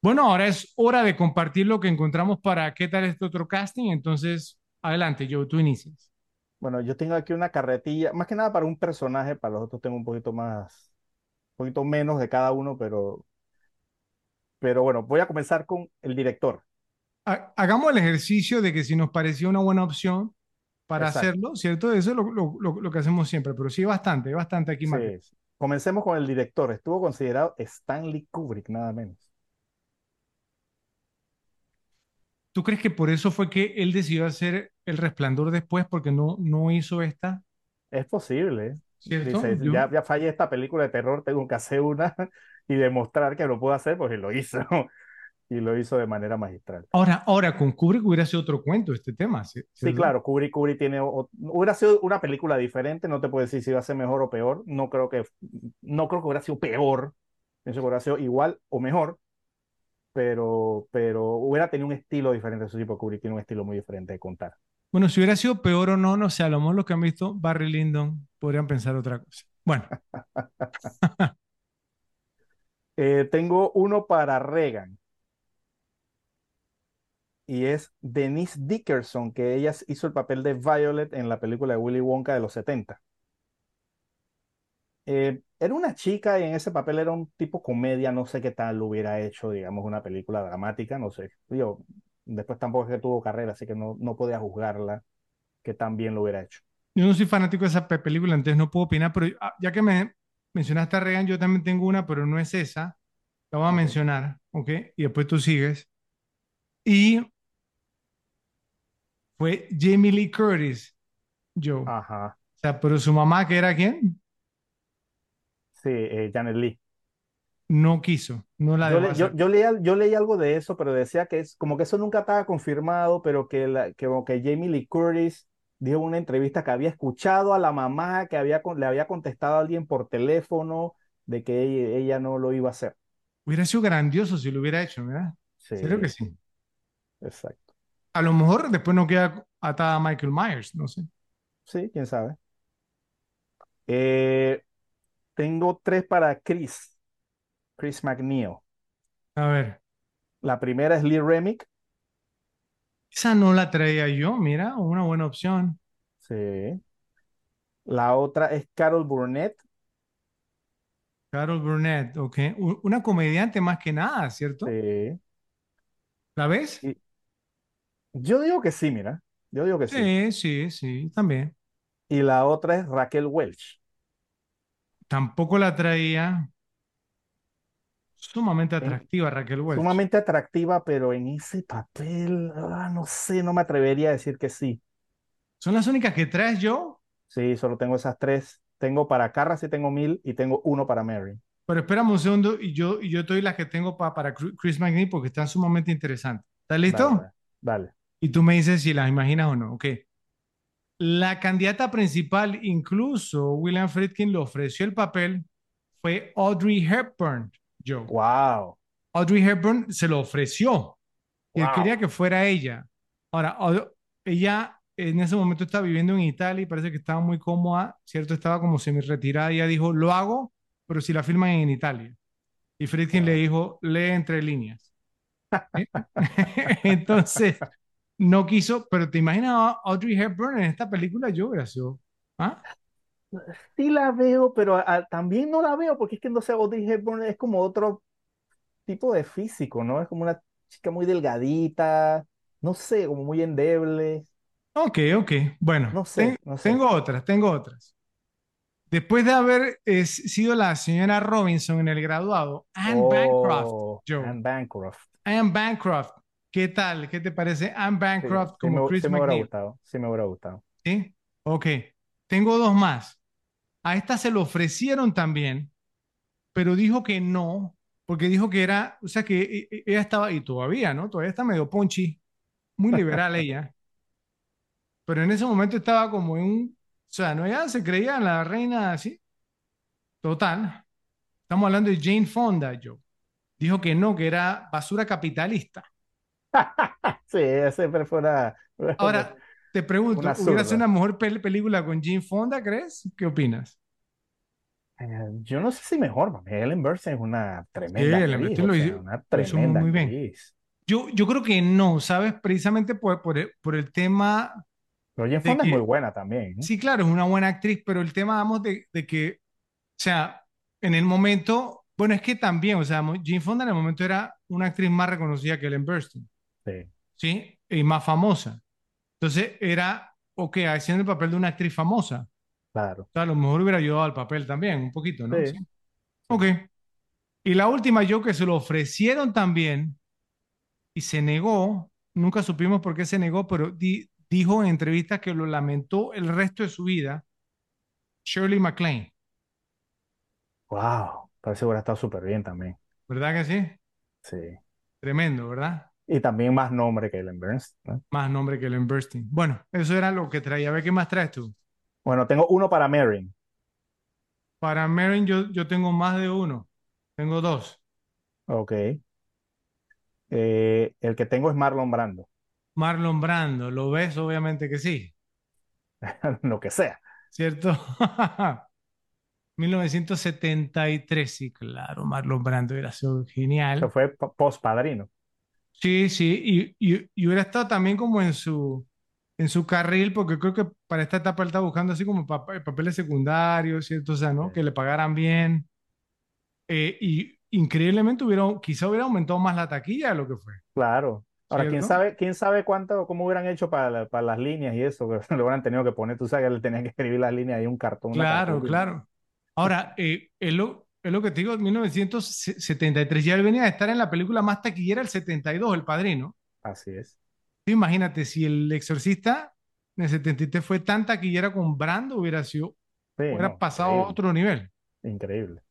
Bueno, ahora es hora de compartir lo que encontramos para qué tal este otro casting. Entonces, adelante, Joe, tú inicias. Bueno, yo tengo aquí una carretilla, más que nada para un personaje, para los otros tengo un poquito más, un poquito menos de cada uno, pero, pero bueno, voy a comenzar con el director hagamos el ejercicio de que si nos pareció una buena opción para hacerlo, ¿cierto? Eso es lo, que hacemos siempre, pero sí bastante, bastante aquí más. Comencemos con el director. Estuvo considerado Stanley Kubrick, nada menos. ¿Tú crees que por eso fue que él decidió hacer El Resplandor después, porque no, no hizo esta? Es posible. Dice, ya, ya fallé esta película de terror, tengo que hacer una y demostrar que lo puedo hacer, pues lo hizo y lo hizo de manera magistral. Ahora, ahora con Kubrick hubiera sido otro cuento este tema. Sí, claro, Kubrick, Kubrick tiene, hubiera sido una película diferente, no te puedo decir si iba a ser mejor o peor, no creo que, no creo que hubiera sido peor, pienso que hubiera sido igual o mejor, pero, pero hubiera tenido un estilo diferente, su tipo Kubrick tiene un estilo muy diferente de contar. Bueno, si hubiera sido peor o no, no sé, a lo mejor los que han visto Barry Lyndon podrían pensar otra cosa. Bueno. Eh, tengo uno para Reagan y es Denise Dickerson, que ella hizo el papel de Violet en la película de Willy Wonka de los 70. Eh, era una chica y en ese papel era un tipo comedia, no sé qué tal lo hubiera hecho, digamos, una película dramática, no sé. Yo, después tampoco es que tuvo carrera, así que no, no podía juzgarla que tan bien lo hubiera hecho. Yo no soy fanático de esa película, entonces no puedo opinar, pero ah, ya que me mencionaste a Reagan, yo también tengo una, pero no es esa. La voy a mencionar, ¿ok? Y después tú sigues. Y fue Jamie Lee Curtis Joe. Ajá. O sea, pero su mamá, que era quién, Sí, eh, Janet Lee. no quiso, no la Yo, le- yo, leí, yo leí algo de eso, pero decía que es como que eso nunca estaba confirmado, pero que, la, que, como que Jamie Lee Curtis dijo en una entrevista que había escuchado a la mamá, que había, le había contestado a alguien por teléfono de que ella, ella no lo iba a hacer. Hubiera sido grandioso si lo hubiera hecho, ¿verdad? Sí, Creo que sí. exacto. A lo mejor después no queda atada a Michael Myers, no sé. Sí, quién sabe. Eh, tengo tres para Chris, Chris McNeil. A ver, La primera es Lee Remick. esa no la traía yo, mira, una buena opción. Sí. La otra es Carol Burnett. Carol Burnett, ok. Una comediante más que nada, ¿cierto? Sí. ¿La ves? Y- Yo digo que sí, mira. Yo digo que sí. Sí, sí, sí, también. Y la otra es Raquel Welch. Tampoco la traía. Sumamente atractiva Raquel Welch. sumamente atractiva, pero en ese papel, ah, no sé, no me atrevería a decir que sí. ¿Son las únicas que traes yo? Sí, solo tengo esas tres. Tengo para Carra, sí tengo mil, y tengo uno para Mary. Pero espérame un segundo y yo, y yo doy las que tengo pa- para Chris McNeil porque están sumamente interesantes. ¿Estás listo? Dale, dale. Y tú me dices si las imaginas o no. Ok. La candidata principal, incluso William Friedkin le ofreció el papel, fue Audrey Hepburn, Joe. Wow. Audrey Hepburn se lo ofreció. Y él Wow. quería que fuera ella. Ahora, ella en ese momento estaba viviendo en Italia y parece que estaba muy cómoda, ¿cierto? Estaba como semi-retirada y ella dijo, lo hago, pero si la filman en Italia. Y Friedkin le Wow. dijo, lee entre líneas. Entonces, no quiso, pero te imaginas a Audrey Hepburn en esta película, yo sido, ¿ah? Sí la veo, pero también no la veo porque es que no sé, Audrey Hepburn es como otro tipo de físico, ¿no? Es como una chica muy delgadita, no sé, como muy endeble. Ok, ok. Bueno, No sé, ten- no sé. tengo otras, tengo otras. Después de haber eh, sido la señora Robinson en el graduado, Anne Bancroft, Oh, Joe. Anne Bancroft. Anne Bancroft, ¿qué tal? ¿Qué te parece Anne Sí, Bancroft sí como me, Chris sí me hubiera gustado, sí me hubiera gustado. ¿Sí? Ok. Tengo dos más. A esta se lo ofrecieron también, pero dijo que no, porque dijo que era, o sea, que e- e- ella estaba, y todavía, ¿no? Todavía está medio ponchi, muy liberal ella, pero en ese momento estaba como en un, o sea, no, ella se creía la reina así. Total. Estamos hablando de Jane Fonda, Joe. Dijo que no, que era basura capitalista. Sí, siempre fue una, Ahora, te pregunto, Una ¿hubiera sido una mejor pel- película con Jane Fonda, crees? ¿Qué opinas? Eh, Yo no sé si mejor, porque Ellen Burstyn es una Sí, tremenda Ellen actriz, lo sea, una tremenda muy bien. actriz. Yo, yo creo que no, ¿sabes? Precisamente por, por el, por el tema, Pero De Fonda es muy buena también. ¿eh? sí, claro, es una buena actriz, pero el tema, vamos, de, de que, o sea, en el momento, bueno, es que también, o sea, Jane Fonda en el momento era una actriz más reconocida que Ellen Burstyn, Sí, ¿sí? Y más famosa. Entonces era, ok, haciendo el papel de una actriz famosa. claro. O sea, a lo mejor hubiera ayudado al papel también, un poquito, ¿no? Sí. Sí. Ok. Y la última, yo que se lo ofrecieron también y se negó, nunca supimos por qué se negó, pero di- dijo en entrevistas que lo lamentó el resto de su vida, Shirley MacLaine, Wow, parece que hubiera estado súper bien también. ¿verdad que sí? Sí. Tremendo, ¿verdad? Y también más nombre que Ellen ¿no? Más nombre que Ellen Burstyn. Bueno, eso era lo que traía. A ver qué más traes tú. Bueno, tengo uno para Marin. Para Marin yo, yo tengo más de uno. Tengo dos. Ok. Eh, el que tengo es Marlon Brando. Marlon Brando, ¿lo ves? Obviamente que sí. Lo que sea. ¿cierto? 1973, sí, claro, Marlon Brando era sido Eso genial. fue post padrino. Sí, sí, y, y, y hubiera estado también como en su, en su carril, porque creo que para esta etapa él estaba buscando así como pap- papeles secundarios, ¿cierto? O sea, ¿no? Sí. Que le pagaran bien. Eh, y increíblemente hubiera, quizá hubiera aumentado más la taquilla de lo que fue. Claro. Ahora, quién ¿Cierto? sabe, quién sabe cuánto, cómo hubieran hecho para, la- para las líneas y eso, que le hubieran tenido que poner, tú sabes que le tenían que escribir las líneas y un cartón, Claro, claro. Ahora, eh, es lo, es lo que te digo, en 1973 ya él venía de estar en la película más taquillera el 72, El Padrino. Así es. Imagínate, si El Exorcista en el 73 fue tan taquillera con Brando, hubiera sido, Sí, hubiera no, pasado a otro nivel. increíble.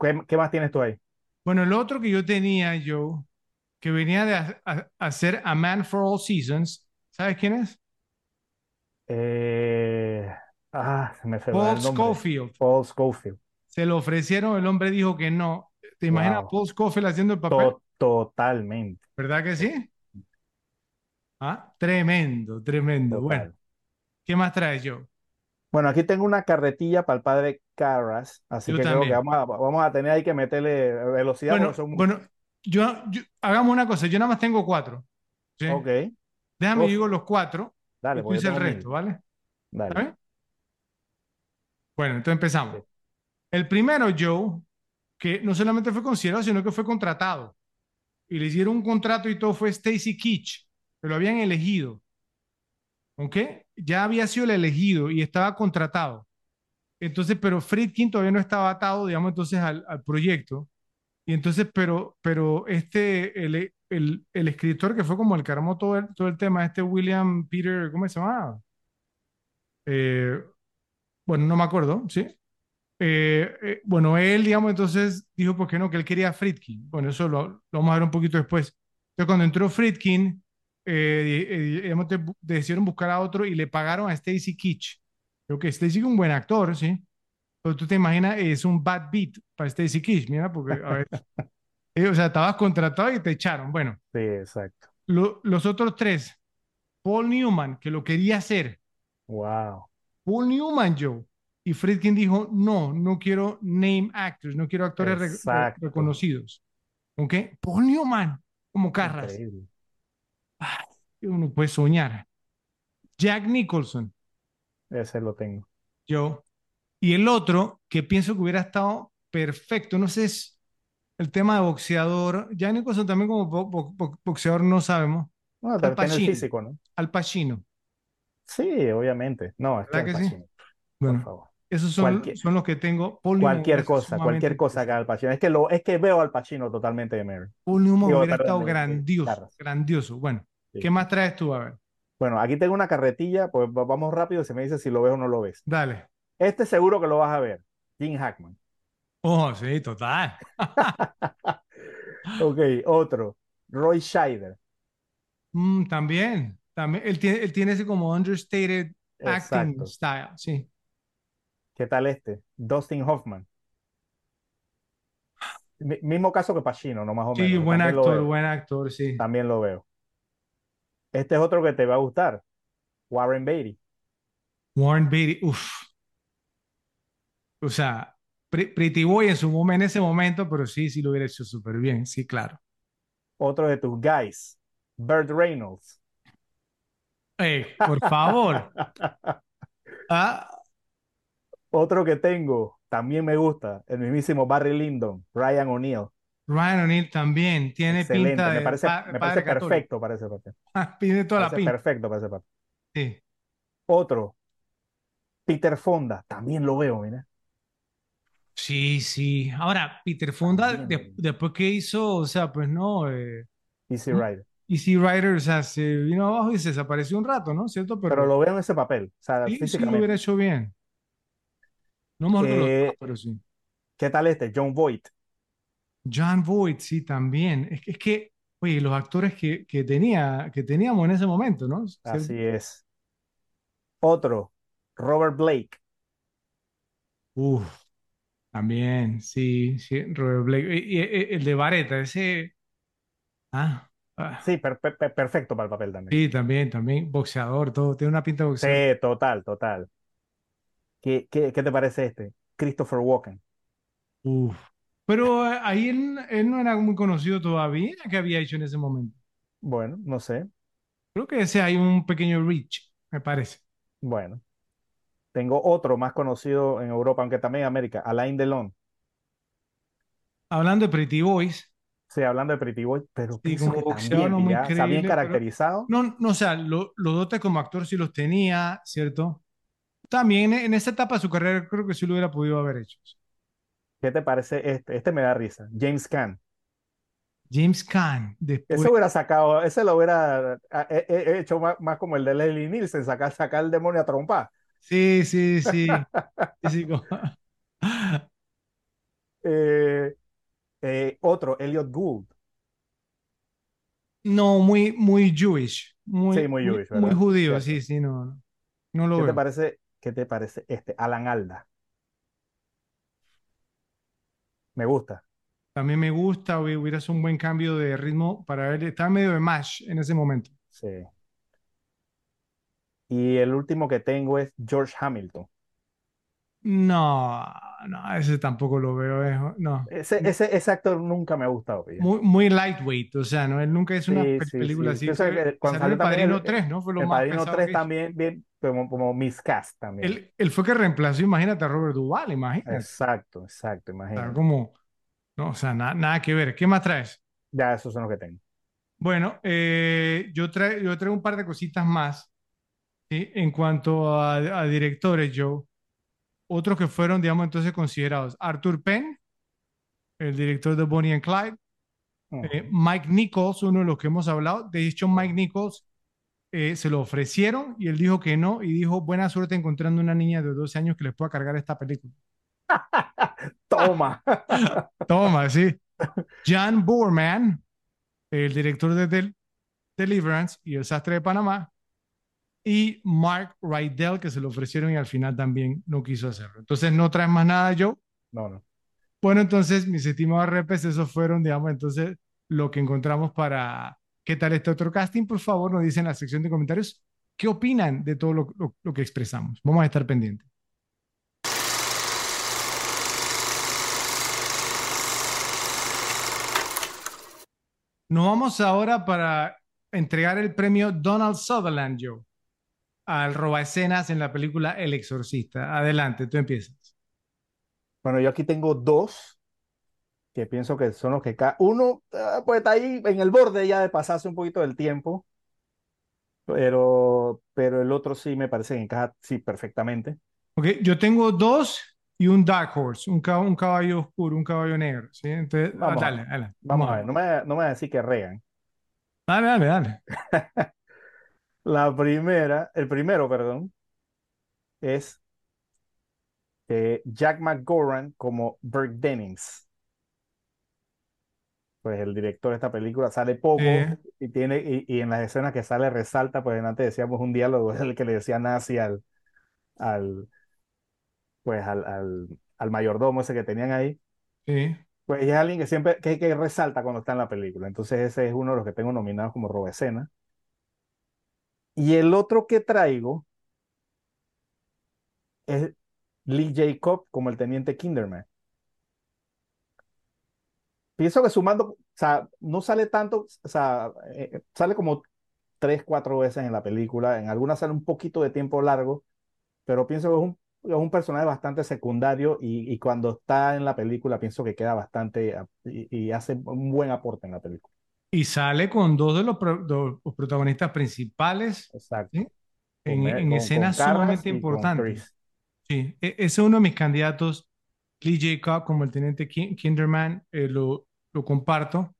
¿Qué, qué más tienes tú ahí? Bueno, el otro que yo tenía, yo, que venía de ha- ha- hacer A Man for All Seasons, ¿sabes quién es? Eh, ah, se me fue el Paul nombre. Scofield. Paul Scofield. Se lo ofrecieron, el hombre dijo que no. ¿Te imaginas a Wow. Paul Scofield haciendo el papel? To- totalmente, ¿Verdad que sí? Ah, tremendo, tremendo. Bueno. ¿qué más traes yo? Bueno, aquí tengo una carretilla para el padre Carras, así Yo que creo que vamos a, vamos a tener ahí que meterle velocidad Bueno, son bueno, yo, yo- hagamos una cosa, yo nada más tengo cuatro. ¿sí? Ok, Déjame Uf. digo los cuatro dale, y tú yo dices el tengo mil. resto, ¿vale? Dale. Bueno, entonces empezamos. El primero, Joe, que no solamente fue considerado, sino que fue contratado. Y le hicieron un contrato y todo fue Stacy Keach, que lo habían elegido. ¿Ok? Ya había sido el elegido y estaba contratado. Entonces, pero Friedkin todavía no estaba atado, digamos, entonces al, al proyecto. Y entonces, pero, pero este, el, el, el escritor que fue como el que armó todo el, todo el tema, este William Peter, ¿cómo se llama? Eh, bueno, no me acuerdo, ¿sí? Eh, eh, bueno, él, digamos, entonces dijo, ¿por qué no? Que él quería a Friedkin. Bueno, eso lo, lo vamos a ver un poquito después. Entonces, cuando entró Friedkin, eh, eh, digamos, te- decidieron buscar a otro y le pagaron a Stacy Keach. Creo que Stacy es un buen actor, ¿sí? Pero tú te imaginas, es un bad beat para Stacy Keach, mira, porque, a ver, o sea, estabas contratado y te echaron. Bueno, Sí, exacto. lo- los otros tres, Paul Newman, que lo quería hacer, Wow. Paul Newman, Joe. Y Friedkin dijo, no, no quiero name actors, no quiero actores re- reconocidos. ¿Ok? Paul Newman, como Carras. Increíble. Uno puede soñar. Jack Nicholson, Ese lo tengo. Joe. Y el otro, que pienso que hubiera estado perfecto, no sé, es el tema de boxeador. Jack Nicholson también como bo- bo- bo- boxeador no sabemos. No, Al Pacino. físico, ¿no? Al Pacino. Sí, obviamente. No, es que ¿Verdad Al que sí? Por favor. Esos son, Cualquier- son los que tengo. Paul Cualquier cosa, cualquier cosa que Al Pacino. Es que lo, es que veo al Pacino totalmente de Mary. Paul Newman Digo, hubiera estado grandioso, grandioso. Bueno, Sí. ¿qué más traes tú? A ver, Bueno, aquí tengo una carretilla, pues va- vamos rápido, se me dice si lo ves o no lo ves. dale. Este seguro que lo vas a ver. Jim Hackman. Oh, sí, total. Ok, otro. Roy Scheider. Mm, también, también. Él tiene, él tiene ese como understated acting style, sí. ¿Qué tal este? Dustin Hoffman. Mi- mismo caso que Pacino, no más o Sí, menos. buen También lo actor, buen actor, sí. También lo veo. Este es otro que te va a gustar. Warren Beatty. Warren Beatty, uff. O sea, Pre- Pretty Boy en su momento, en ese momento, pero sí, sí lo hubiera hecho súper bien, sí, claro. Otro de tus guys. Burt Reynolds. Ey, por favor. Ah, Otro que tengo, también me gusta, el mismísimo Barry Lyndon, Ryan O'Neill. Ryan O'Neill también tiene Excelente, pinta me parece, pa- me parece perfecto para ese papel. Ah, Tiene toda la Parece pinta. perfecto para ese papel. Sí. Otro, Peter Fonda, también lo veo, mira. Sí, sí. Ahora, Peter Fonda, de- después que hizo, o sea, pues no, eh, Easy. Rider. Easy Rider, o sea, se vino abajo y se desapareció un rato, ¿no? ¿Cierto? Pero, Pero lo veo en ese papel, o sea, sí, sí lo físicamente. hubiera hecho bien. No mejor que los Eh, demás, pero sí. ¿Qué tal este? John Voight. John Voight, sí, también. Es, que- es que, oye, los actores que, que tenía, que teníamos en ese momento, ¿no? Así es. Otro, Robert Blake. Uf, también, sí, sí, Robert Blake. Y, y- y- el de Vareta, ese. Ah, ah, Sí, per- per- per- perfecto para el papel también. sí, también, también. Boxeador, todo. Tiene una pinta de boxeador. Sí, total, total. ¿Qué, qué, qué te parece este? Christopher Walken. Uf. Pero eh, ahí él, él no era muy conocido todavía. ¿Qué había hecho en ese momento? Bueno, no sé. Creo que ese hay un pequeño reach, me parece. Bueno. Tengo otro más conocido en Europa, aunque también en América, Alain Delon. Hablando de Pretty Boys, Sí, hablando de Pretty Boy, pero sí, como también, muy está bien pero caracterizado. no, no, o sea, lo- los dotes como actor sí los tenía, ¿cierto? También en esa etapa de su carrera creo que sí lo hubiera podido haber hecho. ¿Qué te parece este? Este me da risa. James Caan. James Caan, después... Eso hubiera sacado, ese lo hubiera ah, he- he- hecho más, más como el de Leslie Nielsen, sacar, sacar el demonio a trompar. Sí, sí, sí. Sí, sí, como- Eh, eh, otro, Elliot Gould. No, muy, muy Jewish. Muy, Sí, muy Jewish, muy judío, sí, sí, no, no, lo ¿Qué te veo. parece, qué te parece este? Alan Alda. Me gusta. También me gusta, hubi- hubiera sido un buen cambio de ritmo para ver, estaba medio de mash en ese momento. Sí. Y el último que tengo es George Hamilton. No, no, ese tampoco lo veo, no. Ese, ese, ese actor nunca me ha gustado. Muy, muy lightweight, o sea, ¿no? Él nunca hizo una Sí, pe- sí, película sí. así. Que cuando salió El Padrino el- 3, ¿no? Fue lo El más Padrino pesado 3 que hizo. también, bien, como, como miscast también. Él, él fue que reemplazó, imagínate, a Robert Duvall, imagínate. Exacto, exacto, O sea, imagínate. como, no, o sea, na- nada que ver. ¿Qué más traes? Ya, esos son los que tengo. Bueno, eh, yo, tra- yo traigo un par de cositas más, ¿sí? En cuanto a, a directores, Joe. Otros que fueron, digamos, entonces considerados. Arthur Penn, el director de Bonnie and Clyde. Eh, Mike Nichols, uno de los que hemos hablado. De hecho, Mike Nichols eh, se lo ofrecieron y él dijo que no y dijo, buena suerte encontrando una niña de 12 años que les pueda cargar esta película. Toma. Toma, sí. Jan Boorman, el director de Del- Deliverance y El Sastre de Panamá. Y Mark Rydell, que se lo ofrecieron y al final también no quiso hacerlo. Entonces, ¿no traes más nada, Joe? No, no. Bueno, entonces, mis estimados repes, esos fueron, digamos, entonces, lo que encontramos para qué tal este otro casting. Por favor, nos dicen en la sección de comentarios qué opinan de todo lo, lo- lo que expresamos. Vamos a estar pendientes. Nos vamos ahora para entregar el premio Donald Sutherland, Joe, al robaescenas en la película El Exorcista. Adelante, tú empiezas. Bueno, yo aquí tengo dos que pienso que son los que cada uno ah, pues está ahí en el borde ya de pasarse un poquito del tiempo, pero, pero el otro sí me parece que encaja sí perfectamente. Ok, yo tengo dos y un dark horse, un, cab- un caballo oscuro, un caballo negro. ¿sí? Entonces, ah, Vamos a dale, dale. Vamos a ver, no me, no me va a decir que regan. Dale, dale, dale. La primera, el primero, perdón, es eh, Jack McGoran como Burke Dennings. Pues el director de esta película sale poco y tiene y, y en las escenas que sale resalta, pues antes decíamos un diálogo, el que le decía nazi al, al pues al, al, al mayordomo ese que tenían ahí. Sí. Pues es alguien que siempre que, que resalta cuando está en la película. Entonces ese es uno de los que tengo nominados como robescena. Y el otro que traigo es Lee Jacob como el teniente Kinderman. Pienso que sumando, o sea, no sale tanto, o sea, eh, sale como tres, cuatro veces en la película. En algunas sale un poquito de tiempo largo, pero pienso que es un, es un personaje bastante secundario y, y cuando está en la película pienso que queda bastante y, y hace un buen aporte en la película. Y sale con dos de los, pro- de los protagonistas principales. ¿sí? Con en, en con- con escenas Carras sumamente con importantes. Sí, e- ese es uno de mis candidatos. Lee Jacob como el teniente Ki- Kinderman, eh, lo, lo comparto.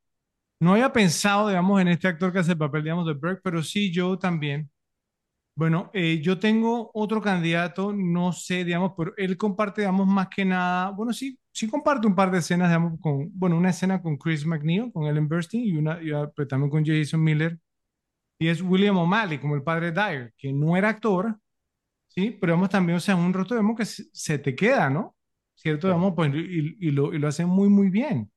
No había pensado, digamos, en este actor que hace el papel, digamos, de Burke, pero sí yo también. Bueno, eh, yo tengo otro candidato, no sé, digamos, pero él comparte, digamos, más que nada, bueno, sí, sí comparte un par de escenas, digamos, con, bueno, una escena con Chris McNeil, con Ellen Burstyn y una, y, ah, pues, también con Jason Miller, y es William O'Malley como el padre Dyer, que no era actor, sí, pero vamos también, o sea, un rostro, digamos, que se, se te queda, ¿no? ¿Cierto? Sí. Digamos, pues, y, y lo, y lo hace muy, muy bien,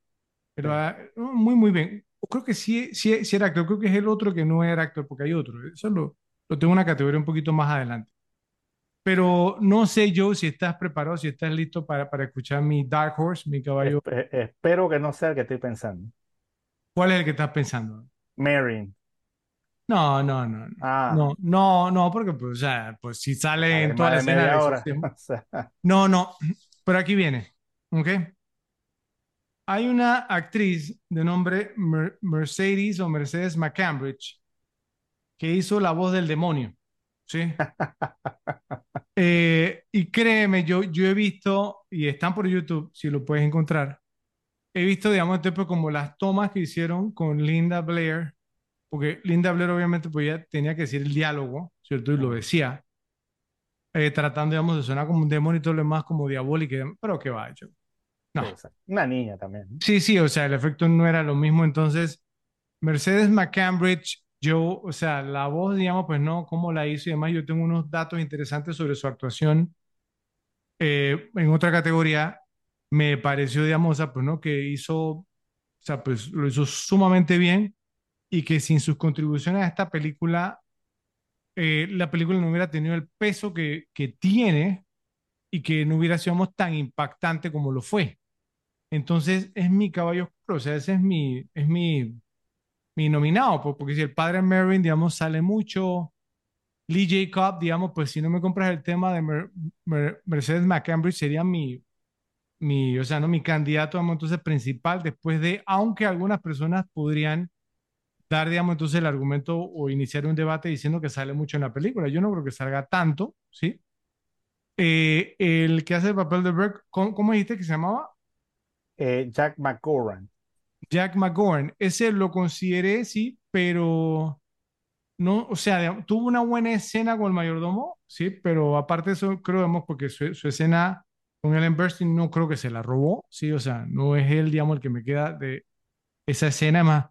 pero Sí. ah, muy, muy bien. Creo que sí, sí, sí era actor, creo que es el otro que no era actor, porque hay otro, eso lo, lo tengo en una categoría un poquito más adelante. Pero no sé yo si estás preparado, si estás listo para, para escuchar mi Dark Horse, mi caballo. Espe- espero que no sea el que estoy pensando. ¿Cuál es el que estás pensando? Marin. No, no, no, no. Ah, No, no, no, porque pues, o sea, pues si sale en además toda la escena hora. No, no, pero aquí viene, ¿ok? Hay una actriz de nombre Mer- Mercedes o Mercedes McCambridge que hizo la voz del demonio, ¿sí? Eh, y créeme, yo, yo he visto, y están por YouTube, si lo puedes encontrar, he visto, digamos, tipo como las tomas que hicieron con Linda Blair, porque Linda Blair obviamente pues ya tenía que decir el diálogo, ¿cierto? Y lo decía, eh, tratando, digamos, de sonar como un demonio y todo lo demás como diabólico, pero qué va, hecho. No. Una niña también. Sí, sí, o sea, el efecto no era lo mismo, entonces Mercedes McCambridge, yo, o sea, la voz, digamos, pues no, cómo la hizo y demás, yo tengo unos datos interesantes sobre su actuación eh, en otra categoría, me pareció, digamos, o sea, pues no, que hizo, o sea, pues lo hizo sumamente bien y que sin sus contribuciones a esta película, eh, la película no hubiera tenido el peso que, que tiene y que no hubiera sido tan impactante como lo fue. Entonces es mi caballo o sea, ese es mi, es mi, mi nominado, porque si el padre Mervyn, digamos, sale mucho, Lee Jacob, digamos, pues si no me compras el tema de Mercedes McCambridge, sería mi, mi, o sea, no mi candidato, digamos, entonces principal, después de, aunque algunas personas podrían dar, digamos, entonces el argumento o iniciar un debate diciendo que sale mucho en la película. Yo no creo que salga tanto, ¿sí? Eh, el que hace el papel de Burke, ¿cómo, dijiste que se llamaba? Eh, Jack McGoran. Jack McGowan, ese lo consideré, sí, pero no, o sea, tuvo una buena escena con el mayordomo, sí, pero aparte de eso, creo, digamos, porque su, escena con Ellen Burstyn no creo que se la robó, sí, o sea, no es él, digamos, el que me queda de esa escena, más,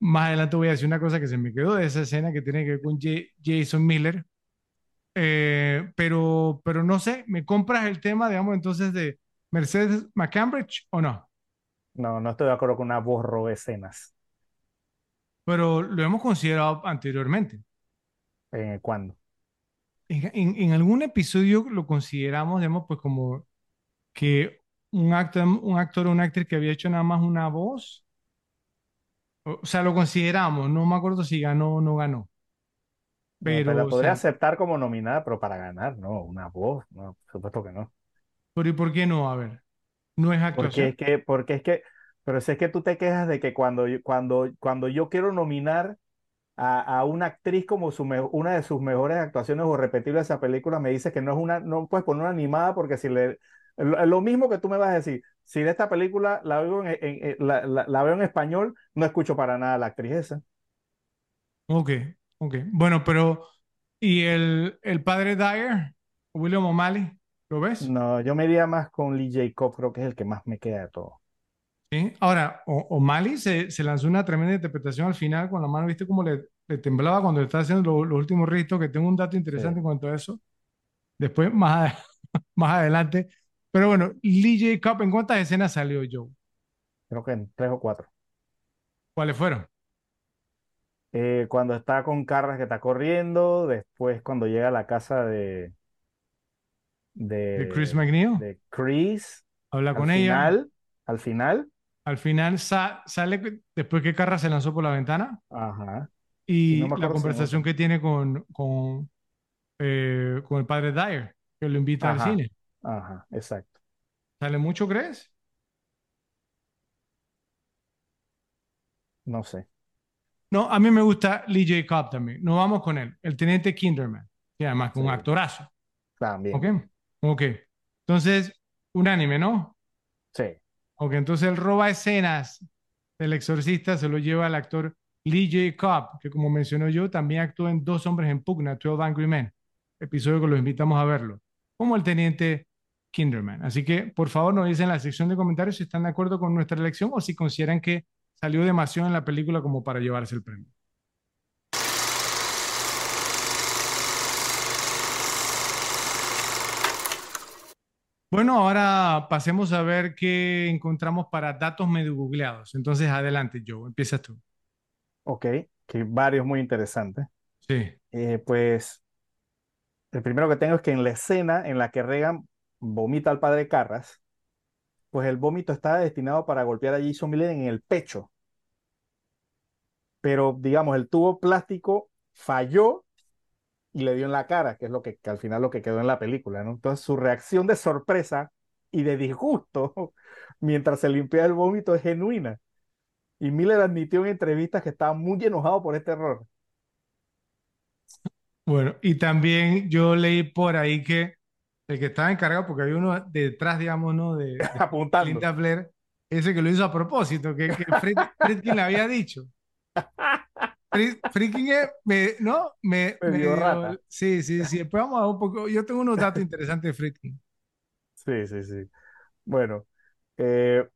más adelante voy a decir una cosa que se me quedó de esa escena que tiene que ver con Jason Miller, eh, pero, pero no sé, ¿me compras el tema, digamos, entonces de Mercedes McCambridge o no? No, no estoy de acuerdo con una borro escenas. Pero lo hemos considerado anteriormente. Eh, ¿Cuándo? En, en, algún episodio lo consideramos, digamos, pues como que un actor, un actor o una actriz que había hecho nada más una voz. O, sea, lo consideramos. No me acuerdo si ganó o no ganó. Pero, la podría aceptar como nominada, pero para ganar, no, una voz, no, por supuesto que no. Pero ¿y por qué no? A ver. No es actuación. Porque es que, porque es que, pero si es que tú te quejas de que cuando, cuando, cuando yo quiero nominar a, a una actriz como su una de sus mejores actuaciones o repetir esa película, me dice que no es una, no puedes poner una animada porque si le, lo, mismo que tú me vas a decir, si de esta película la veo en, la, la, veo en español, no escucho para nada a la actriz esa. Ok, ok. Bueno, pero, ¿y el, el padre Dyer, William O'Malley? ¿Lo ves? No, yo me iría más con Lee Jacob, creo que es el que más me queda de todo. ¿Sí? Ahora, O'Malley se, se, lanzó una tremenda interpretación al final con la mano, ¿viste cómo le, le temblaba cuando le estaba haciendo los últimos ritos? Que tengo un dato interesante en cuanto a eso. Después, más, más adelante. Pero bueno, Lee Jacob, ¿en cuántas escenas salió Joe? Creo que en tres o cuatro. ¿Cuáles fueron? Eh, cuando está con Carras que está corriendo, después cuando llega a la casa de, de, Chris McNeil. De Chris. Habla con ella. Al final. Al final sale después que Carra se lanzó por la ventana. Ajá. Y, la conversación que tiene con, con, eh, con el padre Dyer, que lo invita al cine. Ajá, exacto. ¿Sale mucho, crees? No sé. No, a mí me gusta Lee J. también. No vamos con él. El teniente Kinderman, que además es un actorazo. También. ¿Ok? Ok. Entonces, unánime, ¿no? Sí. Ok, entonces el roba escenas del exorcista se lo lleva al actor Lee J. Cobb, que como mencionó yo, también actuó en Dos Hombres en Pugna, 12 Angry Men, episodio que los invitamos a verlo, como el teniente Kinderman. Así que, por favor, nos dicen en la sección de comentarios si están de acuerdo con nuestra elección o si consideran que salió demasiado en la película como para llevarse el premio. Bueno, ahora pasemos a ver qué encontramos para datos medio googleados. Entonces, adelante, Joe, empiezas tú. Ok, que varios muy interesantes. Sí. Eh, pues el primero que tengo es que en la escena en la que Regan vomita al padre Carras, pues el vómito estaba destinado para golpear a Jason Miller en el pecho. Pero, digamos, el tubo plástico falló y le dio en la cara, que es lo que, al final lo que quedó en la película, ¿no? Entonces su reacción de sorpresa y de disgusto mientras se limpia el vómito es genuina. Y Miller admitió en entrevistas que estaba muy enojado por este error. Bueno, y también yo leí por ahí que el que estaba encargado, porque había uno detrás, digamos, ¿no? De, Apuntando. Linda Blair, ese que lo hizo a propósito, que, que Fred- Friedkin le había dicho. Fri- Friedkin es, me, ¿no? Me, rata. sí, sí, sí. Después vamos a un poco. Yo tengo unos datos interesantes de Friedkin. Sí, sí, sí. Bueno, eh,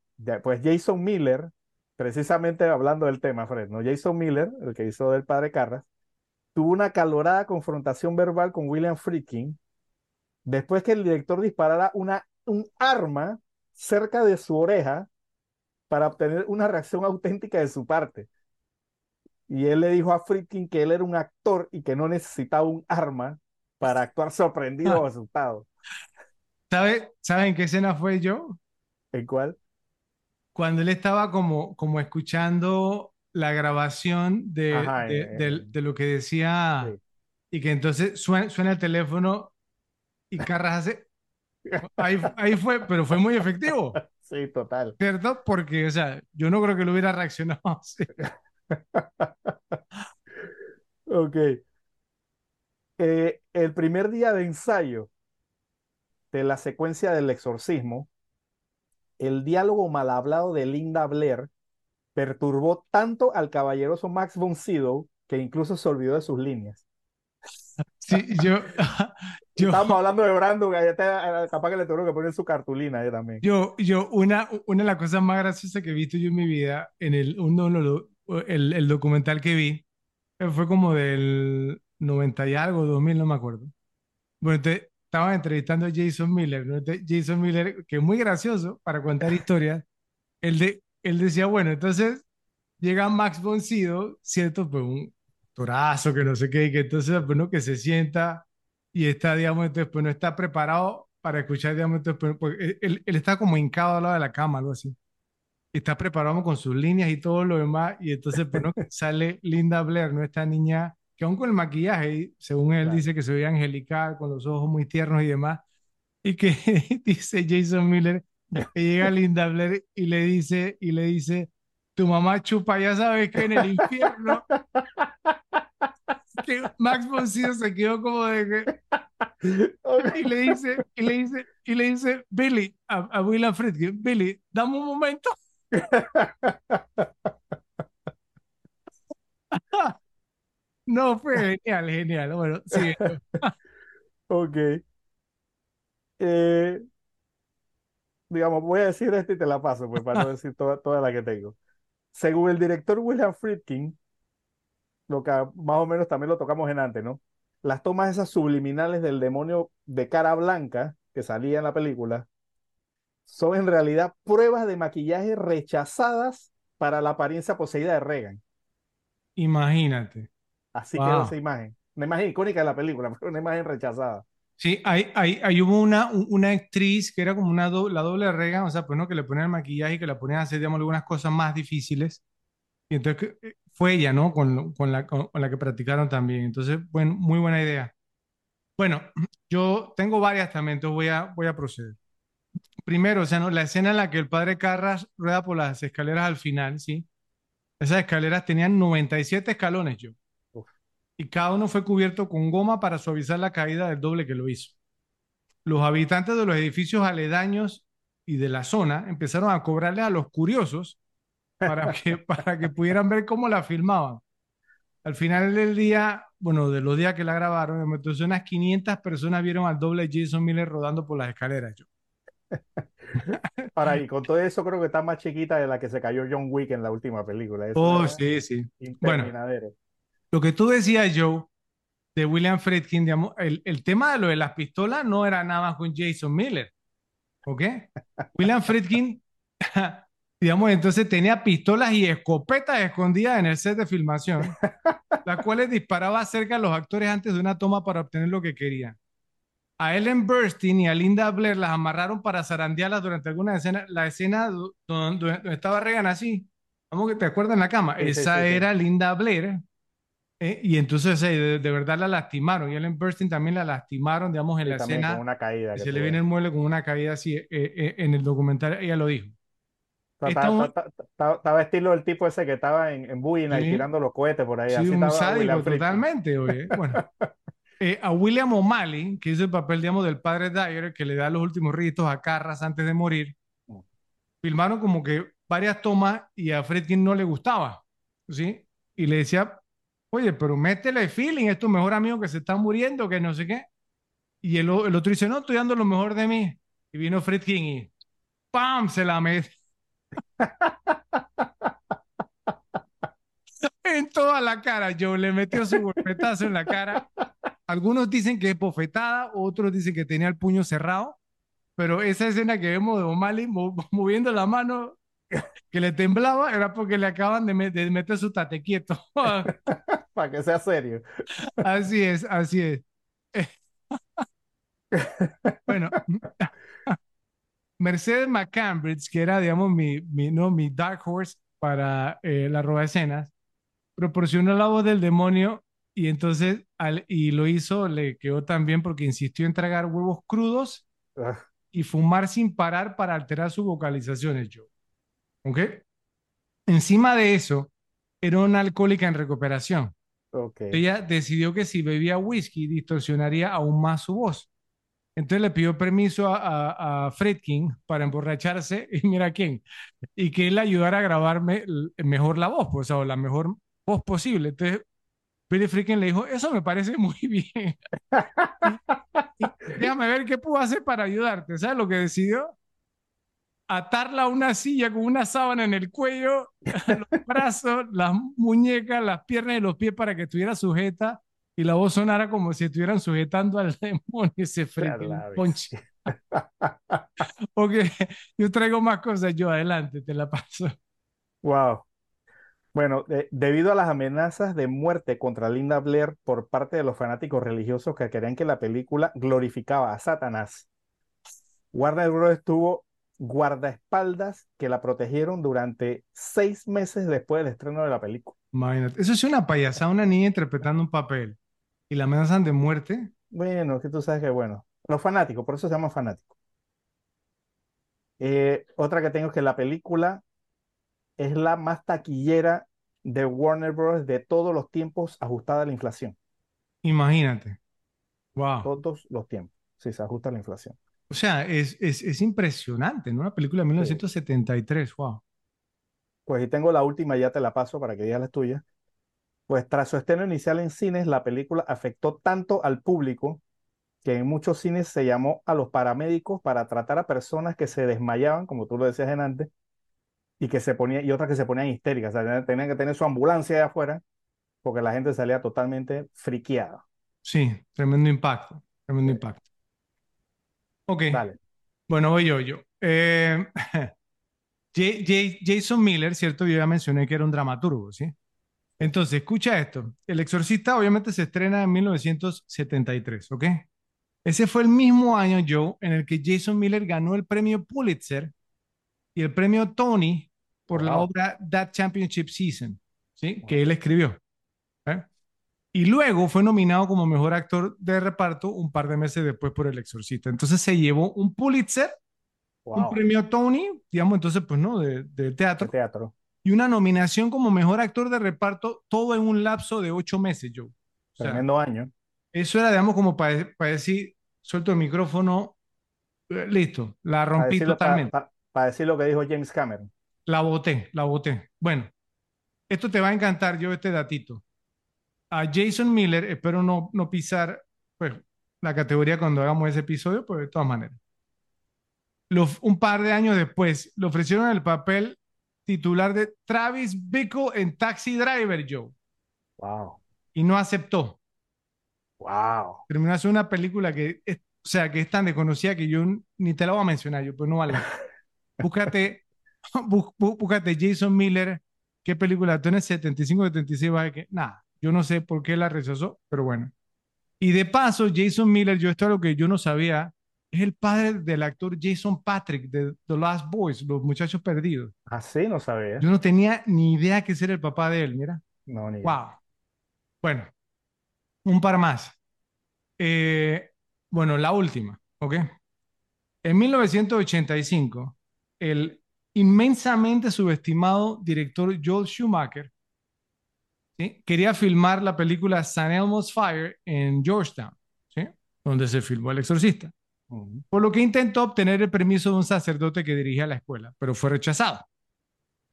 pues Jason Miller, precisamente hablando del tema, Fred, ¿no? Jason Miller, el que hizo del padre Carras, tuvo una calorada confrontación verbal con William Friedkin después que el director disparara una, un arma cerca de su oreja para obtener una reacción auténtica de su parte. Y él le dijo a Friedkin que él era un actor y que no necesitaba un arma para actuar sorprendido o asustado. ¿Sabe, ¿saben qué escena fue yo? ¿El cual? Cuando él estaba como, como escuchando la grabación de, Ajá, de, eh, eh, de lo que decía Sí. y que entonces suena, suena el teléfono y Carras hace... Ahí, ahí fue, pero fue muy efectivo, Sí, total. ¿cierto? Porque, o sea, yo no creo que lo hubiera reaccionado así. Ok. Eh, el primer día de ensayo de la secuencia del exorcismo, el diálogo mal hablado de Linda Blair perturbó tanto al caballeroso Max von Sydow que incluso se olvidó de sus líneas. Sí, yo, yo, Estábamos hablando de está, eh, capaz que le tuvieron que poner su cartulina ahí también. yo, yo, una, una de las cosas más graciosas que he visto yo en mi vida, en el, uno, los- el, el documental que vi, eh, fue como del 90 y algo, 2000, no me acuerdo. Bueno, entonces, estaban entrevistando a Jason Miller, ¿no? Entonces, Jason Miller, que es muy gracioso para contar historias, él, de, él decía, bueno, entonces llega Max von Sydow, ¿cierto? Pues un torazo que no sé qué, y que entonces, pues, ¿no? Que se sienta y está, digamos, entonces, pues no está preparado para escuchar, digamos, entonces, pues, pues, él, él- él está como hincado al lado de la cama, algo así. Y está preparado con sus líneas y todo lo demás, y entonces, pues, ¿no? sale Linda Blair, ¿no? Esta niña que aún con el maquillaje, según él Claro. dice que se veía angelical, con los ojos muy tiernos y demás, y que dice Jason Miller, que llega Linda Blair y le dice, y le dice, tu mamá chupa, ya sabes que en el infierno, que Max Sydow se quedó como de que, y le dice, y le dice, y le dice, Billy, a, a William Friedkin, Billy, dame un momento. No, fue genial, genial. Bueno, sí, Ok. Eh, digamos, voy a decir esto y te la paso, pues para no decir toda, toda la que tengo. Según el director William Friedkin, lo que más o menos también lo tocamos en antes, ¿no? Las tomas esas subliminales del demonio de cara blanca que salía en la película son en realidad pruebas de maquillaje rechazadas para la apariencia poseída de Reagan. imagínate. Así Wow. quedó esa imagen. Una imagen icónica de la película, pero una imagen rechazada. Sí, hay, hay, hay hubo una, un- una actriz que era como una do- la doble de Reagan, o sea, pues no, que le ponían el maquillaje y que la ponían a hacer, digamos, algunas cosas más difíciles. Y entonces que- eh, fue ella, ¿no? Con, con la, con, con la que practicaron también. Entonces, bueno, muy buena idea. Bueno, yo tengo varias también, entonces voy a, voy a proceder. Primero, o sea, ¿no? La escena en la que el padre Carras rueda por las escaleras al final, ¿sí? Esas escaleras tenían 97 escalones, yo. Uf. Y cada uno fue cubierto con goma para suavizar la caída del doble que lo hizo. Los habitantes de los edificios aledaños y de la zona empezaron a cobrarle a los curiosos para que, para que pudieran ver cómo la filmaban. Al final del día, bueno, de los días que la grabaron, entonces unas 500 personas vieron al doble Jason Miller rodando por las escaleras. Yo. Ahora, y con todo eso creo que está más chiquita de la que se cayó John Wick en la última película. Eso Oh, sí, sí. Bueno. Lo que tú decías, Joe, de William Friedkin, digamos, el, el tema de lo de las pistolas no era nada más con Jason Miller. ¿Ok? William Friedkin, digamos, entonces tenía pistolas y escopetas escondidas en el set de filmación, las cuales disparaba cerca a los actores antes de una toma para obtener lo que querían. A Ellen Burstyn y a Linda Blair las amarraron para zarandearlas durante alguna escena. La escena do- donde, donde estaba Reagan así, vamos que te acuerdas en la cama, Sí, esa sí, sí. era Linda Blair. ¿eh? Y entonces eh, de, de verdad la lastimaron. Y Ellen Burstyn también la lastimaron, digamos, en la escena. con una caída que se le viene el mueble con una caída así. eh, eh, en el documental ella lo dijo. Estaba estilo el tipo ese que estaba en, en Sí. tirando los cohetes por ahí. Sí, Así un sádico totalmente, oye. Bueno, eh, a William O'Malley, que hizo el papel, digamos, del padre Dyer, que le da los últimos ritos a Carras antes de morir, filmaron como que varias tomas y a Fredkin no le gustaba, ¿sí? Y le decía, oye, pero métele feeling, es tu mejor amigo que se está muriendo, que no sé qué. Y el, el otro dice, no, estoy dando lo mejor de mí. Y vino Fredkin y ¡pam! se la mete. en toda la cara, Joe le metió su golpetazo en la cara. Algunos dicen que es bofetada, otros dicen que tenía el puño cerrado, pero esa escena que vemos de O'Malley moviendo la mano que le temblaba era porque le acaban de, meter su tate quieto. Para que sea serio. Así es, así es. bueno, Mercedes McCambridge, que era, digamos, mi, mi, no, mi dark horse para eh, la roba escenas, proporcionó la voz del demonio y entonces, al, y lo hizo, le quedó también porque insistió en tragar huevos crudos ah. y fumar sin parar para alterar sus vocalizaciones, yo. ¿Ok? Encima de eso, era una alcohólica en recuperación. Okay. Ella decidió que si bebía whisky distorsionaría aún más su voz. Entonces le pidió permiso a, a, Fredkin para emborracharse y mira quién, y que él ayudara a grabarme mejor la voz, pues, o la mejor voz posible. Entonces Billy Friedkin le dijo, eso me parece muy bien. déjame ver qué puedo hacer para ayudarte. ¿Sabes lo que decidió? Atarla a una silla con una sábana en el cuello, los brazos, las muñecas, las piernas y los pies para que estuviera sujeta y la voz sonara como si estuvieran sujetando al demonio ese frente, ponche. ok, yo traigo más cosas yo, adelante, te la paso. Wow. Bueno, debido a las amenazas de muerte contra Linda Blair por parte de los fanáticos religiosos que querían que la película glorificaba a Satanás, Warner Bros. tuvo guardaespaldas que la protegieron durante seis meses después del estreno de la película. Imagínate, eso es una payasada, una niña interpretando un papel y la amenazan de muerte. Bueno, que tú sabes que bueno, los fanáticos, por eso se llama fanático. Eh, otra que tengo es que la película es la más taquillera de Warner Bros. de todos los tiempos ajustada a la inflación. Imagínate. Wow. Todos los tiempos, si se ajusta a la inflación. O sea, es, es, impresionante, ¿no? Una película de 1973, wow. Pues y tengo la última, ya te la paso para que digas la tuya. Pues tras su estreno inicial en cines, la película afectó tanto al público que en muchos cines se llamó a los paramédicos para tratar a personas que se desmayaban, como tú lo decías en antes, y que se ponía, y otras que se ponían histéricas, o sea, tenían que tener su ambulancia allá afuera, porque la gente salía totalmente friqueada. Sí, tremendo impacto, tremendo impacto. Ok. Dale. Bueno, voy yo, yo. Eh, Jason Miller, ¿cierto? Yo ya mencioné que era un dramaturgo, ¿sí? Entonces, escucha esto. El Exorcista obviamente se estrena en 1973, ¿ok? Ese fue el mismo año, Joe, en el que Jason Miller ganó el premio Pulitzer y el premio Tony por la obra That Championship Season, ¿sí? Que él escribió. ¿eh? Y luego fue nominado como mejor actor de reparto un par de meses después por El Exorcista. Entonces se llevó un Pulitzer, un premio Tony, digamos, entonces, pues no, de, teatro. De teatro y una nominación como mejor actor de reparto, todo en un lapso de ocho meses, Joe. O Tremendo año. Eso era, digamos, como para, para decir, suelto el micrófono, eh, listo, la rompí totalmente. Para, decir lo que dijo James Cameron. La boté, la boté. Bueno, esto te va a encantar, yo este datito. A Jason Miller, espero no, no pisar pues, la categoría cuando hagamos ese episodio, pues de todas maneras. un par de años después, le ofrecieron el papel titular de Travis Bickle en Taxi Driver, Joe. Wow. Y no aceptó. Wow. Terminó haciendo una película que, es, o sea, que es tan desconocida que yo ni te la voy a mencionar, yo, pues no vale. búscate, búscate Jason Miller, qué película, tú en el 75, 76 vas a que, nada, yo no sé por qué la rechazó, pero bueno. Y de paso, Jason Miller, yo esto es lo que yo no sabía, es el padre del actor Jason Patrick de The Last Boys, Los Muchachos Perdidos. Ah, sí, no sabía. Yo no tenía ni idea que ser el papá de él, mira. No, ni Wow. Bueno, un par más. Eh, bueno, la última, ¿ok? En 1985, el inmensamente subestimado director Joel Schumacher quería filmar la película San Elmo's Fire en Georgetown, ¿sí? donde se filmó El Exorcista. Por lo que intentó obtener el permiso de un sacerdote que dirigía la escuela, pero fue rechazado.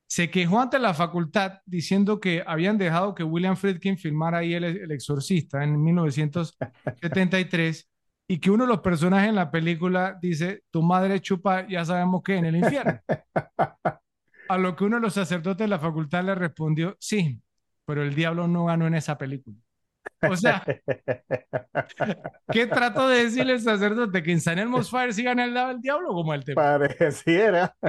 Se quejó ante la facultad diciendo que habían dejado que William Friedkin filmara ahí el, el exorcista en 1973 y que uno de los personajes en la película dice, tu madre chupa, ya sabemos que en el infierno. A lo que uno de los sacerdotes de la facultad le respondió, sí, pero el diablo no ganó en esa película. O sea, ¿qué trató de decirle el sacerdote? ¿Que en San Elmo's Fire sí gana el, el diablo como el tema? Pareciera.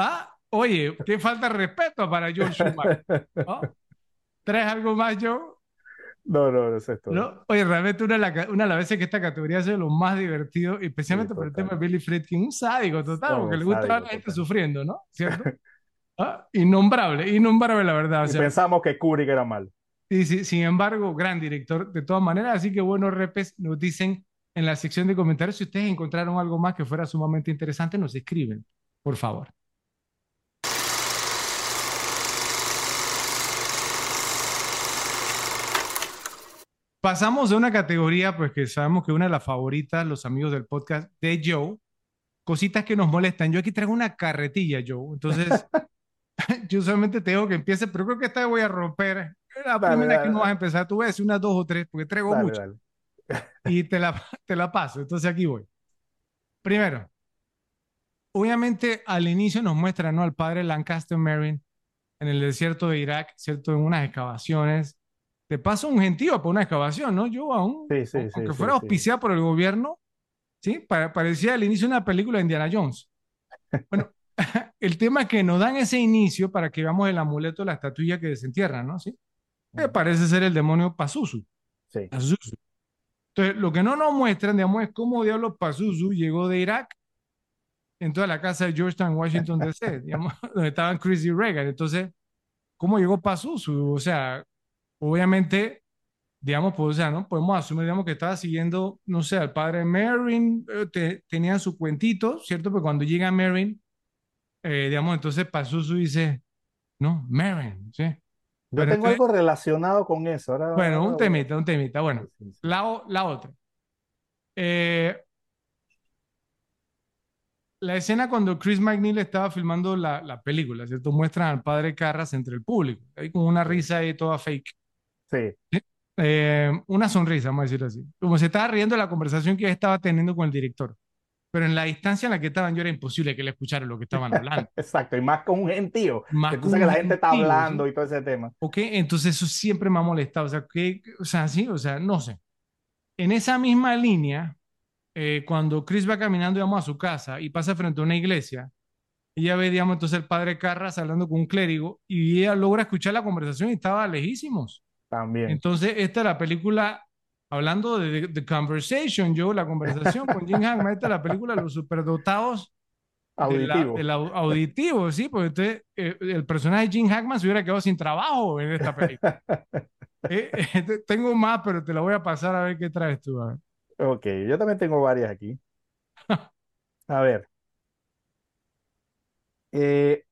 Ah, oye, qué falta de respeto para Joel Schumacher. ¿no? ¿Traes algo más, Joe? No, no, eso es todo. ¿No? Oye, realmente una de, la- una de las veces que esta categoría ha sido lo más divertido, especialmente Sí, por el tema de Billy Friedkin, un sádico total, No, porque le gusta ver a la gente total. sufriendo, ¿no? ¿Cierto? Ah, innombrable, innombrable la verdad. O Y pensamos que Kubrick era malo. y si- sin embargo, gran director de todas maneras. Así que bueno, repes, nos dicen en la sección de comentarios si ustedes encontraron algo más que fuera sumamente interesante, nos escriben, por favor. Pasamos de una categoría, pues que sabemos que una de las favoritas, los amigos del podcast de Joe, cositas que nos molestan. Yo aquí traigo una carretilla, Joe. Entonces, yo solamente te digo que empiece, pero creo que esta voy a romper. La Dale, primera que no vas a empezar, tú voy a decir unas dos o tres, porque traigo Dale, muchas y te la, te la paso. Entonces aquí voy. Primero, obviamente al inicio nos muestra ¿no? al padre Lancaster Marin en el desierto de Irak, ¿cierto? En unas excavaciones. Te paso un gentío por una excavación, ¿no? Yo aún, Sí, sí, aunque sí, fuera auspiciada por el gobierno, ¿sí? Pa- parecía al inicio una película de Indiana Jones. Bueno, el tema es que nos dan ese inicio para que veamos el amuleto de la estatuilla que desentierran, ¿no? ¿Sí? Que parece ser el demonio Pazuzu. Sí. Pazuzu. Entonces, lo que no nos muestran, digamos, es cómo diablos Pazuzu llegó de Irak en toda la casa de Georgetown, Washington, D.C., digamos, donde estaban Chris y Reagan. Entonces, ¿cómo llegó Pazuzu? O sea, obviamente, digamos, pues, o sea, ¿no? Podemos asumir, digamos, que estaba siguiendo, no sé, al padre Merrin, eh, te- tenían su cuentito, ¿cierto? Pero cuando llega Merrin, eh, digamos, entonces Pazuzu dice, no, Merrin, ¿sí? Yo Pero tengo algo relacionado con eso. Ahora, Bueno, ahora un temita, un temita. Bueno, Sí, sí, sí. la, la otra. Eh, la escena cuando Chris McNeil estaba filmando la, la película, ¿cierto? Muestran al padre Carras entre el público. Hay como una risa ahí toda fake. Sí, Eh, una sonrisa, vamos a decirlo así. Como se estaba riendo de la conversación que estaba teniendo con el director. Pero en la distancia en la que estaban yo era imposible que le escuchara lo que estaban hablando. exacto. Y más con un gentío. Más Que tú con sabes que un la gente está gentío, hablando ¿sí? y todo ese tema. ¿Ok? Entonces eso siempre me ha molestado. O sea, que, o sea, sí, o sea, no sé. En esa misma línea, eh, cuando Chris va caminando, digamos, a su casa y pasa frente a una iglesia, ella ve, digamos, entonces el padre Carras hablando con un clérigo y ella logra escuchar la conversación y estaba lejísimos. También. Entonces, esta es la película, hablando de The, Conversation, yo, la conversación con Jim Hackman, esta es la película de los superdotados de la- Auditivo. au- auditivo, sí, porque entonces, eh, el personaje de Jim Hackman se hubiera quedado sin trabajo en esta película. Eh, eh, te- tengo más, pero te la voy a pasar a ver qué traes tú. a ver. Ok, yo también tengo varias aquí. A ver. Eh,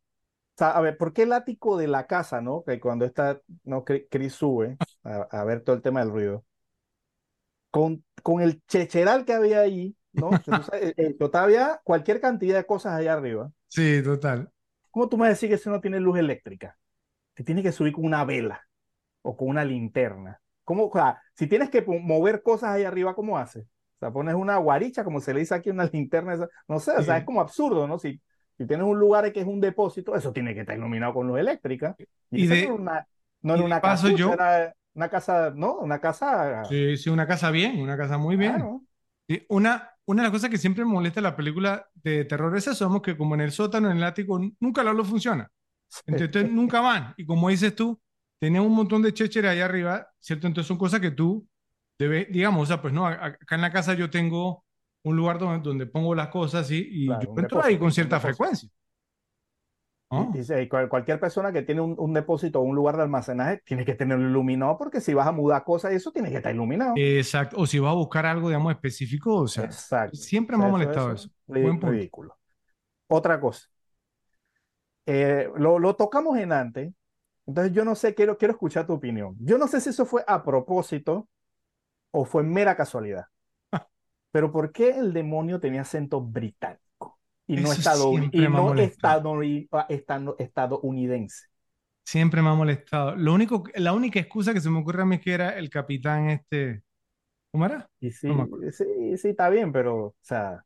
sa- a ver, ¿por qué el ático de la casa, no? Que cuando está, no, Chris sube a, a ver todo el tema del ruido. Con, con el checheral que había ahí, ¿no? Sabes, eh, eh, todavía cualquier cantidad de cosas allá arriba. Sí, total. ¿Cómo tú me decís que si no tiene luz eléctrica? Te tienes que subir con una vela o con una linterna. ¿Cómo, o sea, si tienes que mover cosas ahí arriba, ¿cómo haces? O sea, pones una guaricha, como se le dice aquí, una linterna, no sé, o sea, Sí. es como absurdo, ¿no? Si, si tienes un lugar que es un depósito, eso tiene que estar iluminado con luz eléctrica. Y, Y de- no era una, no era una paso casucha, yo- era una casa, ¿no? Una casa, Sí, sí, una casa bien, una casa muy bien. claro. Sí, una, una de las cosas que siempre me molesta la película de terror es eso, somos que como en el sótano, en el ático, nunca la luz funciona. Entonces nunca van. Y como dices tú, tenía un montón de chécheres allá arriba, ¿cierto? Entonces son cosas que tú debes, digamos, o sea, pues no, acá en la casa yo tengo un lugar donde, donde pongo las cosas y Claro, yo entro ahí con cierta frecuencia. cualquier persona que tiene un, un depósito o un lugar de almacenaje tiene que tenerlo iluminado porque si vas a mudar cosas y eso tiene que estar iluminado. Exacto. O si vas a buscar algo, digamos, específico, o sea, Exacto. siempre me ha molestado eso eso. Buen punto. ridículo. Otra cosa. Eh, lo, lo tocamos en antes, entonces yo no sé, quiero, quiero escuchar tu opinión. Yo no sé si eso fue a propósito o fue mera casualidad. Pero ¿por qué el demonio tenía acento británico y no, siempre y no estadouni- ah, estado- estadounidense? Siempre me ha molestado. Lo único, la única excusa que se me ocurre a mí es que era el capitán este. ¿Cómo era? Y sí, No sí, sí, está bien, pero, o sea,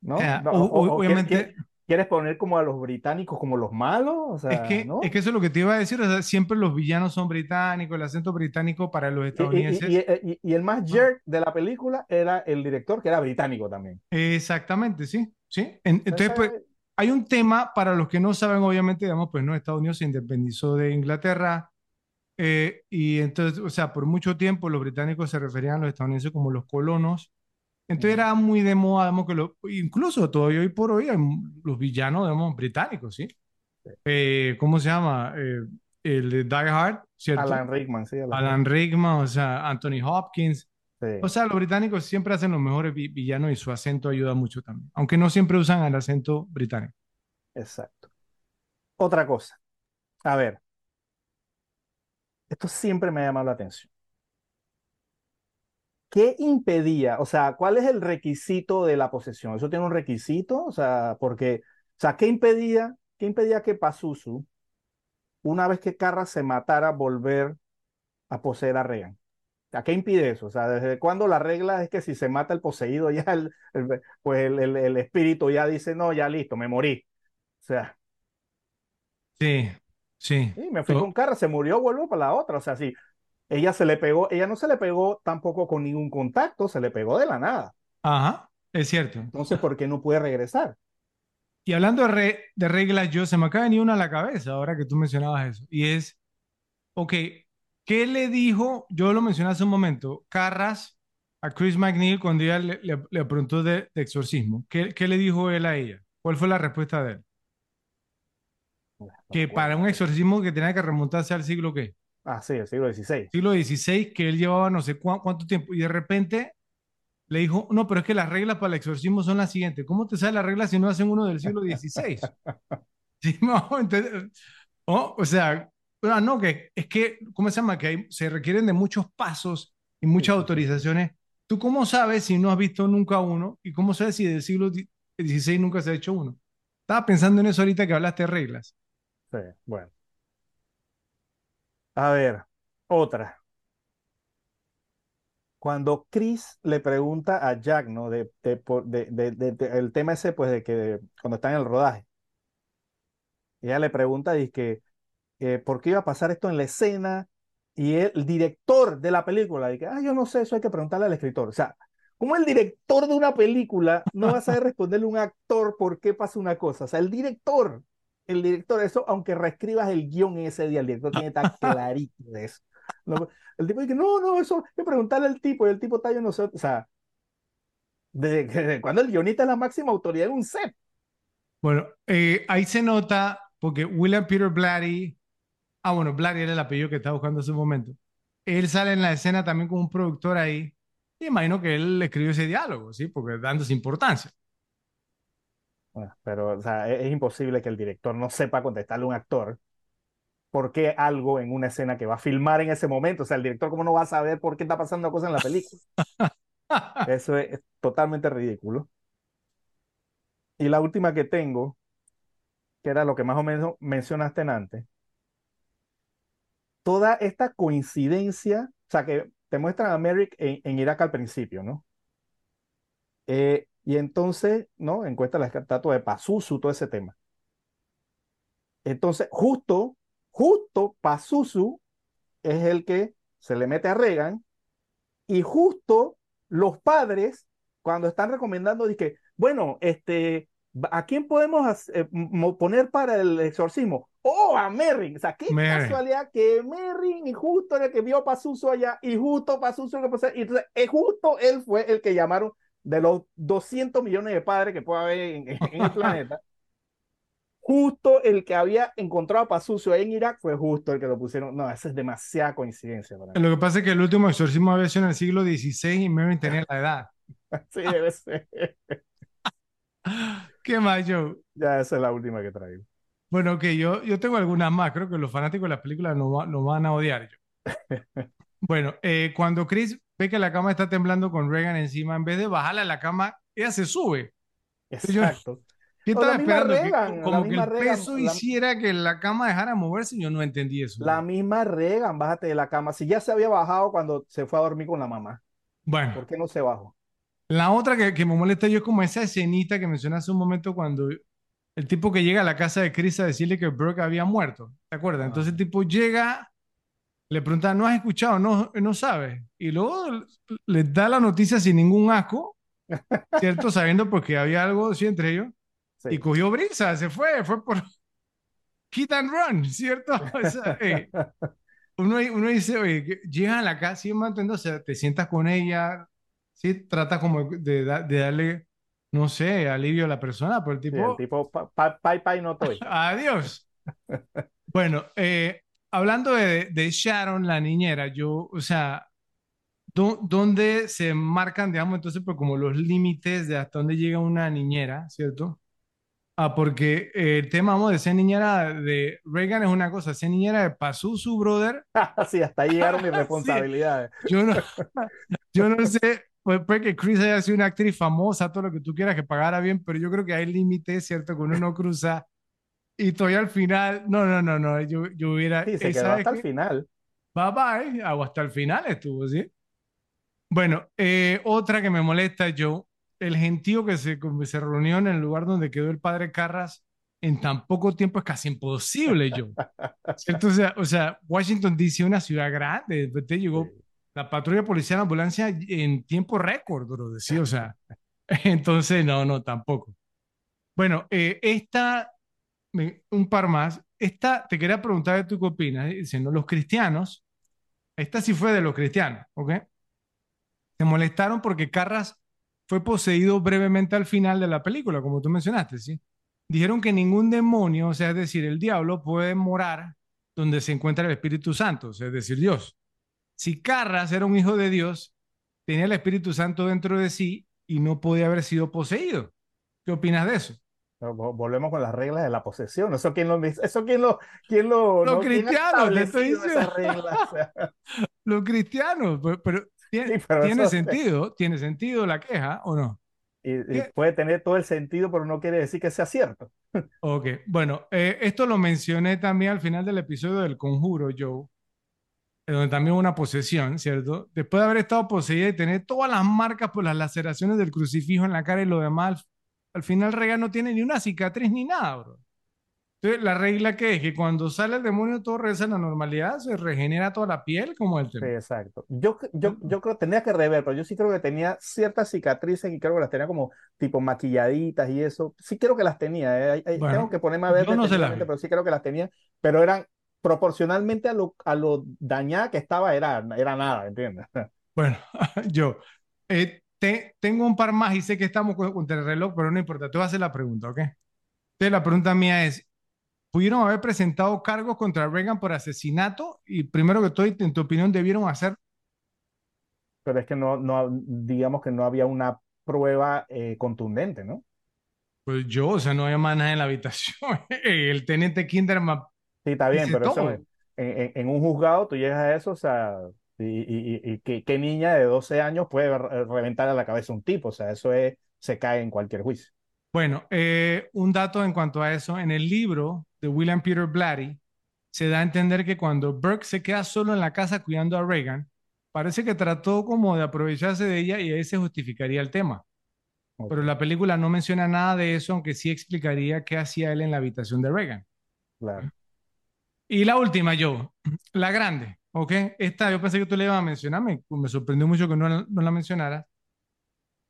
¿no? O sea, No, o- o- o- o obviamente. ¿Quieres, poner como a los británicos como los malos? O Es sea, que, ¿no? es que eso es lo que te iba a decir, o sea, siempre los villanos son británicos, el acento británico para los estadounidenses. y- y- y- y el más jerk de la película era el director, que era británico también. Exactamente, sí, sí. En- entonces, pues, hay un tema para los que no saben, obviamente, digamos, pues no, Estados Unidos se independizó de Inglaterra eh, y entonces, o sea, por mucho tiempo los británicos se referían a los estadounidenses como los colonos. Entonces era muy de moda, digamos, que lo- incluso todavía hoy por hoy hay los villanos, digamos, británicos, ¿sí? Sí. Eh, ¿cómo se llama? Eh, el de Die Hard, ¿cierto? Alan Rickman, sí, Alan Alan Rickman, o sea, Anthony Hopkins. Sí. O sea, los británicos siempre hacen los mejores vi- villanos y su acento ayuda mucho también, aunque no siempre usan el acento británico. Exacto. Otra cosa. A ver, esto siempre me ha llamado la atención. ¿Qué impedía? O sea, ¿cuál es el requisito de la posesión? ¿Eso tiene un requisito? O sea, porque, o sea, ¿qué impedía, qué impedía que Pazuzu, una vez que Carra se matara, volver a poseer a Regan? O sea, ¿qué impide eso? O sea, ¿desde cuándo la regla es que si se mata el poseído, ya el, el- pues el, el- el espíritu ya dice, no, ya listo, me morí? O sea, Sí, sí. Sí, me fui con Carra, se murió, vuelvo para la otra. O sea, sí, ella se le pegó, ella no se le pegó tampoco con ningún contacto, se le pegó de la nada. Ajá, es cierto. Entonces, ¿por qué no puede regresar? Y hablando de, re- de reglas, yo se me acaba de venir una a la cabeza ahora que tú mencionabas eso. Y es, ok, ¿qué le dijo? Yo lo mencioné hace un momento, Carras a Chris McNeil cuando ella le, le- le preguntó de, de exorcismo. ¿Qué, qué le dijo él a ella? ¿Cuál fue la respuesta de él? Que para un exorcismo que tenía que remontarse al siglo ¿qué? Ah, sí, el siglo XVI. siglo XVI, que él llevaba no sé cuá- cuánto tiempo, y de repente le dijo, no, pero es que las reglas para el exorcismo son las siguientes. ¿Cómo te salen las reglas si no hacen uno del siglo XVI? Sí, no, entonces, oh, o sea, ah, no, que es que, ¿cómo se llama? Que hay- se requieren de muchos pasos y muchas sí. autorizaciones. ¿Tú cómo sabes si no has visto nunca uno? ¿Y cómo sabes si del siglo XVI nunca se ha hecho uno? Estaba pensando en eso ahorita que hablaste de reglas. Sí, bueno. A ver, otra. Cuando Chris le pregunta a Jack, ¿no? De, de, de- de- el tema ese, pues, de que cuando está en el rodaje, ella le pregunta, dice que, eh, ¿por qué iba a pasar esto en la escena? Y el director de la película, dice, ah, yo no sé, eso hay que preguntarle al escritor. O sea, ¿cómo el director de una película no va a saber responderle a un actor por qué pasa una cosa? O sea, el director, el director, eso, aunque reescribas el guion ese día, el director tiene estar clarito de eso. No, el tipo dice, no, no, eso hay que preguntarle al tipo, y el tipo está, yo no sé, o sea, de, de cuando el guionista es la máxima autoridad en un set. Bueno, eh, ahí se nota porque William Peter Blatty, ah, bueno, Blatty era el apellido que estaba buscando en ese momento. Él sale en la escena también como un productor ahí. Y imagino que él escribió ese diálogo, ¿sí? Porque dándose importancia. Bueno, pero o sea, es, es imposible que el director no sepa contestarle a un actor por qué algo en una escena que va a filmar en ese momento. O sea, el director, ¿cómo no va a saber por qué está pasando cosas en la película? Eso es, es totalmente ridículo. Y la última que tengo, que era lo que más o menos mencionaste en antes, toda esta coincidencia, o sea, que te muestran a Merrick en, en Irak al principio, ¿no? Eh, y entonces, ¿no? Encuentra la estatua de Pazuzu, todo ese tema. Entonces, justo, justo Pazuzu es el que se le mete a Reagan y justo los padres, cuando están recomendando, dicen, bueno, este, ¿a quién podemos hacer- eh, poner para el exorcismo? Oh, a Merrin. O sea, qué Merrin. casualidad que Merrin y justo era el que vio a Pazuzu allá y justo Pazuzu. Y entonces, eh, justo él fue el que llamaron de los 200 millones de padres que puede haber en, en el planeta. Justo el que había encontrado a Pazuzu en Irak fue justo el que lo pusieron. No, esa es demasiada coincidencia para mí. Lo que pasa es que el último exorcismo había sido en el siglo XVI y Merrin tenía la edad. Sí, debe ser. ¿Qué más, Joe? Ya esa es la última que traigo. Bueno, ok, yo, yo tengo algunas más. Creo que los fanáticos de las películas nos, nos van a odiar. Yo. Bueno, eh, cuando Chris ve que la cama está temblando con Reagan encima, en vez de bajarla a la cama, ella se sube. Exacto. ¿Qué O estaba esperando? Que- Reagan, como la que el Reagan, peso la- hiciera que la cama dejara de moverse, yo no entendí eso. La misma Reagan, bájate de la cama. Si ya se había bajado cuando se fue a dormir con la mamá, Bueno, ¿por qué no se bajó? la otra que, que me molesta yo es como esa escenita que mencioné hace un momento cuando el tipo que llega a la casa de Chris a decirle que Brooke había muerto, ¿te acuerdas? Entonces el tipo llega, le pregunta, ¿no has escuchado? No, no sabes. Y luego le da la noticia sin ningún asco, ¿cierto? Sabiendo porque había algo así entre ellos. Sí. Y cogió brisa, se fue, fue por hit and run, ¿cierto? O sea, eh, uno, uno dice, oye, que llegan a la casa y manteniendo, o sea, te sientas con ella, sí, trata como de, de darle, no sé, alivio a la persona, pero el Sí, tipo, el tipo, pa, pa, pai, pai, no estoy. adiós. Bueno, eh, hablando de, de Sharon, la niñera, yo, o sea, ¿dó- ¿dónde se marcan, digamos, entonces, pues como los límites de hasta dónde llega una niñera, ¿cierto? Ah, porque eh, el tema, vamos, de ser niñera de Reagan es una cosa, ser niñera de Pazuzu, brother, Sí, hasta ahí llegaron mis Sí. responsabilidades. yo no, yo no sé, pues, puede que Chris haya sido una actriz famosa, todo lo que tú quieras, que pagara bien, pero yo creo que hay límites, ¿cierto? Que uno no cruza y todavía al final, no, no, no, no, yo, yo hubiera, Sí, se eh, quedó ¿sabes hasta el final. Bye bye, o hasta el final estuvo, ¿sí? Bueno, eh, otra que me molesta, Joe, el gentío que se, se reunió en el lugar donde quedó el padre Carras en tan poco tiempo es casi imposible, Joe. ¿Cierto? O sea, Washington DC una ciudad grande, después te llegó Sí. la patrulla policial, la ambulancia en tiempo récord, bro, decía, o sea, entonces no, no, tampoco. Bueno, eh, esta, un par más, esta te quería preguntar de tú qué opinas, diciendo, los cristianos, esta sí fue de los cristianos, ¿ok? Se molestaron porque Carras fue poseído brevemente al final de la película, como tú mencionaste, ¿sí? Dijeron que ningún demonio, o sea, es decir, el diablo puede morar donde se encuentra el Espíritu Santo, o sea, es decir, Dios. Si Carras era un hijo de Dios, tenía el Espíritu Santo dentro de sí y no podía haber sido poseído. ¿Qué opinas de eso? Volvemos con las reglas de la posesión. Eso quién lo, eso quién lo, quién lo, Los no? ¿Quién ha cristianos, te estoy diciendo. reglas? O sea, Los cristianos, pero, pero tiene, Sí, pero tiene eso- sentido, tiene sentido la queja o no. y, puede tener todo el sentido, pero no quiere decir que sea cierto. Ok, bueno, eh, esto lo mencioné también al final del episodio del Conjuro, Joe, donde también hubo una posesión, ¿cierto? Después de haber estado poseída y tener todas las marcas por las laceraciones del crucifijo en la cara y lo demás, al, al final Regan no tiene ni una cicatriz ni nada, bro. Entonces, la regla que es que cuando sale el demonio todo regresa a la normalidad, se regenera toda la piel, como el Sí, tema. exacto. Yo, yo, yo creo que tenía que rever, pero yo sí creo que tenía ciertas cicatrices y creo que las tenía como tipo maquilladitas y eso. Sí creo que las tenía. eh. Bueno, tengo que ponerme a ver yo no se las vi. pero sí creo que las tenía. Pero eran proporcionalmente a lo, a lo dañada que estaba, era, era nada, ¿entiendes? Bueno, yo eh, te- tengo un par más y sé que estamos con- contra el reloj, pero no importa. Te voy a hacer la pregunta, ¿ok? Entonces, la pregunta mía es, ¿pudieron haber presentado cargos contra Reagan por asesinato? Y primero que todo, en tu opinión, ¿debieron hacer? Pero es que no, no, digamos que no había una prueba eh, contundente, ¿no? Pues yo, o sea, no había más nada en la habitación. El teniente Kinderman, Sí, está bien, pero eso todo. en, en- en un juzgado tú llegas a eso, o sea, y, y- y- y ¿qué, qué niña de 12 años puede re- reventar a la cabeza un tipo? O sea, eso es, se cae en cualquier juicio. Bueno, eh, un dato en cuanto a eso, en el libro de William Peter Blatty se da a entender que cuando Burke se queda solo en la casa cuidando a Reagan, parece que trató como de aprovecharse de ella y ahí se justificaría el tema. Pero la película no menciona nada de eso, aunque sí explicaría qué hacía él en la habitación de Reagan. Claro. Y la última, yo, la grande, ¿ok? Esta yo pensé que tú le ibas a mencionar, me, sorprendió mucho que no, no la mencionaras.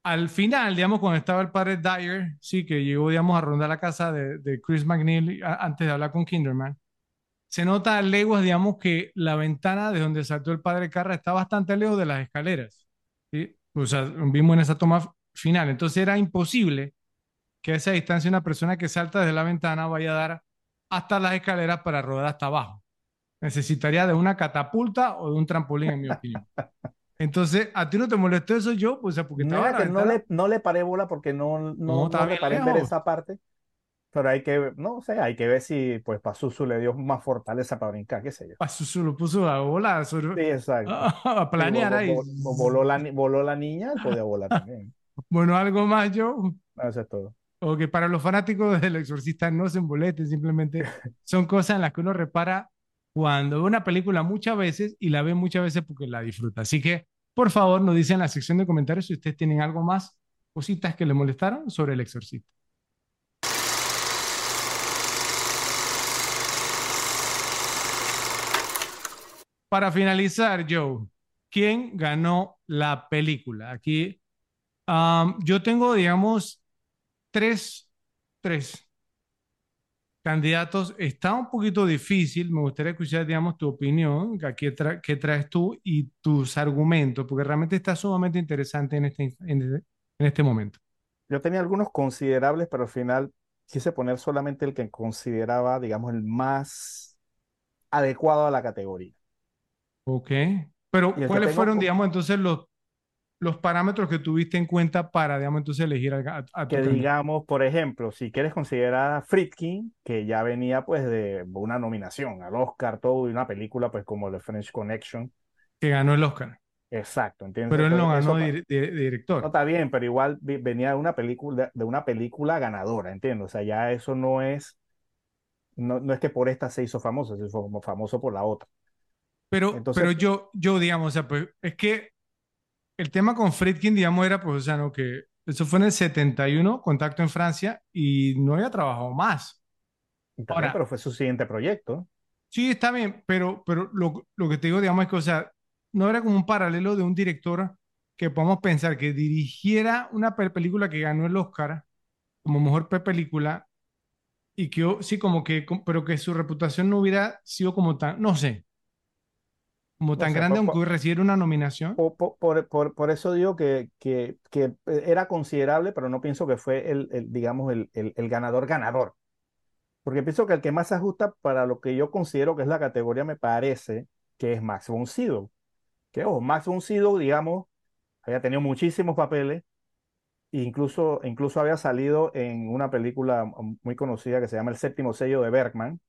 Al final, digamos, cuando estaba el padre Dyer, sí, que llegó, digamos, a rondar la casa de, Chris McNeil antes de hablar con Kinderman, se nota a leguas, digamos, que la ventana de donde saltó el padre Carra está bastante lejos de las escaleras, ¿sí? O sea, vimos en esa toma final. Entonces era imposible que a esa distancia una persona que salta desde la ventana vaya a dar hasta las escaleras para rodar hasta abajo. Necesitaría de una catapulta o de un trampolín, en mi opinión. Entonces, ¿a ti no te molestó eso yo? Pues, porque estaba Mira la que no le, no le paré bola porque no, no, No, estaba no reparé en ver esa parte. Pero hay que, no sé, hay que ver si pues Pazuzu le dio más fortaleza para brincar, qué sé yo. Pazuzu lo puso a volar, Sí, exacto. a planear Sí, ahí. vo- vo- voló, la, voló la niña, podía volar también. Bueno, algo más, yo. No, Eso es todo. O que para los fanáticos del exorcista no se emboleten, simplemente son cosas en las que uno repara cuando ve una película muchas veces y la ve muchas veces porque la disfruta. Así que, por favor, nos dicen en la sección de comentarios si ustedes tienen algo más, cositas que les molestaron sobre el exorcista. Para finalizar, Joe, ¿quién ganó la película? Aquí um, yo tengo, digamos, tres, tres candidatos. Está un poquito difícil. Me gustaría escuchar, digamos, tu opinión, ¿qué, tra- qué traes tú y tus argumentos? Porque realmente está sumamente interesante en este, en este, en este momento. Yo tenía algunos considerables, pero al final quise poner solamente el que consideraba, digamos, el más adecuado a la categoría. Ok. Pero, ¿cuáles fueron, digamos, entonces los, los parámetros que tuviste en cuenta para, digamos, entonces elegir a, a- a tu Que candidato? digamos, por ejemplo, si quieres considerar a Friedkin, que ya venía pues de una nominación al Oscar, todo, y una película pues como The French Connection. Que ganó el Oscar. Exacto, ¿entiendes? Pero él no ganó de, de No director. está bien, pero igual venía de una película, de una película ganadora, ¿entiendes? O sea, ya eso no es, no, no es que por esta se hizo famoso, se hizo famoso por la otra. Pero, Entonces- pero yo, yo, digamos, o sea, pues es que el tema con Friedkin, digamos, era, pues, o sea, no, que eso fue en el 71, Contacto en Francia, y no había trabajado más. También, Ahora- pero fue su siguiente proyecto. Sí, está bien, pero, pero lo, lo que te digo, digamos, es que, o sea, no era como un paralelo de un director que podamos pensar que dirigiera una pe- película que ganó el Oscar como mejor pe- película y que, sí, como que, pero que su reputación no hubiera sido como tan, no sé, como tan grande, por- aunque recibiera una nominación. Po- po- Por, por- por eso digo que, que, que era considerable, pero no pienso que fue el, el, digamos, el, el, el ganador ganador. Porque pienso que el que más se ajusta para lo que yo considero que es la categoría, me parece que es Max von Sydow. Que, ojo, Max von Sydow, digamos, había tenido muchísimos papeles, incluso, incluso había salido en una película muy conocida que se llama El séptimo sello de Bergman,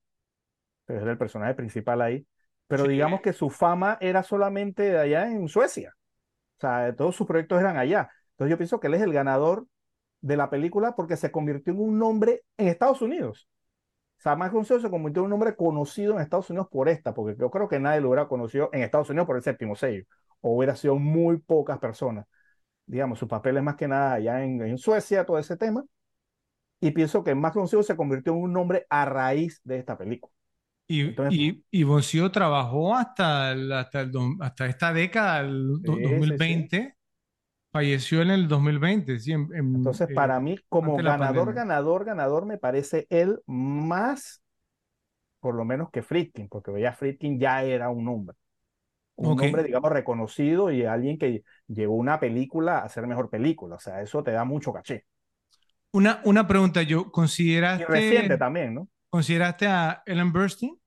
que era el personaje principal ahí. Pero Sí. digamos que su fama era solamente de allá en Suecia. O sea, todos sus proyectos eran allá. Entonces yo pienso que él es el ganador de la película porque se convirtió en un nombre en Estados Unidos. O sea, von Sydow se convirtió en un nombre conocido en Estados Unidos por esta, porque yo creo que nadie lo hubiera conocido en Estados Unidos por el séptimo sello, o hubiera sido muy pocas personas. Digamos, su papel es más que nada allá en, en Suecia, todo ese tema. Y pienso que von Sydow se convirtió en un nombre a raíz de esta película. Y, Entonces- y, y Boncio trabajó hasta, el- hasta, el hasta esta década, el Sí, sí, sí. 2020. Falleció en el 2020, sí. en- en- Entonces, eh, para mí, como ganador, ganador, ganador, me parece él más, por lo menos que Friedkin, porque ya Friedkin ya era un hombre. Un Ok. hombre, digamos, reconocido y alguien que llevó una película a ser mejor película. O sea, eso te da mucho caché. Una, una pregunta, yo, Y ¿consideraste, reciente también, ¿no? ¿Consideraste a Ellen Burstyn?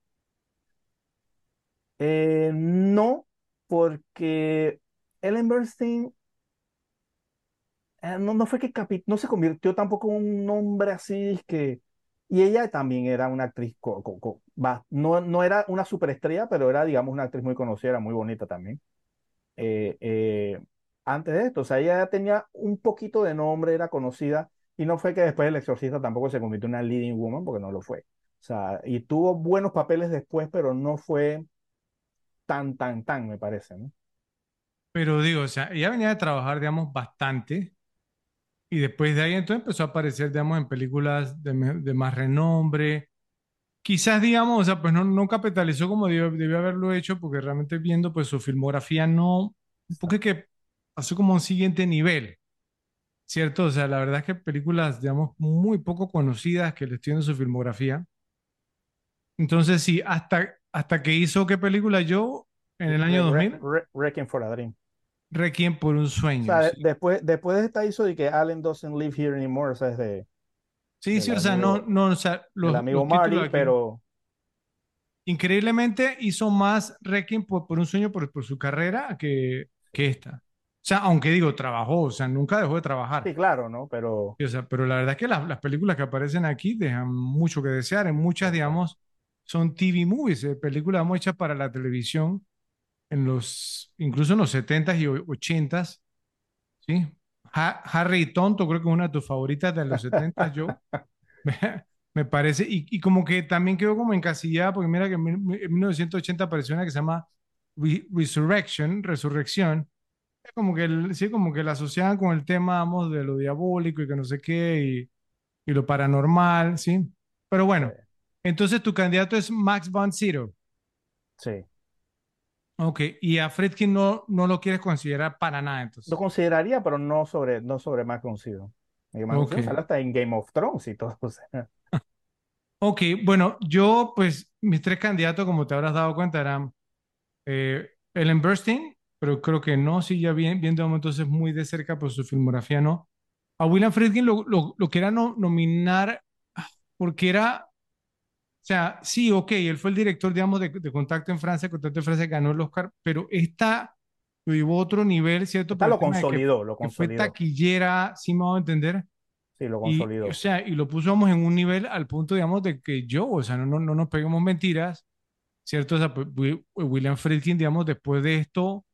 Eh, no, porque Ellen Bernstein eh, no, no fue que capi- no se convirtió tampoco en un nombre así que y ella también era una actriz co- co- co- no, no era una superestrella pero era digamos una actriz muy conocida era muy bonita también Eh, antes de esto o sea ella tenía un poquito de nombre era conocida y no fue que después del Exorcista tampoco se convirtió en una leading woman porque no lo fue o sea y tuvo buenos papeles después pero no fue tan tan tan me parece ¿no? Pero digo, o sea, ella venía de trabajar, digamos, bastante. Y después de ahí entonces empezó a aparecer, digamos, en películas de, de más renombre. Quizás, digamos, o sea, pues no, no capitalizó como debió, debió haberlo hecho, porque realmente viendo, pues su filmografía no, poco que pasó como a un siguiente nivel, ¿cierto? O sea, la verdad es que películas, digamos, muy poco conocidas que le estoy viendo su filmografía. Entonces, sí, hasta, hasta que hizo qué película yo en el año Re- 2000, Re- Requiem for a Dream. Requiem por un O sueño. sea, de- sí. después, después de esta hizo de que Allen doesn't live here anymore, o sea, es de, Sí, sí, o sea, no, amigo- no, o sea, los, del amigo los Marty, aquí- pero Increíblemente hizo más Requiem por, por un sueño por, por su carrera que, que esta. O sea, aunque digo, trabajó, o sea, nunca dejó de trabajar. Sí, claro, ¿no? Pero o sea, pero la verdad es que las, las películas que aparecen aquí dejan mucho que desear. En muchas, digamos, son TV movies, eh, películas hechas para la televisión, en los, incluso en los 70s y o- 80s, ¿sí? Ha- Harry y Tonto, creo que es una de tus favoritas de los 70s, yo. Me, parece, y, y como que también quedó como encasillada, porque mira que en, en 1980 apareció una que se llama Re- Resurrection, Resurrección, es como que, el- sí, como que la asociaban con el tema, vamos, de lo diabólico y que no sé qué, y, y lo paranormal, ¿sí? Pero bueno, entonces tu candidato es Max von Sydow. sí. Ok, y a Friedkin no, no lo quieres considerar para nada, entonces. Lo consideraría, pero no sobre, no sobre más conocido. Más Ok. sale hasta en Game of Thrones y todo. o sea. Ok, bueno, yo, pues, mis tres candidatos, como te habrás dado cuenta, eran eh, Ellen Burstyn, pero creo que no, sí, ya bien, viendo entonces muy de cerca, pues su filmografía no. A William Friedkin lo, lo, lo quería no- nominar porque era, o sea, sí, ok, él fue el director, digamos, de, de Contacto en Francia, Contacto en Francia ganó el Oscar, pero esta lo llevó a otro nivel, ¿cierto? Esta lo de que- consolidó, lo que fue consolidó. taquillera, sí me va a entender. Sí, lo Y, consolidó. o sea, y lo pusimos en un nivel al punto, digamos, de que yo, o sea, no, no, no nos peguemos mentiras, ¿cierto? O sea, pues, Wi- William Friedkin, digamos, después de esto,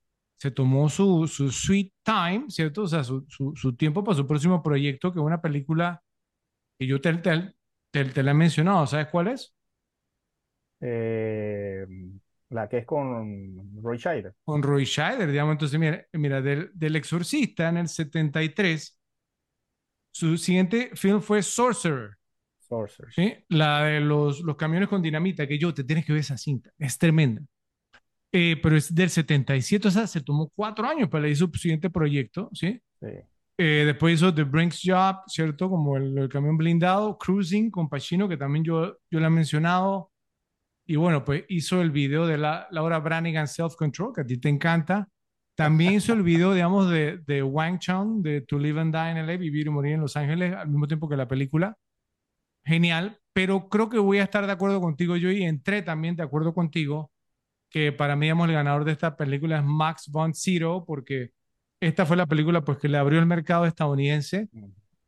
se tomó su, su sweet time, ¿cierto? O sea, su, su, su tiempo para su próximo proyecto, que es una película que yo te, te, te, te la he mencionado, ¿sabes cuál es? Eh, la que es con Roy Scheider. Con Roy Scheider, digamos. Entonces, mira, mira del, del Exorcista en el 73, su siguiente film fue Sorcerer. Sorcerer. ¿sí? La de los, los camiones con dinamita, que yo te tienes que ver esa cinta, es tremenda. Eh, pero es del 77, o sea, se tomó cuatro años para hacer su siguiente proyecto, ¿sí? Sí. Eh, después hizo The Brinks Job, ¿cierto? Como el, el camión blindado, Cruising con Pacino, que también yo, yo le he mencionado. Y bueno, pues hizo el video de la, Laura Branigan Self Control, que a ti te encanta. También hizo el video, digamos, de, de Wang Chung, de To Live and Die in LA, Vivir y Morir en Los Ángeles, al mismo tiempo que la película. Genial, pero creo que voy a estar de acuerdo contigo yo y entré también de acuerdo contigo que para mí, digamos, el ganador de esta película es Max von Sydow, porque esta fue la película pues, que le abrió el mercado estadounidense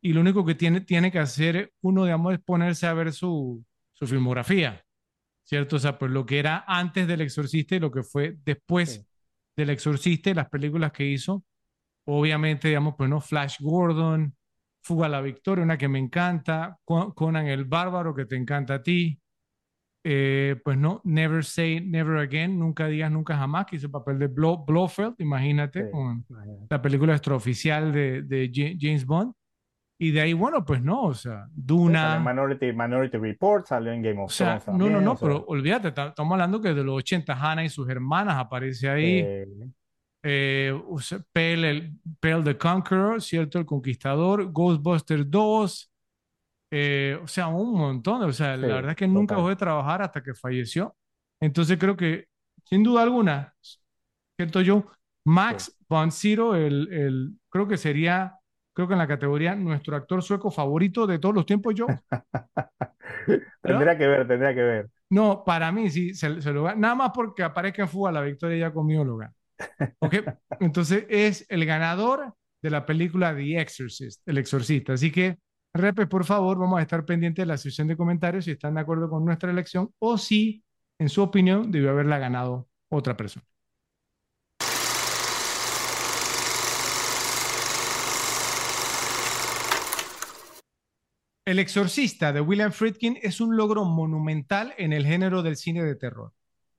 y lo único que tiene, tiene que hacer uno, digamos, es ponerse a ver su, su filmografía, ¿cierto? O sea, pues lo que era antes del Exorcista y lo que fue después Sí. del Exorcista y las películas que hizo. Obviamente, digamos, pues no, Flash Gordon, Fuga a la Victoria, una que me encanta, Con- Conan el Bárbaro, que te encanta a ti. Eh, pues no, Never Say Never Again, nunca digas nunca jamás, que hizo el papel de Blo Blofeld, imagínate, Sí. con Imagínate. la película extraoficial de, de Ja- James Bond. Y de ahí, bueno, pues no, o sea, Duna. En Minority, Minority Report, salió en Game of O sea, Thrones no, no, también, no, o sea, pero olvídate, ta- estamos hablando que de los 80, Hannah y sus hermanas aparece ahí. eh, eh, o sea, Pale, el, Pale the Conqueror, ¿cierto? El Conquistador, Ghostbusters 2, eh, o sea, un montón. O sea, Sí, la verdad es que nunca dejó de trabajar hasta que falleció. Entonces creo que, sin duda alguna, ¿cierto yo? Max von Sydow, el, el, creo que sería, creo que en la categoría nuestro actor sueco favorito de todos los tiempos, yo. tendría que ver, tendría que ver. No, para mí sí, se, se lo gana. Nada más porque aparezca en Fuga la Victoria ya conmigo lo gana. Entonces es el ganador de la película The Exorcist, El Exorcista. Así que, Repes, por favor, vamos a estar pendientes de la sección de comentarios si están de acuerdo con nuestra elección o si, en su opinión, debió haberla ganado otra persona. El Exorcista de William Friedkin es un logro monumental en el género del cine de terror.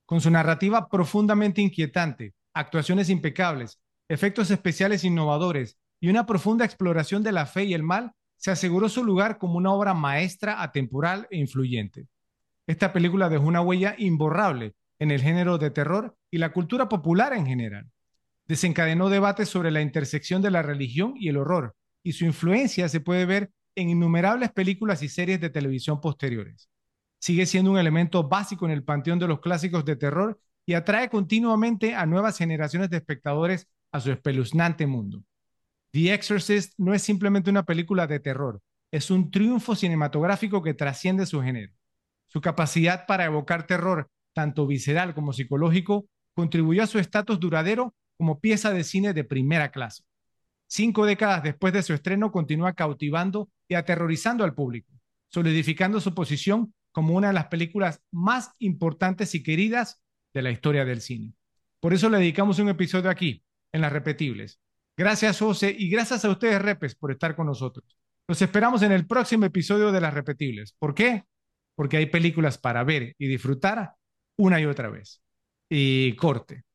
Con su narrativa profundamente inquietante, actuaciones impecables, efectos especiales innovadores y una profunda exploración de la fe y el mal, se aseguró su lugar como una obra maestra, atemporal e influyente. Esta película dejó una huella imborrable en el género de terror y la cultura popular en general. Desencadenó debates sobre la intersección de la religión y el horror, y su influencia se puede ver en innumerables películas y series de televisión posteriores. Sigue siendo un elemento básico en el panteón de los clásicos de terror y atrae continuamente a nuevas generaciones de espectadores a su espeluznante mundo. The Exorcist no es simplemente una película de terror, es un triunfo cinematográfico que trasciende su género. Su capacidad para evocar terror, tanto visceral como psicológico, contribuyó a su estatus duradero como pieza de cine de primera clase. Cinco décadas después de su estreno, continúa cautivando y aterrorizando al público, solidificando su posición como una de las películas más importantes y queridas de la historia del cine. Por eso le dedicamos un episodio aquí, en las repetibles. Gracias, José, y gracias a ustedes, Repes, por estar con nosotros. Los esperamos en el próximo episodio de las repetibles. ¿Por qué? Porque hay películas para ver y disfrutar una y otra vez. Y corte.